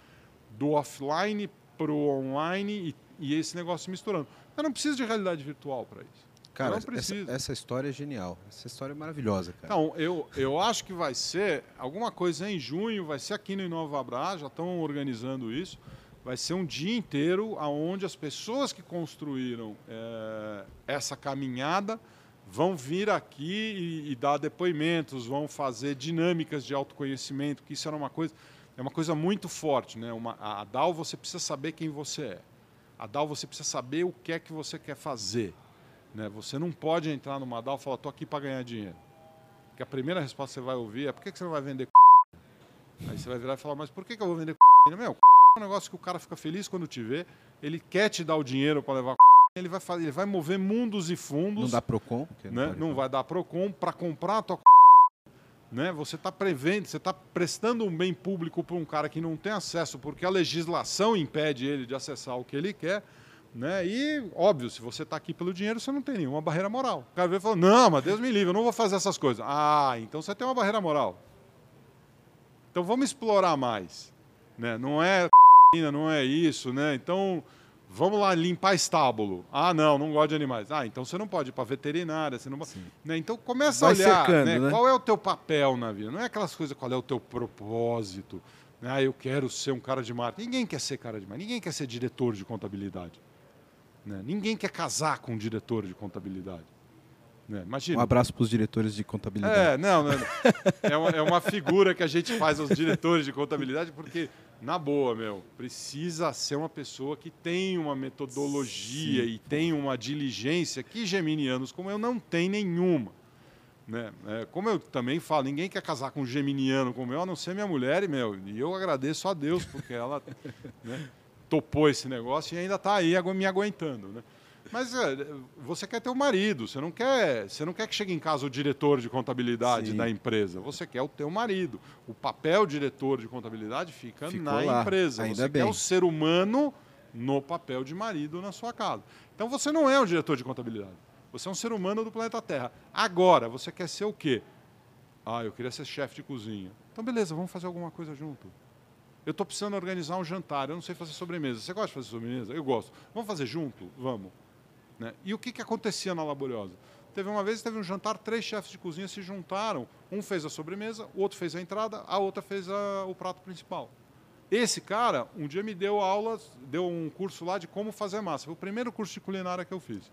do offline para o online e, e, esse negócio se misturando. Eu não preciso de realidade virtual para isso. Cara, essa, essa, história é genial. Essa história é maravilhosa, cara. Então, eu, eu acho que vai ser alguma coisa em junho, vai ser aqui no Inova Abra, já estão organizando isso. Vai ser um dia inteiro onde as pessoas que construíram é, essa caminhada vão vir aqui e, e, dar depoimentos, vão fazer dinâmicas de autoconhecimento, que isso era uma coisa, é uma coisa muito forte, né? Uma, a, DAO você precisa saber quem você é. A DAO você precisa saber o que é que você quer fazer. Né? Você não pode entrar numa DAO e falar, estou aqui para ganhar dinheiro. Porque a primeira resposta que você vai ouvir é, por que, você não vai vender Aí você vai virar e falar, mas por que, que eu vou vender Meu, é um negócio que o cara fica feliz quando te vê, ele quer te dar o dinheiro para levar ele vai, fazer, ele vai mover mundos e fundos. Não dá Procon? Né? Não, não vai dar Procon para comprar a tua né? Você está prevendo, você está prestando um bem público para um cara que não tem acesso, porque a legislação impede ele de acessar o que ele quer. Né? E, óbvio, se você está aqui pelo dinheiro, você não tem nenhuma barreira moral. O cara e falou: Não, mas Deus me livre, eu não vou fazer essas coisas. Ah, então você tem uma barreira moral. Então vamos explorar mais. Né? Não é não é isso, né? Então Vamos lá limpar estábulo. Ah, não, não gosto de animais. Ah, então você não pode ir para veterinária, você não pode... né? Então começa Vai a olhar secando, né? Né? qual é o teu papel na vida. Não é aquelas coisas, qual é o teu propósito. Né? Ah, eu quero ser um cara de marketing. Ninguém quer ser cara de marketing. Ninguém quer ser diretor de contabilidade. Né? Ninguém quer casar com um diretor de contabilidade. Né? Imagina. Um abraço para os diretores de contabilidade. É, não, não, não. É, uma, é uma figura que a gente faz aos diretores de contabilidade, porque na boa, meu, precisa ser uma pessoa que tem uma metodologia Sim. e tem uma diligência que geminianos como eu não tem nenhuma. Né? É, como eu também falo, ninguém quer casar com um geminiano como eu, a não ser minha mulher e meu. E eu agradeço a Deus porque ela né, topou esse negócio e ainda está aí me aguentando. Né? Mas é, você quer ter o um marido, você não quer, você não quer que chegue em casa o diretor de contabilidade Sim. da empresa. Você quer o teu marido. O papel diretor de contabilidade fica Ficou na lá. empresa. Ainda você bem. quer o ser humano no papel de marido na sua casa. Então você não é um diretor de contabilidade. Você é um ser humano do planeta Terra. Agora, você quer ser o quê? Ah, eu queria ser chefe de cozinha. Então, beleza, vamos fazer alguma coisa junto. Eu estou precisando organizar um jantar, eu não sei fazer sobremesa. Você gosta de fazer sobremesa? Eu gosto. Vamos fazer junto? Vamos. Né? E o que, que acontecia na Laboriosa? Teve uma vez, teve um jantar, três chefes de cozinha se juntaram. Um fez a sobremesa, o outro fez a entrada, a outra fez a, o prato principal. Esse cara, um dia me deu aula, deu um curso lá de como fazer massa. Foi o primeiro curso de culinária que eu fiz.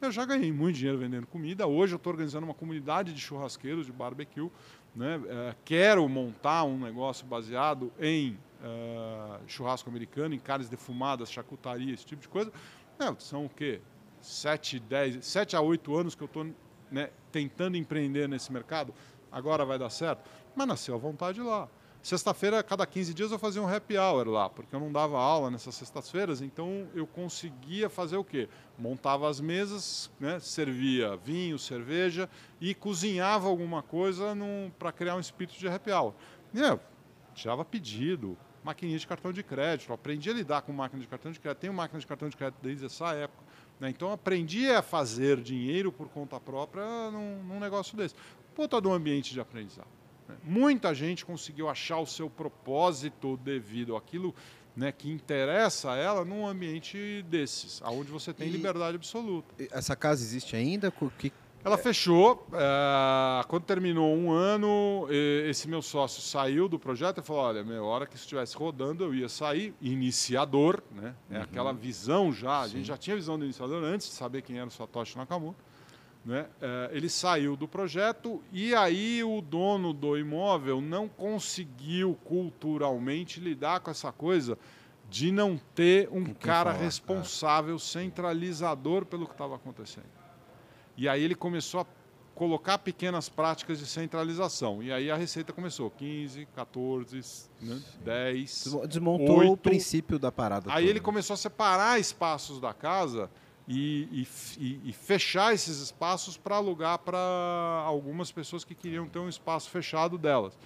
Eu já ganhei muito dinheiro vendendo comida. Hoje eu estou organizando uma comunidade de churrasqueiros, de barbecue. Né? É, quero montar um negócio baseado em uh, churrasco americano, em carnes defumadas, charcutaria, esse tipo de coisa. É, são o quê? 7, 10, 7 a 8 anos que eu estou né, tentando empreender nesse mercado, agora vai dar certo. Mas nasceu a vontade lá. Sexta-feira, cada 15 dias, eu fazia um happy hour lá, porque eu não dava aula nessas sextas-feiras, então eu conseguia fazer o quê? Montava as mesas, né, servia vinho, cerveja e cozinhava alguma coisa para criar um espírito de happy hour. E, eu tirava pedido, maquininha de cartão de crédito, aprendi a lidar com máquina de cartão de crédito, tenho máquina de cartão de crédito desde essa época. Né, então aprendi a fazer dinheiro por conta própria num, num negócio desse. Puta do ambiente de aprendizado. Muita gente conseguiu achar o seu propósito devido àquilo né, que interessa a ela num ambiente desses, onde você tem e liberdade absoluta. Essa casa existe ainda? Que... Ela fechou. É, quando terminou um ano, esse meu sócio saiu do projeto e falou: Olha, meu, hora que estivesse rodando, eu ia sair. Iniciador, né? É uhum. aquela visão já. Sim. A gente já tinha visão do iniciador antes de saber quem era o Satoshi Nakamoto. Né? É, ele saiu do projeto e aí o dono do imóvel não conseguiu culturalmente lidar com essa coisa de não ter um cara falar, responsável, centralizador pelo que estava acontecendo. E aí ele começou a colocar pequenas práticas de centralização. E aí a receita começou: 15, 14, né, 10. Desmontou 8. o princípio da parada. Aí toda. ele começou a separar espaços da casa e, e, e fechar esses espaços para alugar para algumas pessoas que queriam ter um espaço fechado delas.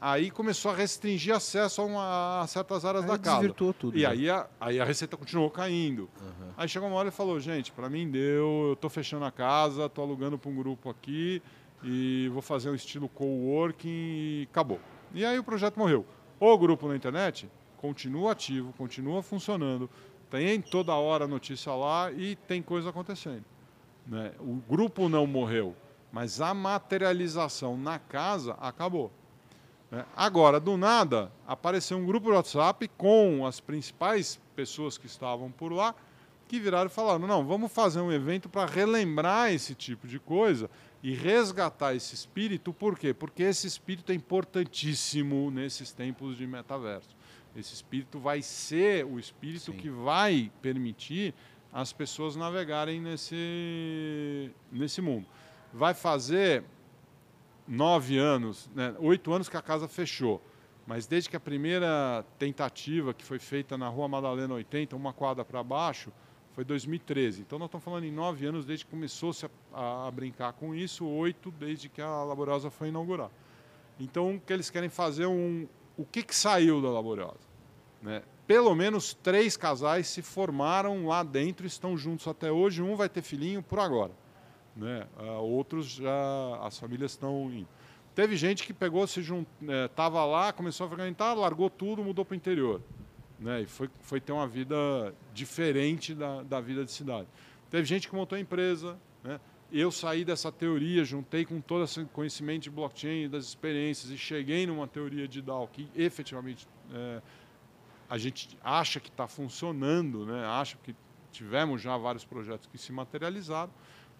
Aí começou a restringir acesso a, uma, a certas áreas aí da casa. Tudo, e né? aí, a, aí a receita continuou caindo. Uhum. Aí chegou uma hora e falou, gente, para mim deu, eu estou fechando a casa, estou alugando para um grupo aqui e vou fazer um estilo coworking e acabou. E aí o projeto morreu. O grupo na internet continua ativo, continua funcionando, tem toda hora notícia lá e tem coisa acontecendo. Né? O grupo não morreu, mas a materialização na casa acabou. Né? Agora, do nada, apareceu um grupo de WhatsApp com as principais pessoas que estavam por lá, que viraram e falaram: não, vamos fazer um evento para relembrar esse tipo de coisa e resgatar esse espírito. Por quê? Porque esse espírito é importantíssimo nesses tempos de metaverso. Esse espírito vai ser o espírito Sim. que vai permitir as pessoas navegarem nesse, nesse mundo. Vai fazer nove anos, né, oito anos que a casa fechou. Mas desde que a primeira tentativa, que foi feita na Rua Madalena 80, uma quadra para baixo, foi 2013. Então nós estamos falando em nove anos desde que começou-se a, a, brincar com isso, oito desde que a Laboriosa foi inaugurar. Então o que eles querem fazer um. O que, que saiu da Laboriosa? Né? Pelo menos três casais se formaram lá dentro, estão juntos até hoje. Um vai ter filhinho por agora. Né? Uh, outros já as famílias estão indo. Teve gente que pegou, se estava é, lá, começou a frequentar, largou tudo, mudou para o interior. Né? E foi, foi ter uma vida diferente da, da vida de cidade. Teve gente que montou empresa. Né? Eu saí dessa teoria, juntei com todo esse conhecimento de blockchain, das experiências, e cheguei numa teoria de DAO que efetivamente é, a gente acha que está funcionando, né? acha que tivemos já vários projetos que se materializaram.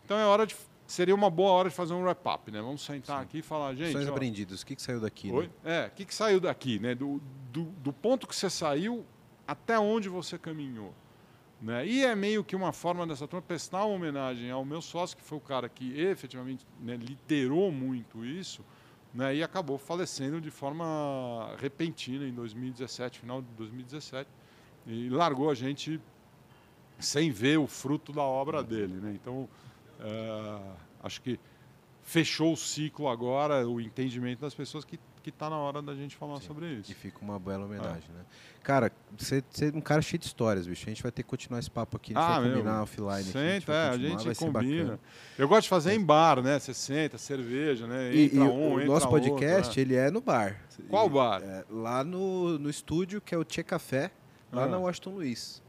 Então é hora de seria uma boa hora de fazer um wrap-up, né? Vamos sentar Sim. aqui e falar, gente. Lições aprendidas, o que, que saiu daqui? Né? É, o que, que saiu daqui, né? Do, do, do, ponto que você saiu até onde você caminhou. Né? E é meio que uma forma dessa turma prestar uma homenagem ao meu sócio, que foi o cara que efetivamente né, liderou muito isso né, e acabou falecendo de forma repentina em 2017, final de 2017, e largou a gente sem ver o fruto da obra dele. Né? Então, é, acho que fechou o ciclo agora, o entendimento das pessoas que que está na hora da gente falar Sim, sobre isso. E fica uma bela homenagem, é. né? Cara, você é um cara cheio de histórias, bicho. A gente vai ter que continuar esse papo aqui. A gente ah, vai combinar offline. Senta, a gente, é, a gente combina. Eu gosto de fazer em bar, né? Você senta, cerveja, né? Entra e, um, o nosso podcast, outro, ele é no bar. Qual bar? É, lá no, no estúdio, que é o Tchê Café, lá ah. na Washington Luiz.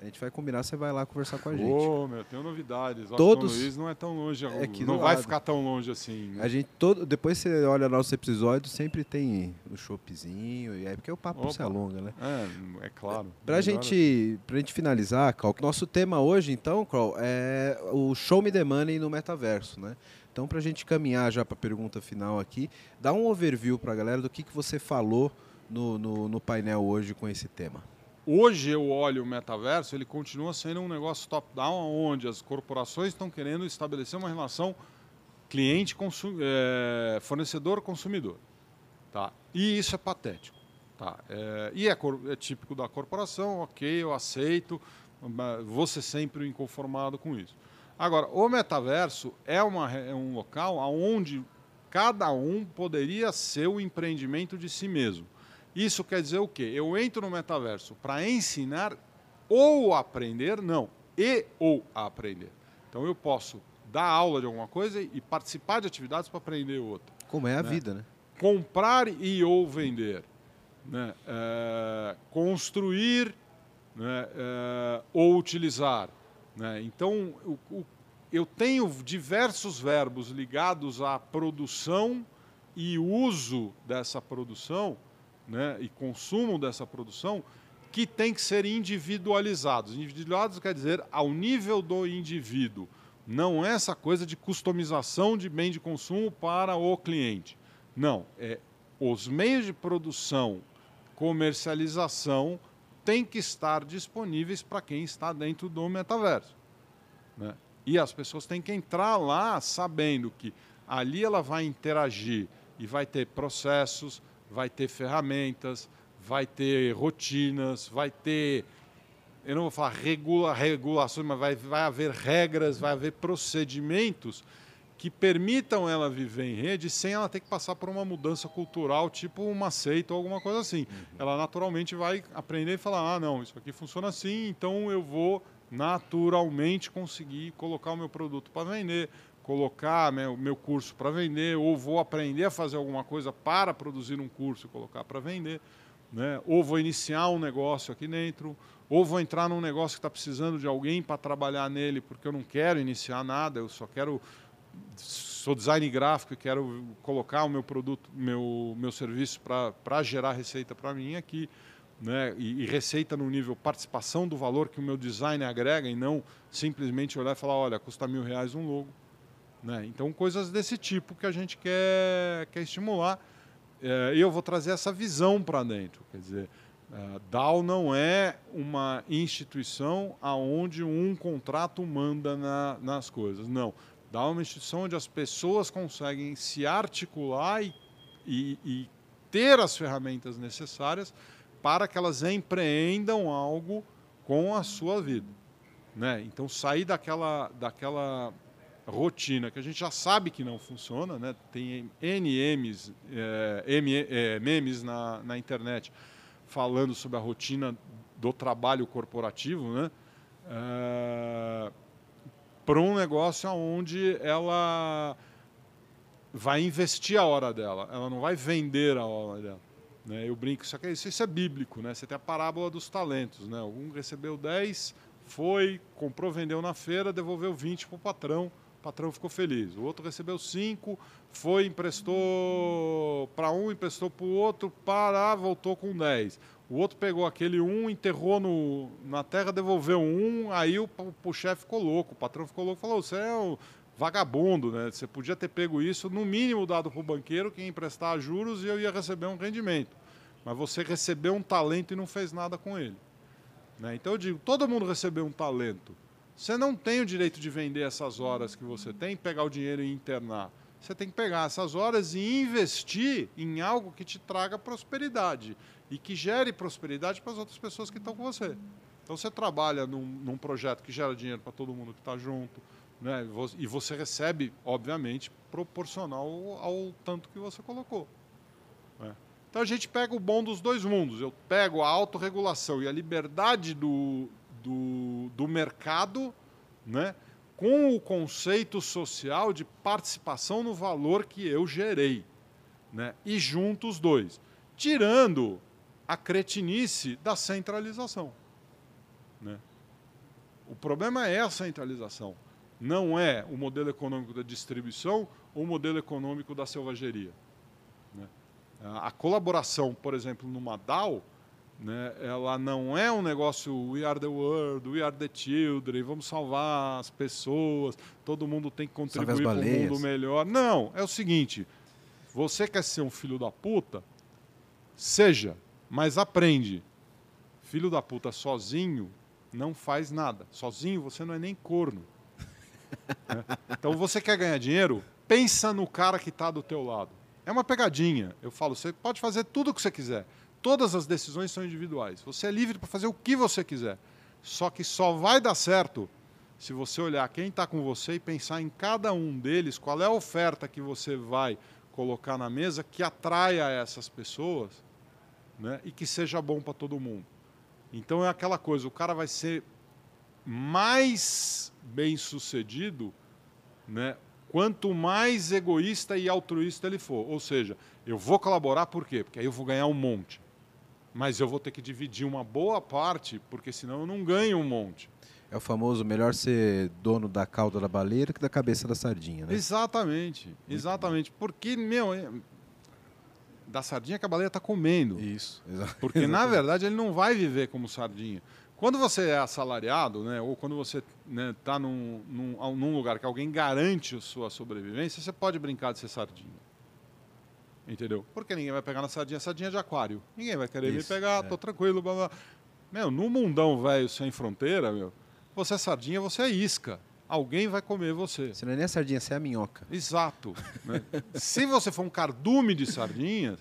A gente vai combinar, você vai lá conversar com a gente. Ô, meu, tenho novidades. Todos. Luiz não é tão longe, é não vai lado. ficar tão longe assim. Né? A gente todo, depois você olha nossos episódios, sempre tem o choppzinho e aí porque o papo Opa. se alonga, né? É, é claro. Pra gente, pra gente finalizar, Cal, nosso tema hoje, então, Cal, é o Show Me the Money no metaverso, né? Então, para a gente caminhar já para a pergunta final aqui, dá um overview para a galera do que, que você falou no, no, no painel hoje com esse tema. Hoje eu olho o metaverso, ele continua sendo um negócio top-down, onde as corporações estão querendo estabelecer uma relação cliente é, fornecedor-consumidor. Tá? E isso é patético. Tá? É, e é, é, típico da corporação, ok, eu aceito, ser sempre inconformado com isso. Agora, o metaverso é, uma, é um local onde cada um poderia ser o empreendimento de si mesmo. Isso quer dizer o quê? Eu entro no metaverso para ensinar ou aprender, não, e ou aprender. Então eu posso dar aula de alguma coisa e participar de atividades para aprender outra. Como é a né? vida, né? Comprar e ou vender. Né? É, construir né? é, ou utilizar. Né? Então, o, o, eu tenho diversos verbos ligados à produção e uso dessa produção né? e consumo dessa produção que tem que ser individualizados. Individualizados quer dizer ao nível do indivíduo. Não é essa coisa de customização de bem de consumo para o cliente. Não, é os meios de produção, comercialização têm que estar disponíveis para quem está dentro do metaverso. Né? E as pessoas têm que entrar lá sabendo que ali ela vai interagir e vai ter processos, vai ter ferramentas, vai ter rotinas, vai ter eu não vou falar regula, regulações, mas vai, vai haver regras, vai haver procedimentos que permitam ela viver em rede sem ela ter que passar por uma mudança cultural, tipo uma seita ou alguma coisa assim. Uhum. Ela naturalmente vai aprender e falar: ah, não, isso aqui funciona assim, então eu vou naturalmente conseguir colocar o meu produto para vender, colocar o meu curso para vender, ou vou aprender a fazer alguma coisa para produzir um curso e colocar para vender. Né? Ou vou iniciar um negócio aqui dentro, ou vou entrar num negócio que está precisando de alguém para trabalhar nele, porque eu não quero iniciar nada, eu só quero. Sou design gráfico e quero colocar o meu produto, meu, meu serviço para gerar receita para mim aqui. Né? E, e, receita no nível participação do valor que o meu design agrega e não simplesmente olhar e falar: olha, custa mil reais um logo. Né? Então, coisas desse tipo que a gente quer, quer estimular. É, eu vou trazer essa visão para dentro. Quer dizer, Uh, DAO não é uma instituição aonde um contrato manda na, nas coisas. Não. DAO é uma instituição onde as pessoas conseguem se articular e, e, e ter as ferramentas necessárias para que elas empreendam algo com a sua vida. Né? Então, sair daquela, daquela rotina que a gente já sabe que não funciona, né? tem NMs, é, é, memes na, na internet falando sobre a rotina do trabalho corporativo, né? É, para um negócio onde ela vai investir a hora dela, ela não vai vender a hora dela. Né? Eu brinco, isso, aqui, isso é bíblico, né? você tem a parábola dos talentos. Né? Um recebeu 10, foi, comprou, vendeu na feira, devolveu 20 para o patrão, o patrão ficou feliz. O outro recebeu 5, foi, emprestou para um, emprestou para o outro, para, voltou com 10. O outro pegou aquele um, enterrou no, na terra, devolveu um, aí o, o, o chefe ficou louco, o patrão ficou louco, falou, você é um vagabundo, né? Você podia ter pego isso, no mínimo dado para o banqueiro, que ia emprestar juros e eu ia receber um rendimento. Mas você recebeu um talento e não fez nada com ele. Né? Então eu digo, todo mundo recebeu um talento. Você não tem o direito de vender essas horas que você tem, pegar o dinheiro e internar. Você tem que pegar essas horas e investir em algo que te traga prosperidade e que gere prosperidade para as outras pessoas que estão com você. Então você trabalha num, num projeto que gera dinheiro para todo mundo que está junto, né? e você recebe, obviamente, proporcional ao tanto que você colocou. Né? Então a gente pega o bom dos dois mundos. Eu pego a autorregulação e a liberdade do, do, do mercado, né? com o conceito social de participação no valor que eu gerei. Né? E junto os dois. Tirando a cretinice da centralização. Né? O problema é a centralização. Não é o modelo econômico da distribuição ou o modelo econômico da selvageria. Né? A colaboração, por exemplo, numa DAO, né? Ela não é um negócio we are the world, we are the children, vamos salvar as pessoas, todo mundo tem que contribuir para um mundo melhor. Não, é o seguinte: você quer ser um filho da puta? Seja, mas aprende. Filho da puta sozinho não faz nada. Sozinho você não é nem corno. né? Então você quer ganhar dinheiro? Pensa no cara que está do teu lado. É uma pegadinha. Eu falo, você pode fazer tudo o que você quiser. Todas as decisões são individuais. Você é livre para fazer o que você quiser. Só que só vai dar certo se você olhar quem está com você e pensar em cada um deles, qual é a oferta que você vai colocar na mesa que atraia essas pessoas né, e que seja bom para todo mundo. Então é aquela coisa, o cara vai ser mais bem sucedido né, quanto mais egoísta e altruísta ele for. Ou seja, eu vou colaborar por quê? Porque aí eu vou ganhar um monte. Mas eu vou ter que dividir uma boa parte, porque senão eu não ganho um monte. É o famoso melhor ser dono da cauda da baleia que da cabeça da sardinha, né? Exatamente, exatamente. Porque, meu, é- da sardinha que a baleia está comendo. Isso, exato. Porque, na verdade, ele não vai viver como sardinha. Quando você é assalariado, né, ou quando você está num, num, num lugar que alguém garante a sua sobrevivência, você pode brincar de ser sardinha. Entendeu? Porque ninguém vai pegar na sardinha, sardinha de aquário. Ninguém vai querer Isso, me pegar, é. tô tranquilo, blá, blá. Meu, no mundão velho sem fronteira, meu, você é sardinha, você é isca. Alguém vai comer você. Você não é nem a sardinha, você é a minhoca. Exato. né? Se você for um cardume de sardinhas,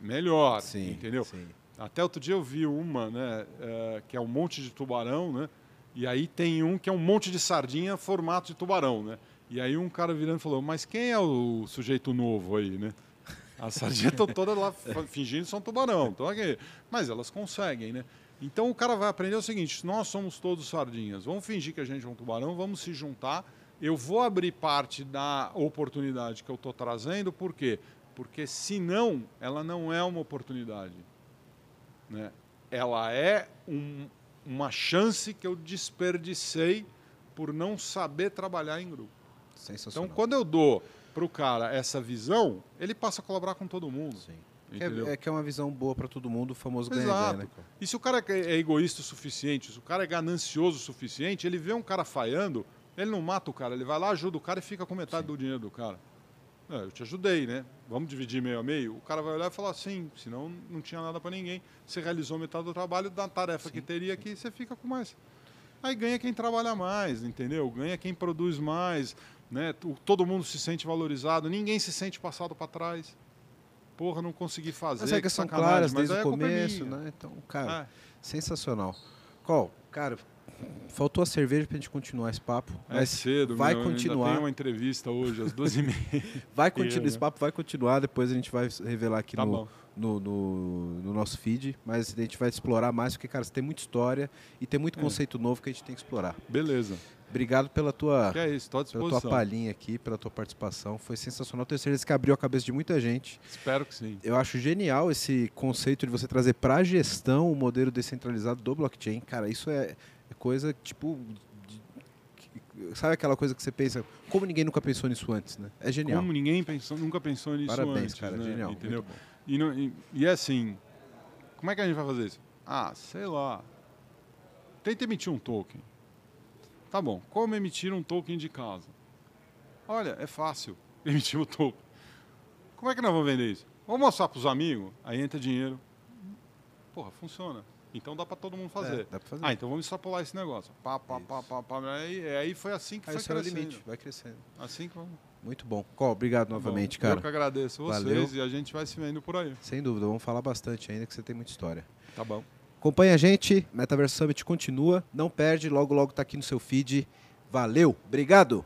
melhor, entendeu? sim. Até outro dia eu vi uma, né, é, que é um monte de tubarão, né? E aí tem um que é um monte de sardinha formato de tubarão, né? E aí um cara virando e falou, mas quem é o sujeito novo aí, né? As sardinhas estão todas lá fingindo que são tubarão. Então, aqui. Mas elas conseguem, né? Então o cara vai aprender o seguinte: nós somos todos sardinhas. Vamos fingir que a gente é um tubarão, vamos se juntar. Eu vou abrir parte da oportunidade que eu estou trazendo, por quê? Porque senão ela não é uma oportunidade. Né? Ela é um- uma chance que eu desperdicei por não saber trabalhar em grupo. Então, quando eu dou para o cara essa visão, ele passa a colaborar com todo mundo. Sim. É, é que é uma visão boa para todo mundo, o famoso ganha Exato. né? E se o cara é é egoísta o suficiente, se o cara é ganancioso o suficiente, ele vê um cara falhando, ele não mata o cara, ele vai lá, ajuda o cara e fica com metade do dinheiro do cara. É, eu te ajudei, né? Vamos dividir meio a meio? O cara vai olhar e falar sim, senão não tinha nada para ninguém. Você realizou metade do trabalho da tarefa que teria aqui, você fica com mais. Aí ganha quem trabalha mais, entendeu? Ganha quem produz mais, né? Todo mundo se sente valorizado, ninguém se sente passado para trás. Porra, não consegui fazer. As que regras são claras mas desde o é começo, minha. né? Então, cara, É. sensacional. Col, cara, faltou a cerveja pra gente continuar esse papo. É mas cedo, vai meu, continuar. tem uma entrevista hoje às duas e meia. Vai continuar, esse papo vai continuar, depois a gente vai revelar aqui Tá no, no, no, no nosso feed, mas a gente vai explorar mais, porque, cara, você tem muita história e tem É. muito conceito novo que a gente tem que explorar. Beleza. Obrigado pela tua, Que é isso, estou à pela tua palhinha aqui, pela tua participação. Foi sensacional. Tenho certeza que abriu a cabeça de muita gente. Espero que sim. Eu acho genial esse conceito de você trazer para a gestão o modelo descentralizado do blockchain. Cara, isso é, é coisa tipo. sabe aquela coisa que você pensa, como ninguém nunca pensou nisso antes, né? É genial. Como ninguém pensou, nunca pensou nisso Parabéns, antes, cara, né? genial. Entendeu? E, não- e- e é assim, como é que a gente vai fazer isso? Ah, sei lá. Tenta emitir um token. Tá bom, como emitir um token de casa? Olha, é fácil emitir o token. Como é que nós vamos vender isso? Vamos mostrar para os amigos, aí entra dinheiro. Porra, funciona. Então dá para todo mundo fazer. É, dá pra fazer. Ah, então vamos extrapolar esse negócio. Pá, pá, pá, pá, pá. Aí, aí foi assim que Aí foi é o crescendo. limite, vai crescendo. Assim que vamos. Muito bom. Col, obrigado novamente, Bom, cara. Eu que agradeço vocês Valeu. e a gente vai se vendo por aí. Sem dúvida, vamos falar bastante ainda que você tem muita história. Tá bom. Acompanha a gente, Metaverse Summit continua, não perde, logo logo tá aqui no seu feed. Valeu, obrigado.